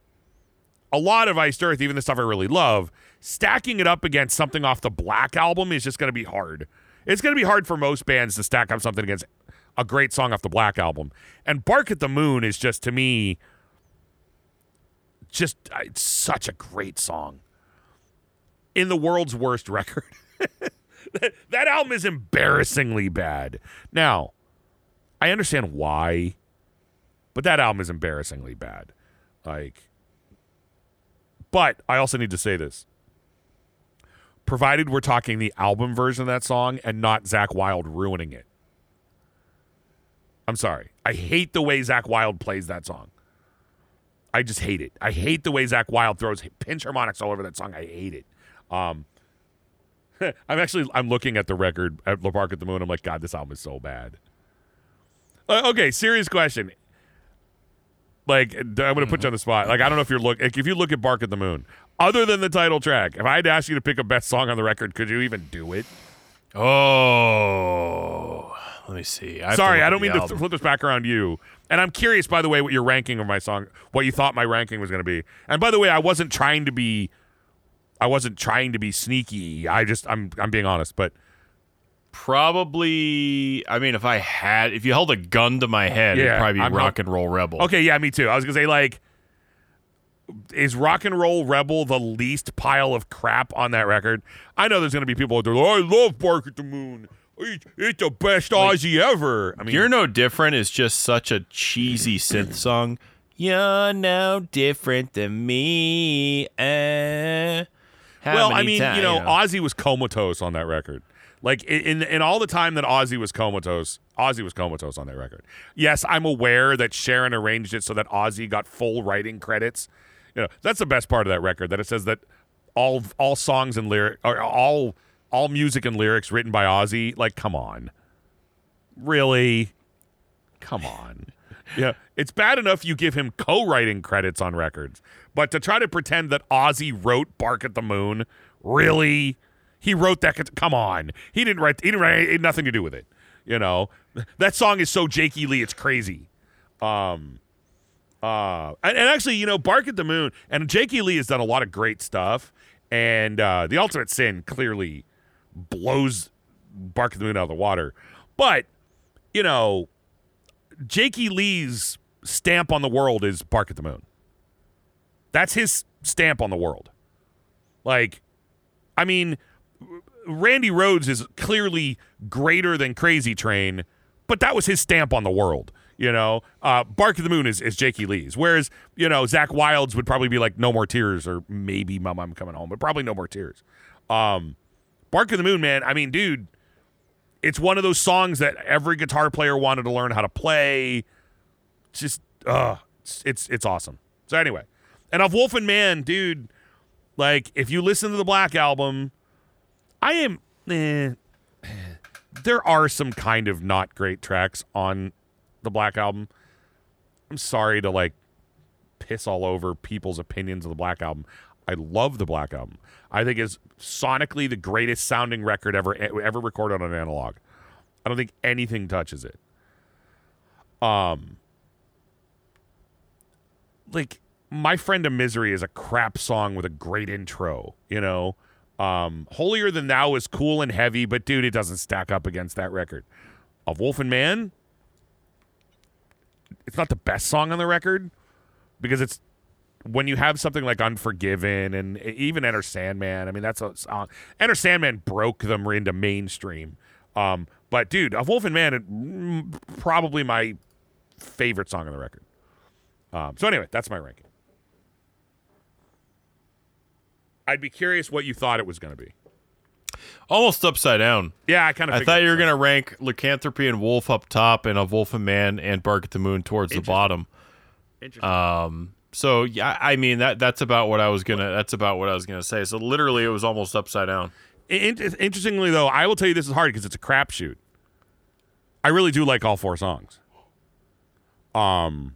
a lot of Iced Earth, even the stuff I really love, stacking it up against something off the Black album is just going to be hard. It's going to be hard for most bands to stack up something against a great song off the Black album. And Bark at the Moon is just to me just uh, it's such a great song. In the world's worst record. that, album is embarrassingly bad. Now, I understand why, but that album is embarrassingly bad. Like but I also need to say this. Provided we're talking the album version of that song and not Zakk Wylde ruining it. I'm sorry. I hate the way Zakk Wylde plays that song. I just hate it. I hate the way Zakk Wylde throws pinch harmonics all over that song. I hate it. Um, I'm actually I'm looking at the record at La Bark at the Moon. I'm like, God, this album is so bad. Uh, okay, serious question. Like, I'm gonna put you on the spot. Like, I don't know if you're look if you look at Bark at the Moon, other than the title track, if I had to ask you to pick a best song on the record, could you even do it? Oh, let me see. I Sorry, I don't the mean to flip this back around you. And I'm curious, by the way, what your ranking of my song, what you thought my ranking was going to be. And by the way, I wasn't trying to be, I wasn't trying to be sneaky. I just, I'm, I'm being honest. But Probably. I mean, if I had, if you held a gun to my head, Yeah, it'd probably be I'm Rock and Roll Rebel. okay, yeah, me too. I was gonna say like, is Rock and Roll Rebel the least pile of crap on that record? I know there's gonna be people that are like, I love Bark at the Moon. It's, the best Ozzy ever. I mean, You're no different is just such a cheesy synth song. You're no different than me. Eh. How well, I mean, ti- you know, Ozzy was comatose on that record. Like in in all the time that Ozzy was comatose, Ozzy was comatose on that record. Yes, I'm aware that Sharon arranged it so that Ozzy got full writing credits. You know, that's the best part of that record that it says that all all songs and lyric or all all music and lyrics written by Ozzy. Like, come on, really? Come on. Yeah, it's bad enough you give him co-writing credits on records, but to try to pretend that Ozzy wrote "Bark at the Moon," really, he wrote that. Come on, he didn't write. He didn't write. It had nothing to do with it. You know, that song is so Jakey Lee, it's crazy. Um, uh, and, and actually, you know, "Bark at the Moon" and Jakey Lee has done a lot of great stuff, and uh, the Ultimate Sin clearly blows "Bark at the Moon" out of the water, but you know Jakey Lee's stamp on the world is Bark at the Moon. That's his stamp on the world. Like, I mean, Randy Rhoads is clearly greater than Crazy Train, but that was his stamp on the world. You know, uh, Bark of the Moon is, is Jakey Lee's. Whereas, you know, Zakk Wylde's would probably be like No More Tears or maybe Mom, I'm Coming Home, but probably No More Tears. Um, Bark of the Moon, man, I mean, dude, it's one of those songs that every guitar player wanted to learn how to play. Just, uh, it's, it's, it's awesome. So anyway, and of Wolf and Man, dude, like if you listen to the Black album, I am. Eh, there are some kind of not great tracks on the Black album. I'm sorry to like piss all over people's opinions of the Black album. I love the Black album. I think is sonically the greatest sounding record ever ever recorded on an analog. I don't think anything touches it. Um like my friend of misery is a crap song with a great intro, you know. Um Holier Than Thou is cool and heavy, but dude, it doesn't stack up against that record. Of Wolf and Man, it's not the best song on the record because it's when you have something like Unforgiven and even Enter Sandman, I mean that's a song. Enter Sandman broke them into mainstream. Um, but dude, of Wolf and Man, it, mm, probably my favorite song on the record. Um, so anyway, that's my ranking. I'd be curious what you thought it was going to be. Almost upside down. Yeah, I kind of. I thought you were going to rank Lycanthropy and Wolf up top, and a Wolf and Man and Bark at the Moon towards the bottom. Interesting. Um, so yeah, I mean that that's about what I was gonna that's about what I was gonna say. So literally, it was almost upside down. In- interestingly, though, I will tell you this is hard because it's a crapshoot. I really do like all four songs. Um,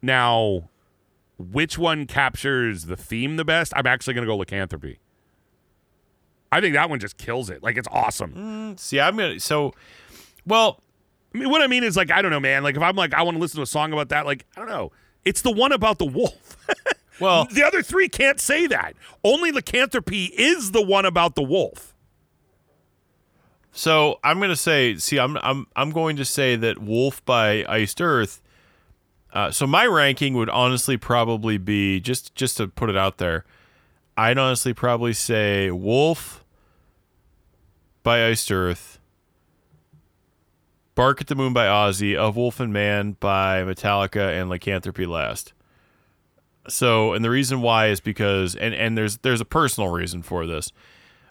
now, which one captures the theme the best? I'm actually gonna go Lycanthropy. I think that one just kills it. Like it's awesome. Mm, see, I'm gonna so well. I mean, what I mean is like I don't know, man. Like if I'm like I want to listen to a song about that, like I don't know. It's the one about the wolf. well, the other three can't say that. Only lycanthropy is the one about the wolf. So I'm gonna say, see, I'm I'm I'm going to say that Wolf by Iced Earth. Uh, so my ranking would honestly probably be just just to put it out there. I'd honestly probably say Wolf by Iced Earth, Bark at the Moon by Ozzy, Of Wolf and Man by Metallica, and Lycanthropy last. So, and the reason why is because, and and there's there's a personal reason for this.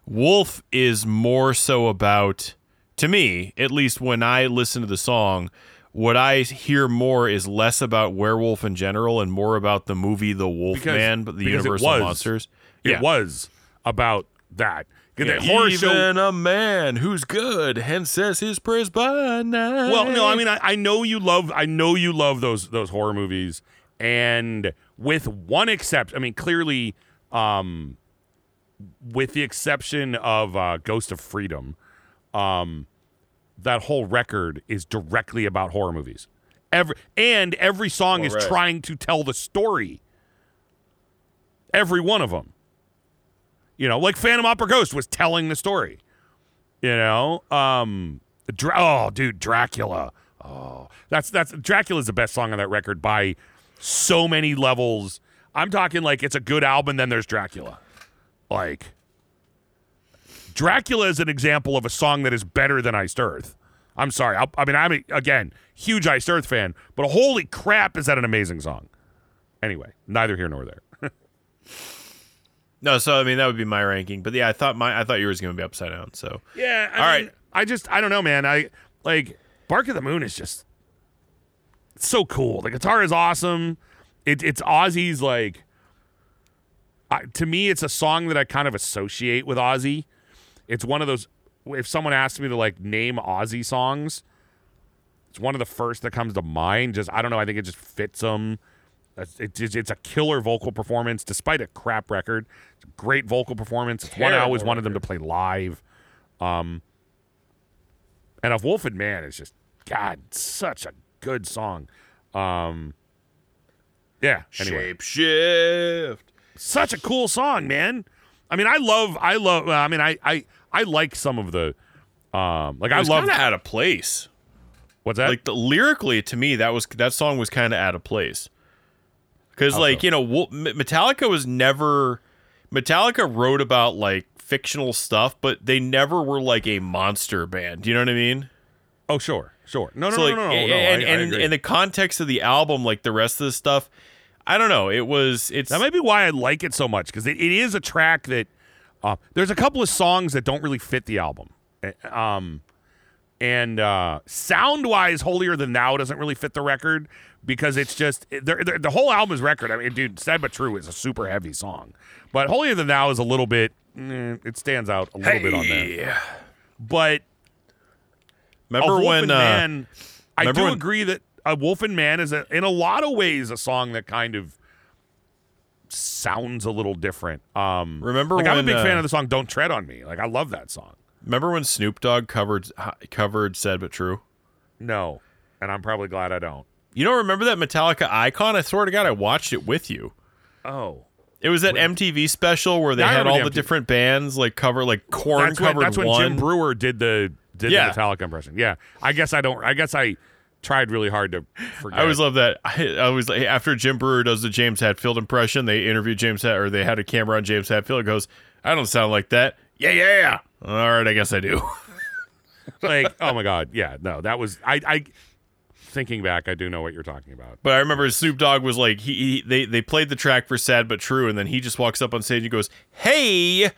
Wolf is more so about, to me, at least when I listen to the song, what I hear more is less about werewolf in general and more about the movie The Wolf Because- Man, but the because it Universal was. Monsters. It Yeah. was about that. Yeah, that horror even show. a man who's good and says his prayers by night. Well, no, I mean I, I know you love I know you love those those horror movies, and with one exception, I mean clearly, um, with the exception of uh, Ghost of Freedom, um, that whole record is directly about horror movies. Every and every song is right. trying to tell the story. Every one of them. You know, like Phantom Opera Ghost was telling the story. You know, um, Dra- oh, dude, Dracula. Oh, that's that's Dracula's the best song on that record by so many levels. I'm talking like it's a good album. Then there's Dracula. Like Dracula is an example of a song that is better than Iced Earth. I'm sorry. I, I mean, I'm a, again huge Iced Earth fan, but holy crap, is that an amazing song? Anyway, neither here nor there. no, so I mean that would be my ranking. But yeah, I thought my I thought yours was going to be upside down. So Yeah. I All mean, right. I just I don't know, man. I like Bark of the Moon is just it's so cool. The guitar is awesome. It, it's Ozzy's like. I, to me, it's a song that I kind of associate with Ozzy. It's one of those. If someone asked me to like name Ozzy songs, It's one of the first that comes to mind. Just I don't know. I think it just fits them. It's, it's, it's a killer vocal performance, despite a crap record. It's a great vocal performance. It's one I always wanted them to play live. Um, and of Wolf and Man is just God, such a good song. Um, yeah. Anyway, Shape shift. such a cool song, man. I mean, I love, I love. I mean, I, I, I like some of the, um, like I love. kind of out of place. What's that? Like the, lyrically, to me, that was that song was kind of out of place. Because like you know, Metallica was never. Metallica wrote about like fictional stuff, but they never were like a monster band. Do you know what I mean? oh, sure, sure. No, no, so no, like, no, no, no. and, I- and, I in the context of the album, like the rest of the stuff, I don't know. It was it's That might be why I like it so much because it, it is a track that uh, there's a couple of songs that don't really fit the album. Uh, Um, and uh, sound wise, Holier Than Thou doesn't really fit the record because it's just they're, they're- the whole album is record. I mean, dude, Sad But True is a super heavy song, but Holier Than Thou is a little bit, eh, it stands out a little bit on that. But Remember when uh, Man, I do when- agree that a Wolf and Man is a, in a lot of ways a song that kind of sounds a little different. Um, Remember like I'm a when, big fan uh, of the song "Don't Tread on Me." Like I love that song. remember when Snoop Dogg covered covered "Sad but True"? No, and I'm probably glad I don't. You don't remember that Metallica icon? I swear to God, I watched it with you. Oh, It was that MTV special where they Yeah, had all the MTV. different bands like cover like Korn that's when, covered that's when. Jim Breuer did the did Yeah. the Metallica impression. Yeah, I guess I don't. I guess I tried really hard to forget. I always love that. I, I always like after Jim Breuer does the James Hetfield impression, they interview James Hat or they had a camera on James Hetfield. It goes, I don't sound like that. Yeah, yeah, yeah. All right, I guess I do. like, oh my god, yeah, no, that was I. I thinking back, I do know what you're talking about. But I remember Snoop Dogg was like, he, he they they played the track for "Sad but True," and then he just walks up on stage and goes, "Hey."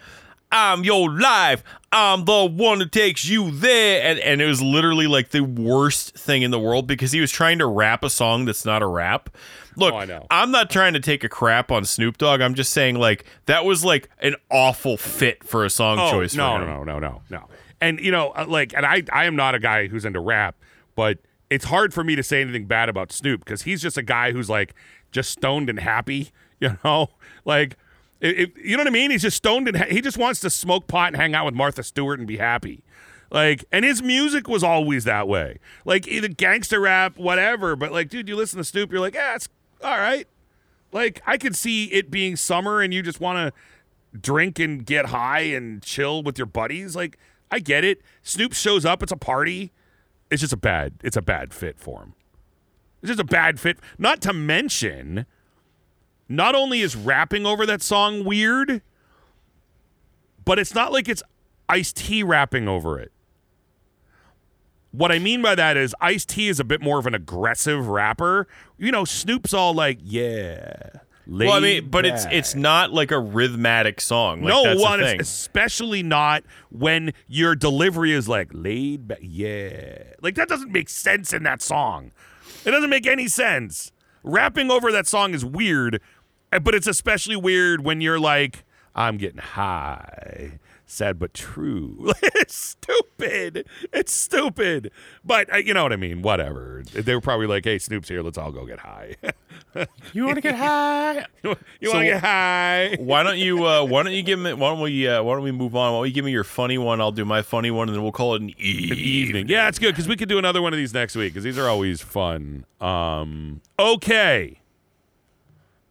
I'm your life. I'm the one who takes you there. And and it was literally like the worst thing in the world because he was trying to rap a song that's not a rap. Look, Oh, I know. I'm not trying to take a crap on Snoop Dogg. I'm just saying like that was like an awful fit for a song Oh, choice. no, for no, no, no, no, no. And you know, uh, like, and I, I am not a guy who's into rap, but it's hard for me to say anything bad about Snoop because he's just a guy who's like just stoned and happy. You know, like, it, it- you know what I mean? He's just stoned and ha- he just wants to smoke pot and hang out with Martha Stewart and be happy. Like, and his music was always that way. Like, either gangster rap, whatever. But like, dude, you listen to Snoop, you're like, yeah, it's all right. Like, I could see it being summer and you just want to drink and get high and chill with your buddies. Like, I get it. Snoop shows up, it's a party. It's just a bad, it's a bad fit for him. It's just a bad fit. Not to mention, not only is rapping over that song weird, but it's not like it's Ice T rapping over it. What I mean by that is Ice T is a bit more of an aggressive rapper. You know, Snoop's all like, yeah. Well, I mean, but it's back." it's not like a rhythmatic song. Like, no one, especially not when your delivery is like laid back. Yeah, like that doesn't make sense in that song. It doesn't make any sense. Rapping over that song is weird, but it's especially weird when you're like, "I'm getting high." Sad but true. it's stupid. It's stupid. But uh, you know what I mean. Whatever. They were probably like, "Hey, Snoop's here. Let's all go get high." you want to get high? you want So- to get high? why don't you uh, why don't you give me why don't we uh, why don't we move on? Why don't you give me your funny one? I'll do my funny one, and then we'll call it an e. Good evening. Yeah, it's good because we could do another one of these next week because these are always fun. Um, okay.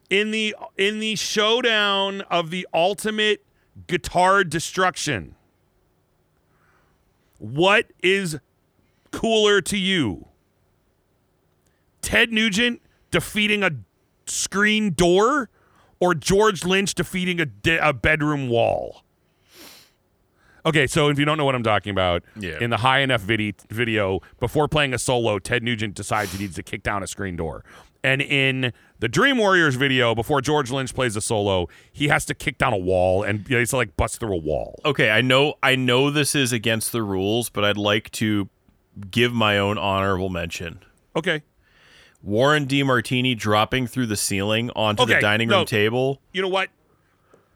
In the in the showdown of the ultimate guitar destruction, what is cooler to you? Ted Nugent defeating a screen door, or George Lynch defeating a, de- a bedroom wall? Okay, so if you don't know what I'm talking about, Yeah. in the high enough vidi- video, before playing a solo, Ted Nugent decides he needs to kick down a screen door. And in the Dream Warriors video, before George Lynch plays a solo, he has to kick down a wall and he has to like bust through a wall. Okay, I know I know this is against the rules, but I'd like to give my own honorable mention. Okay. Warren DeMartini dropping through the ceiling onto Okay, the dining room no. table. You know what?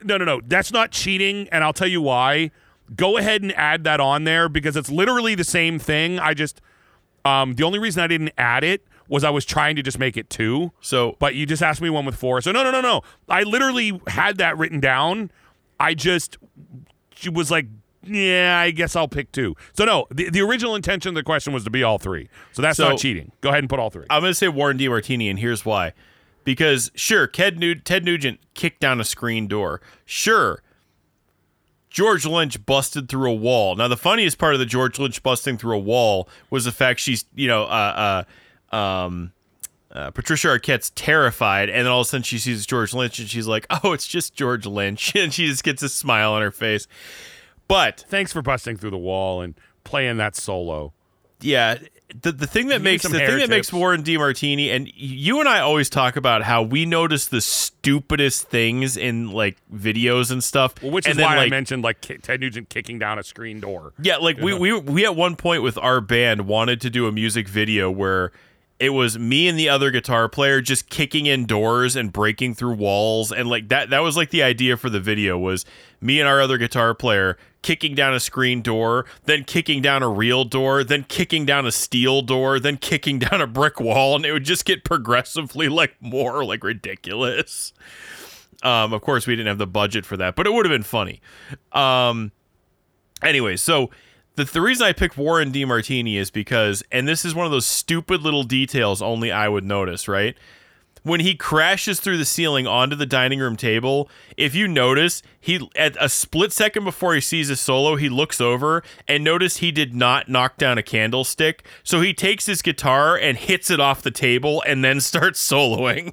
No, no, no. That's not cheating, and I'll tell you why. Go ahead and add that on there because it's literally the same thing. I just Um, the only reason I didn't add it was I was trying to just make it two. So, But you just asked me one with four. So no, no, no, no. I literally had that written down. I just was like, yeah, I guess I'll pick two. So no, the, the original intention of the question was to be all three. So that's So- not cheating. Go ahead and put all three. I'm going to say Warren DeMartini, and here's why. Because, sure, Ted, Nugent, Ted Nugent kicked down a screen door. Sure, George Lynch busted through a wall. Now, the funniest part of the George Lynch busting through a wall was the fact she's, you know, uh, uh, um, uh, Patricia Arquette's terrified, and then all of a sudden she sees George Lynch, and she's like, "Oh, it's just George Lynch," and she just gets a smile on her face. But Thanks for busting through the wall and playing that solo. yeah, the the thing that Give makes the thing that makes tips. Warren DeMartini and you and I always talk about how we notice the stupidest things in like videos and stuff. Well, which and is then, why I mentioned like Ted Nugent kicking down a screen door. Yeah, like we, we we at one point with our band wanted to do a music video where it was me and the other guitar player just kicking in doors and breaking through walls and like that that was like the idea for the video was me and our other guitar player kicking down a screen door, then kicking down a real door, then kicking down a steel door, then kicking down a brick wall and it would just get progressively like more like ridiculous. Um of course we didn't have the budget for that, but it would have been funny. Um anyway, so the, the reason I picked Warren DeMartini is because, and this is one of those stupid little details only I would notice, right? When he crashes through the ceiling onto the dining room table, if you notice, he at a split second before he sees his solo, he looks over and notice he did not knock down a candlestick. So he takes his guitar and hits it off the table and then starts soloing.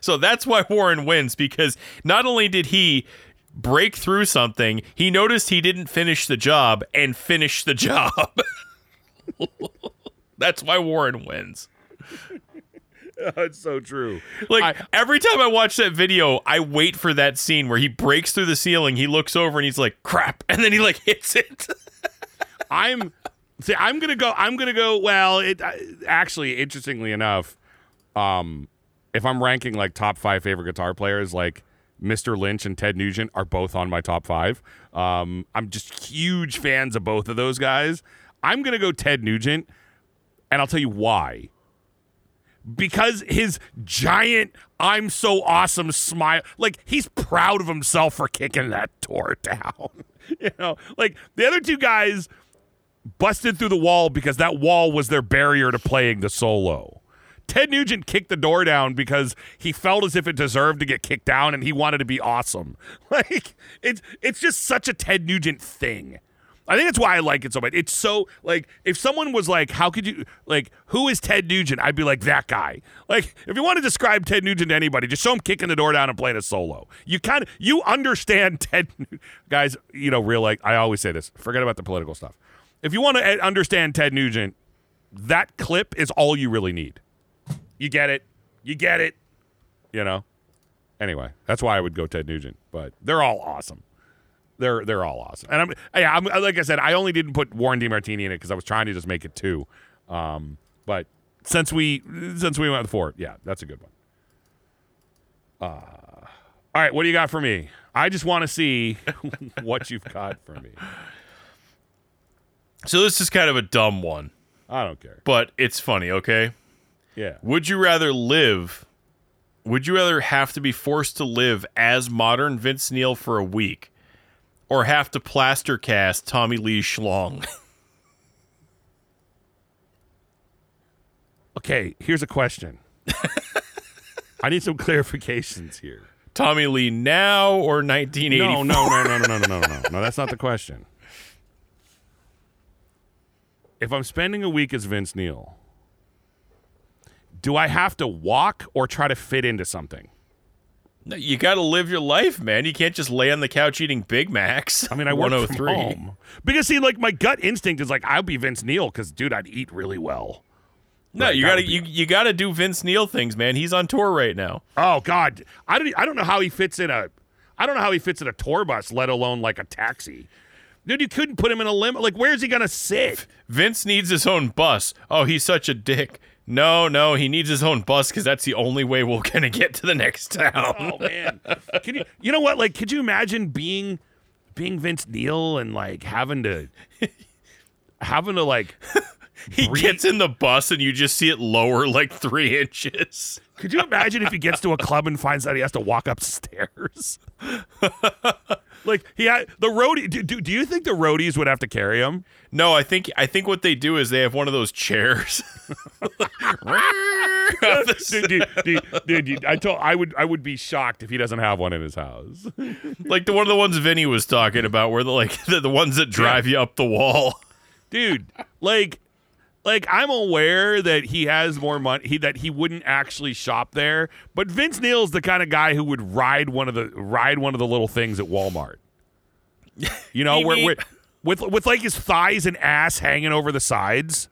So that's why Warren wins because not only did he break through something, he noticed he didn't finish the job and finish the job. that's why Warren wins. That's so true. Like I- every time I watch that video, I wait for that scene where he breaks through the ceiling, he looks over and he's like, "Crap." And then he like hits it. I'm see. I'm gonna go. I'm gonna go. Well, it actually, interestingly enough, um, if I'm ranking like top five favorite guitar players, like Mr. Lynch and Ted Nugent are both on my top five. Um, I'm just huge fans of both of those guys. I'm gonna go Ted Nugent, and I'll tell you why. Because his giant "I'm so awesome" smile, like he's proud of himself for kicking that door down. you know, like the other two guys busted through the wall because that wall was their barrier to playing the solo. Ted Nugent kicked the door down because he felt as if it deserved to get kicked down and he wanted to be awesome. Like it's it's just such a Ted Nugent thing. I think that's why I like it so much. It's so like if someone was like, "How could you like who is Ted Nugent?" I'd be like that guy. Like if you want to describe Ted Nugent to anybody, just show him kicking the door down and playing a solo. You kind of you understand Ted guys. You know, real like I always say this. Forget about the political stuff. If you want to eh, understand Ted Nugent, that clip is all you really need. You get it. You get it. You know. Anyway, that's why I would go Ted Nugent. But they're all awesome. They're they're all awesome. And I'm yeah, I'm like I said, I only didn't put Warren DeMartini in it because I was trying to just make it two. Um, but since we since we went with four, yeah, that's a good one. Uh, all right, what do you got for me? I just want to see what you've got for me. So this is kind of a dumb one, I don't care. but it's funny, okay? Yeah. Would you rather live? Would you rather have to be forced to live as modern Vince Neil for a week, or have to plaster cast Tommy Lee Schlong? Okay, here's a question. I need some clarifications here. Tommy Lee now or 1980? No, no, no, no, no, no, no, no, no. No, that's not the question. If I'm spending a week as Vince Neil, do I have to walk or try to fit into something? No, You got to live your life, man. You can't just lay on the couch eating Big Macs. I mean, I work from oh home because see, like my gut instinct is like I'll be Vince Neil because, dude, I'd eat really well. No, Right, you got to be- you, you got to do Vince Neil things, man. He's on tour right now. Oh God, I don't, I don't know how he fits in a, I don't know how he fits in a tour bus, let alone like a taxi. Dude, you couldn't put him in a limo. Like, where's he gonna sit? Vince needs his own bus. Oh, he's such a dick. No, no, he needs his own bus because that's the only way we're gonna get to the next town. Oh man, can you? You know what? Like, could you imagine being, being Vince Neil and like having to, having to like he breathe- gets in the bus and you just see it lower like three inches. Could you imagine if he gets to a club and finds out he has to walk upstairs? like he had the roadie. Do, do, do you think the roadies would have to carry him? No, I think I think what they do is they have one of those chairs. dude, dude, dude, dude, I told I would I would be shocked if he doesn't have one in his house. like the one of the ones Vinny was talking about, where the like the, the ones that drive you up the wall. dude like like i'm aware that he has more money he, that he wouldn't actually shop there but vince neil's the kind of guy who would ride one of the ride one of the little things at walmart you know where, where with with like his thighs and ass hanging over the sides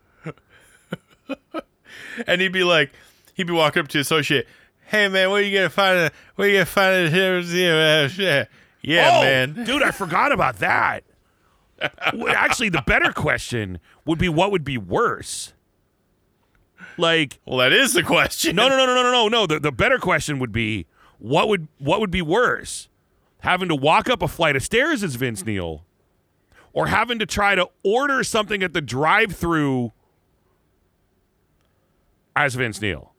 and he'd be like, he'd be walking up to associate, "Hey man, where you gonna find it? Where you gonna find it here? Yeah, yeah oh, man. dude i forgot about that actually the better question would be what would be worse like Well, that is the question. No, no, no, no, no, no, no, no. The, the better question would be what would what would be worse? Having to walk up a flight of stairs as Vince Neil or having to try to order something at the drive-through as Vince Neil.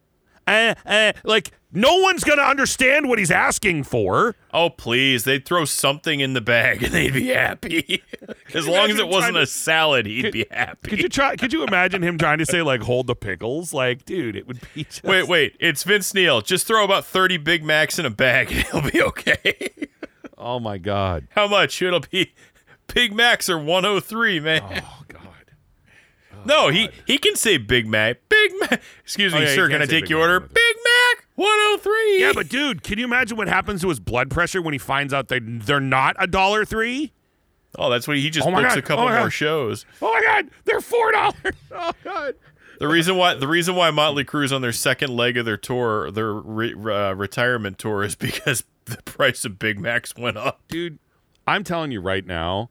Uh, uh, like no one's going to understand what he's asking for. Oh please, they'd throw something in the bag and they'd be happy. as long as it wasn't trying a salad, he'd be happy. Could you try could you imagine him trying to say like hold the pickles? Like, dude, it would be just Wait, wait, it's Vince Neil. Just throw about 30 Big Macs in a bag and he'll be okay. Oh my god. How much? It'll be Big Macs are 103, man. Oh god. no, he he can say Big Mac. Big Mac. Excuse me, Oh, yeah, sir. can Can I take Big your Mac, order? Big Mac 103. Yeah, but dude, can you imagine what happens to his blood pressure when he finds out that they're not a dollar three? Oh, that's what he just Oh books God. a couple Oh more God. shows. Oh my god, they're four dollars. Oh god. The reason why the reason why Motley Crue's on their second leg of their tour, their re, uh, retirement tour, is because the price of Big Macs went up. Dude, I'm telling you right now,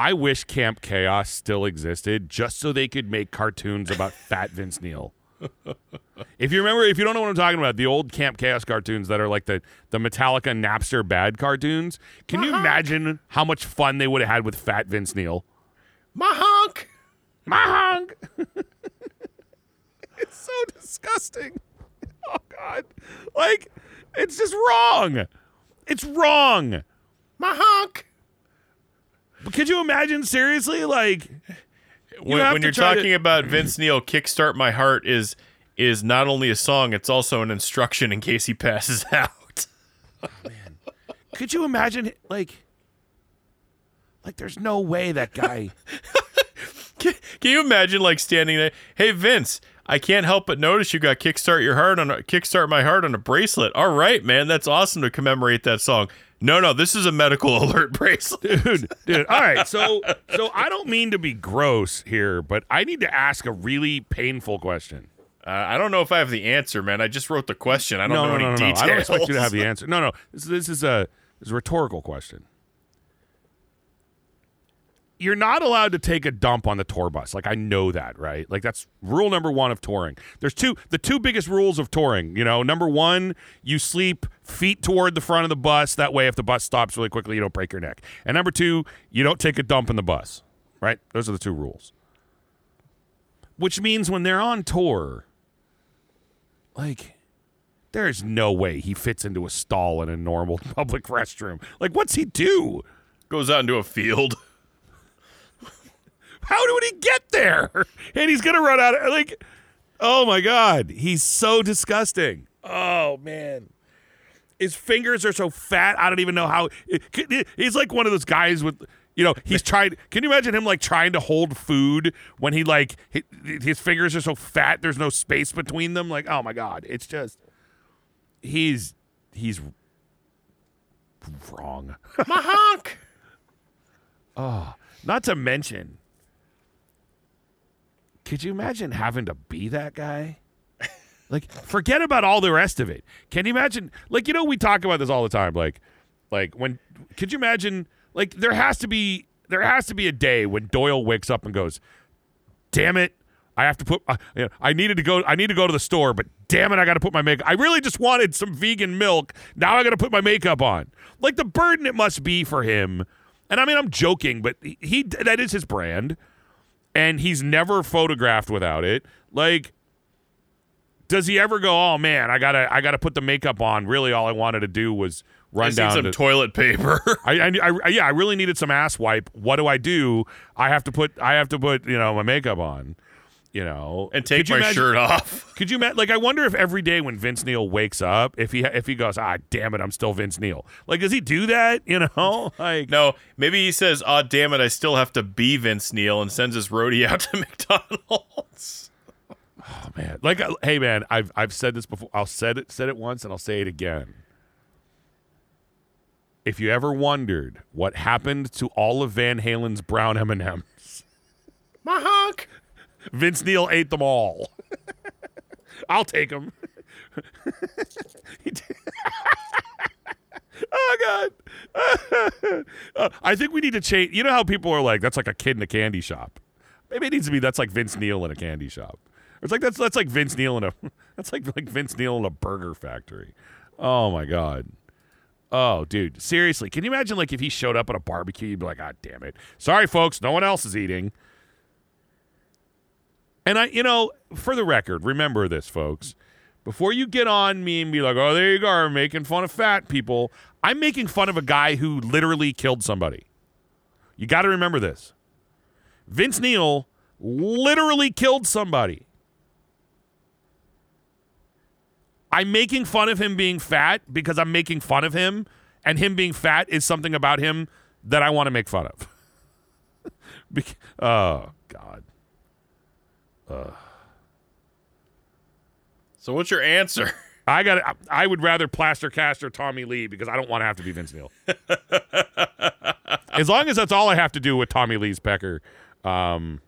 I wish Camp Chaos still existed just so they could make cartoons about Fat Vince Neil. if you remember, if you don't know what I'm talking about, the old Camp Chaos cartoons that are like the, the Metallica Napster bad cartoons, can you imagine how much fun they would have had with Fat Vince Neil? My honk. Mahong. it's so disgusting. Oh God, like it's just wrong. It's wrong. My honk. But could you imagine seriously, like When, have when you're try to- talking about Vince Neil, "Kickstart My Heart" is is not only a song, it's also an instruction in case he passes out. Oh, man, could you imagine like like there's no way that guy Can, can you imagine like standing there? Hey Vince, I can't help but notice you got "Kickstart Your Heart" on a, "Kickstart My Heart" on a bracelet. All right, man, that's awesome to commemorate that song. No, no, this is a medical alert bracelet. dude, dude. All right, so so I don't mean to be gross here, but I need to ask a really painful question. Uh, I don't know if I have the answer, man. I just wrote the question. I don't no, know no, any no, details. I don't expect you to have the answer. No, no. This, this is a this is a rhetorical question. You're not allowed to take a dump on the tour bus. Like I know that, right? Like that's rule number one of touring. There's two the two biggest rules of touring. You know, number one, you sleep feet toward the front of the bus. That way, if the bus stops really quickly, you don't break your neck. And number two, you don't take a dump in the bus. Right? Those are the two rules. Which means when they're on tour, like there's no way he fits into a stall in a normal public restroom. Like, what's he do? Goes out into a field. How did he get there? And he's gonna run out of like, oh my god, he's so disgusting. Oh man, his fingers are so fat. I don't even know how. Eh, eh, he's like one of those guys with. You know, he's trying. Can you imagine him like trying to hold food when he like his fingers are so fat? There's no space between them. Like, oh my god, it's just he's he's wrong. My honk. Oh. Ah, not to mention, could you imagine having to be that guy? Like, forget about all the rest of it. Can you imagine? Like, you know, we talk about this all the time. Like, like when could you imagine? Like, there has to be there has to be a day when Doyle wakes up and goes, "Damn it." I have to put. Uh, I needed to go. I need to go to the store, but damn it, I got to put my makeup. I really just wanted some vegan milk. Now I got to put my makeup on. Like the burden it must be for him. And I mean, I'm joking, but he, he that is his brand. And he's never photographed without it. Like, does he ever go, "Oh man, I gotta, I gotta put the makeup on"? Really, all I wanted to do was run I down need some to- toilet paper. I, I, I, yeah, I really needed some ass wipe. What do I do? I have to put, I have to put, you know, my makeup on. You know, and take my imagine- shirt off. Could you imagine? Like, I wonder if every day when Vince Neil wakes up, if he if he goes, ah, damn it, I'm still Vince Neil. Like, does he do that? You know, like, No, maybe he says, "Oh, damn it, I still have to be Vince Neil," and sends his roadie out to McDonald's. oh, man, like, uh, hey, man, I've I've said this before. I'll said it said it once, and I'll say it again. If you ever wondered what happened to all of Van Halen's brown M and M's, My honk. Vince Neil ate them all. I'll take them. oh God! Uh, I think we need to change. You know how people are like, "That's like a kid in a candy shop." Maybe it needs to be that's like Vince Neil in a candy shop. It's like that's that's like Vince Neil in a that's like like Vince Neil in a burger factory. Oh my God. Oh, dude, seriously, can you imagine like if he showed up at a barbecue, you'd be like, "God damn it, sorry, folks, no one else is eating." And I, you know, for the record, remember this, folks. Before you get on me and be like, "Oh, there you go, making fun of fat people," I'm making fun of a guy who literally killed somebody. You got to remember this. Vince Neil literally killed somebody. I'm making fun of him being fat because I'm making fun of him, and him being fat is something about him that I want to make fun of. Bec- oh God. So what's your answer? I got. I would rather plaster caster Tommy Lee because I don't want to have to be Vince Neil. as long as that's all I have to do with Tommy Lee's pecker. Um,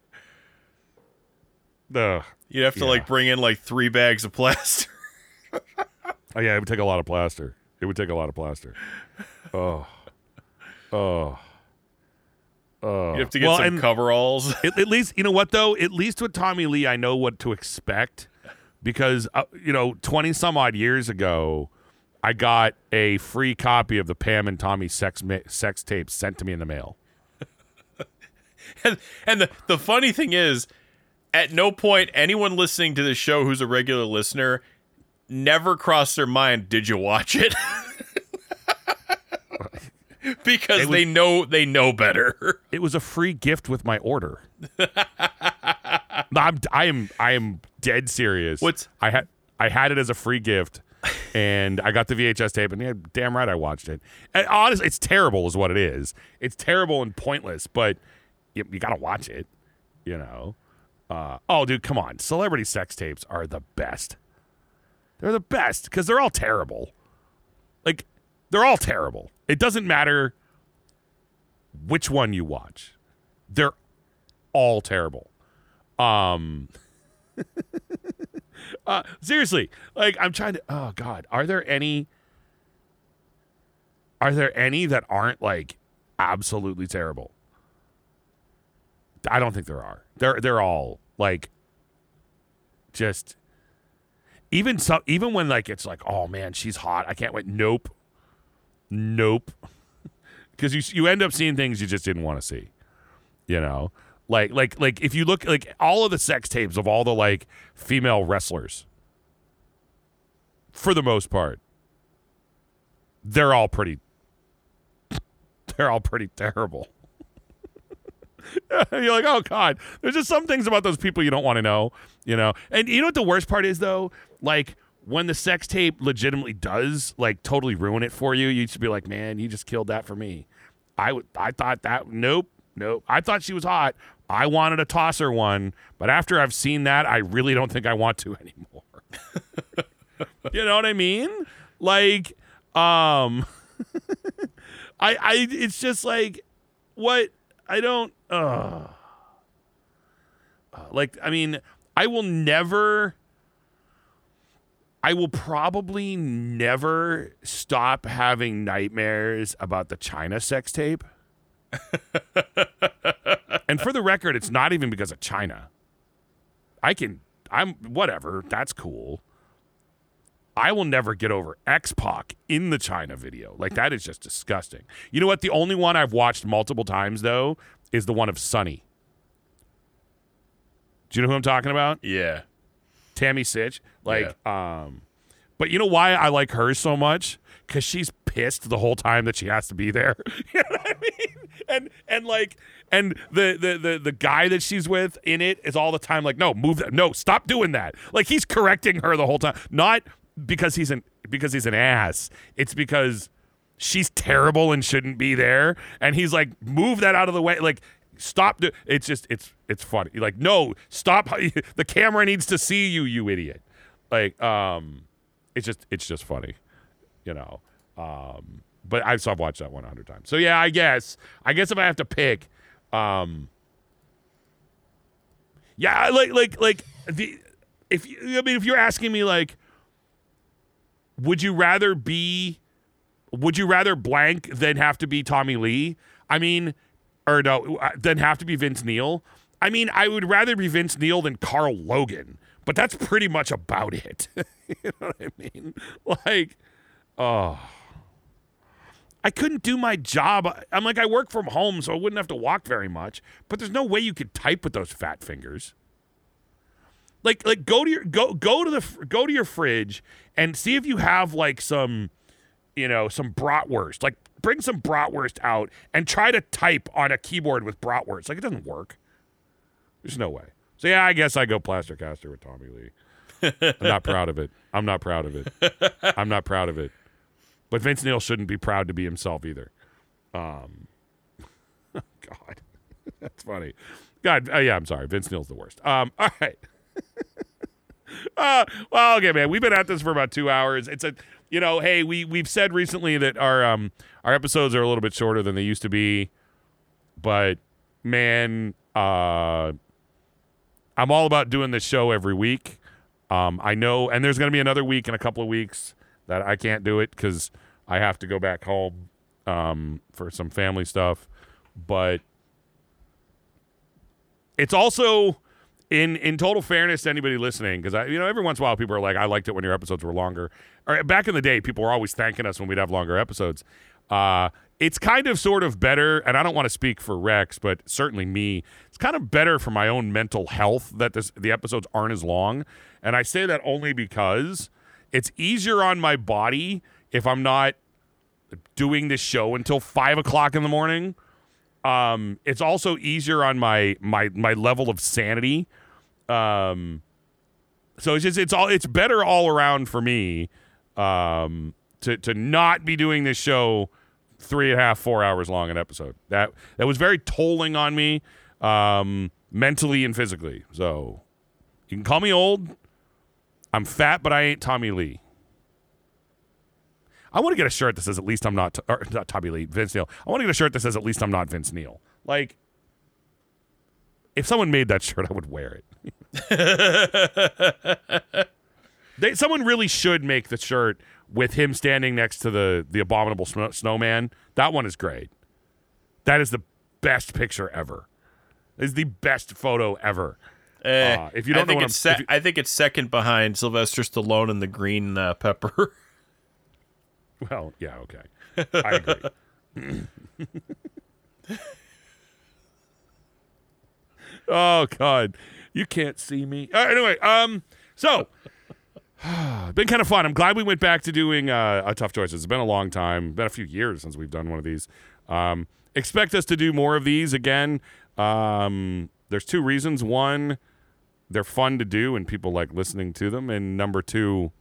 the You'd have to Yeah. like bring in like three bags of plaster. oh yeah, it would take a lot of plaster. It would take a lot of plaster. Oh, oh, oh. You have to get Well, some coveralls. At, at least you know what though. At least with Tommy Lee, I know what to expect because uh, you know, twenty some odd years ago, I got a free copy of the Pam and Tommy sex ma- sex tapes sent to me in the mail. and and the, the funny thing is, at no point anyone listening to this show who's a regular listener never crossed their mind, did you watch it? because was- they know they know better. It was a free gift with my order. I'm, I am I am dead serious. What's- I had I had it as a free gift, and I got the VHS tape, and yeah, damn right I watched it. And honestly, it's terrible, is what it is. It's terrible and pointless, but you, you gotta watch it. You know. Uh, oh, dude, come on! Celebrity sex tapes are the best. They're the best because they're all terrible. Like they're all terrible. It doesn't matter which one you watch. They're all terrible. Um uh, seriously, like I'm trying to oh god, are there any are there any that aren't like absolutely terrible? I don't think there are. They're they're all like just even so even when like it's like oh man she's hot I can't wait nope nope. Because you you end up seeing things you just didn't want to see you know? Like like like if you look like all of the sex tapes of all the like female wrestlers for the most part they're all pretty they're all pretty terrible. You're like oh god there's just some things about those people you don't want to know you know? And you know what the worst part is though? Like when the sex tape legitimately does like totally ruin it for you you should be like man you just killed that for me. I would i thought that nope nope. I thought she was hot. I wanted to toss her one but after i've seen that i really don't think i want to anymore. You know what i mean? Like um i i it's just like what i don't uh like i mean i will never i will probably never stop having nightmares about the Chyna sex tape and for the record it's not even because of Chyna i can i'm whatever that's cool I will never get over X Pac in the Chyna video. Like that is just disgusting. You know what? The only one I've watched multiple times though is the one of Sunny. Do you know who I'm talking about? Yeah. Tammy Sytch. Like, um, but you know why I like her so much? Because she's pissed the whole time that she has to be there. you know what I mean? And and like and the, the the the guy that she's with in it is all the time like, no, move that, no, stop doing that. Like he's correcting her the whole time, not because he's an because he's an ass. It's because she's terrible and shouldn't be there, and he's like, move that out of the way, like. Stop! Do- it's just it's it's funny. Like no, stop! The camera needs to see you, you idiot. Like um, it's just it's just funny, you know. Um, but I've I've watched that one hundred times. So yeah, I guess I guess if I have to pick, um, yeah, like like like the if you, I mean if you're asking me like, would you rather be, would you rather blank than have to be Tommy Lee? I mean, or no, uh, than have to be Vince Neil. I mean, I would rather be Vince Neil than Carl Logan, but that's pretty much about it. you know what I mean? Like, oh. I couldn't do my job. I'm like, I work from home, so I wouldn't have to walk very much. But there's no way you could type with those fat fingers. Like, like go to your go go to the go to your fridge and see if you have like some, you know, some bratwurst. Like, bring some bratwurst out and try to type on a keyboard with bratwurst. Like, it doesn't work. There's no way. So yeah, I guess I go plaster caster with Tommy Lee. I'm not proud of it. I'm not proud of it. I'm not proud of it. But Vince Neil shouldn't be proud to be himself either. Um, God, that's funny. God, uh, yeah, I'm sorry. Vince Neil's the worst. Um, all right. uh, well, okay, man. We've been at this for about two hours. It's a, you know, hey, we we've said recently that our um our episodes are a little bit shorter than they used to be, but man, uh, I'm all about doing this show every week. Um, I know, and there's going to be another week in a couple of weeks that I can't do it because I have to go back home um, for some family stuff. But it's also in in total fairness to anybody listening, because I you know every once in a while people are like, I liked it when your episodes were longer. Or back in the day, people were always thanking us when we'd have longer episodes. Uh, it's kind of sort of better, and I don't want to speak for Rex, but certainly me. It's kind of better for my own mental health that this, the episodes aren't as long, and I say that only because it's easier on my body if I'm not doing this show until five o'clock in the morning. Um, it's also easier on my my my level of sanity. Um, so it's just it's all it's better all around for me. Um, to to not be doing this show three and a half four hours long an episode that that was very tolling on me, um, mentally and physically. So you can call me old. I'm fat, but I ain't Tommy Lee. I want to get a shirt that says at least I'm not, not Tommy Lee, Vince Neil. I want to get a shirt that says at least I'm not Vince Neil. Like, if someone made that shirt, I would wear it. they, someone really should make the shirt with him standing next to the the abominable snow, snowman. That one is great. That is the best picture ever. Is the best photo ever. Uh, uh, if you don't I know, it's se- you, I think it's second behind Sylvester Stallone and the Green uh, Pepper. Well, yeah, okay. I agree. oh God, you can't see me. Uh, anyway, um, so been kind of fun. I'm glad we went back to doing uh, a tough choices. It's been a long time, been a few years since we've done one of these. Um, expect us to do more of these again. Um, there's two reasons. One, they're fun to do and people like listening to them, and number two,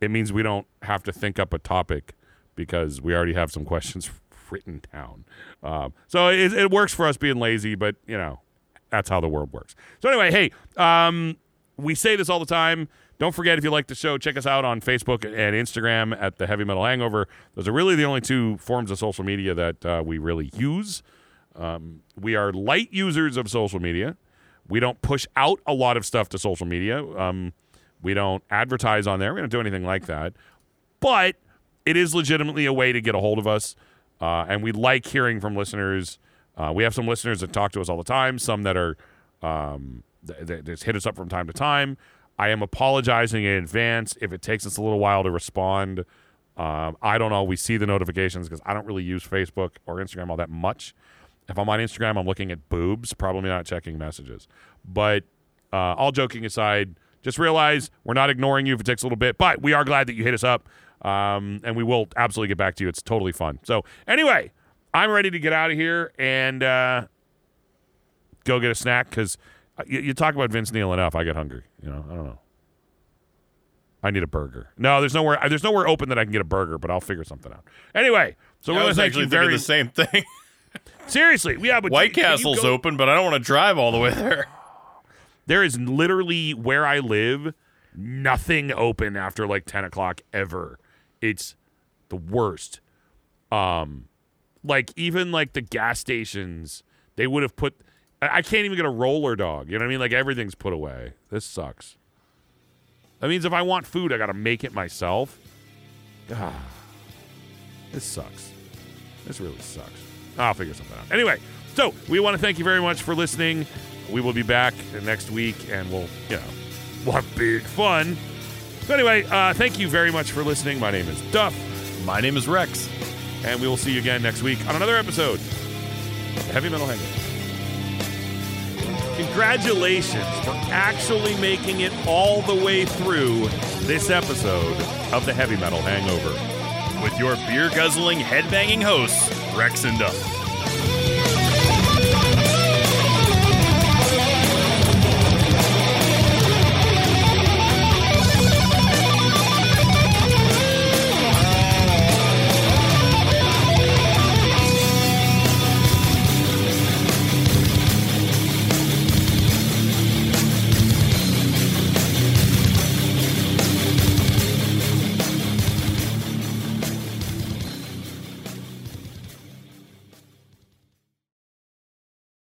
it means we don't have to think up a topic because we already have some questions written down. Um, so it, it, works for us being lazy, but you know, that's how the world works. So anyway, hey, um, we say this all the time. Don't forget if you like the show, check us out on Facebook and Instagram at the Heavy Metal Hangover. Those are really the only two forms of social media that uh, we really use. Um, we are light users of social media. We don't push out a lot of stuff to social media. Um, we don't advertise on there. We don't do anything like that. But it is legitimately a way to get a hold of us. Uh, and we like hearing from listeners. Uh, we have some listeners that talk to us all the time, some that are um, that just hit us up from time to time. I am apologizing in advance if it takes us a little while to respond. Um, I don't always see the notifications because I don't really use Facebook or Instagram all that much. If I'm on Instagram, I'm looking at boobs, probably not checking messages. But uh, all joking aside, just realize we're not ignoring you if it takes a little bit, but we are glad that you hit us up. Um, and we will absolutely get back to you. It's totally fun. So, anyway, I'm ready to get out of here and uh, go get a snack because you, you talk about Vince Neil enough. I get hungry. You know, I don't know. I need a burger. No, there's nowhere. There's nowhere open that I can get a burger, but I'll figure something out. Anyway, so I we're going was actually very the same thing. seriously. Yeah, but White Castle's go- open, but I don't want to drive all the way there. There is literally where I live, nothing open after like ten o'clock ever. It's the worst. Um, like even like the gas stations, they would have put. I I can't even get a roller dog. You know what I mean? Like everything's put away. This sucks. That means if I want food, I got to make it myself. Ah, this sucks. This really sucks. I'll figure something out. Anyway, so we want to thank you very much for listening. We will be back next week, and we'll, you know, we'll have big fun. So anyway, uh, thank you very much for listening. My name is Duff, My name is Rex. and we will see you again next week on another episode of Heavy Metal Hangover. Congratulations for actually making it all the way through this episode of the Heavy Metal Hangover. With your beer guzzling, headbanging hosts, Rex and Duff.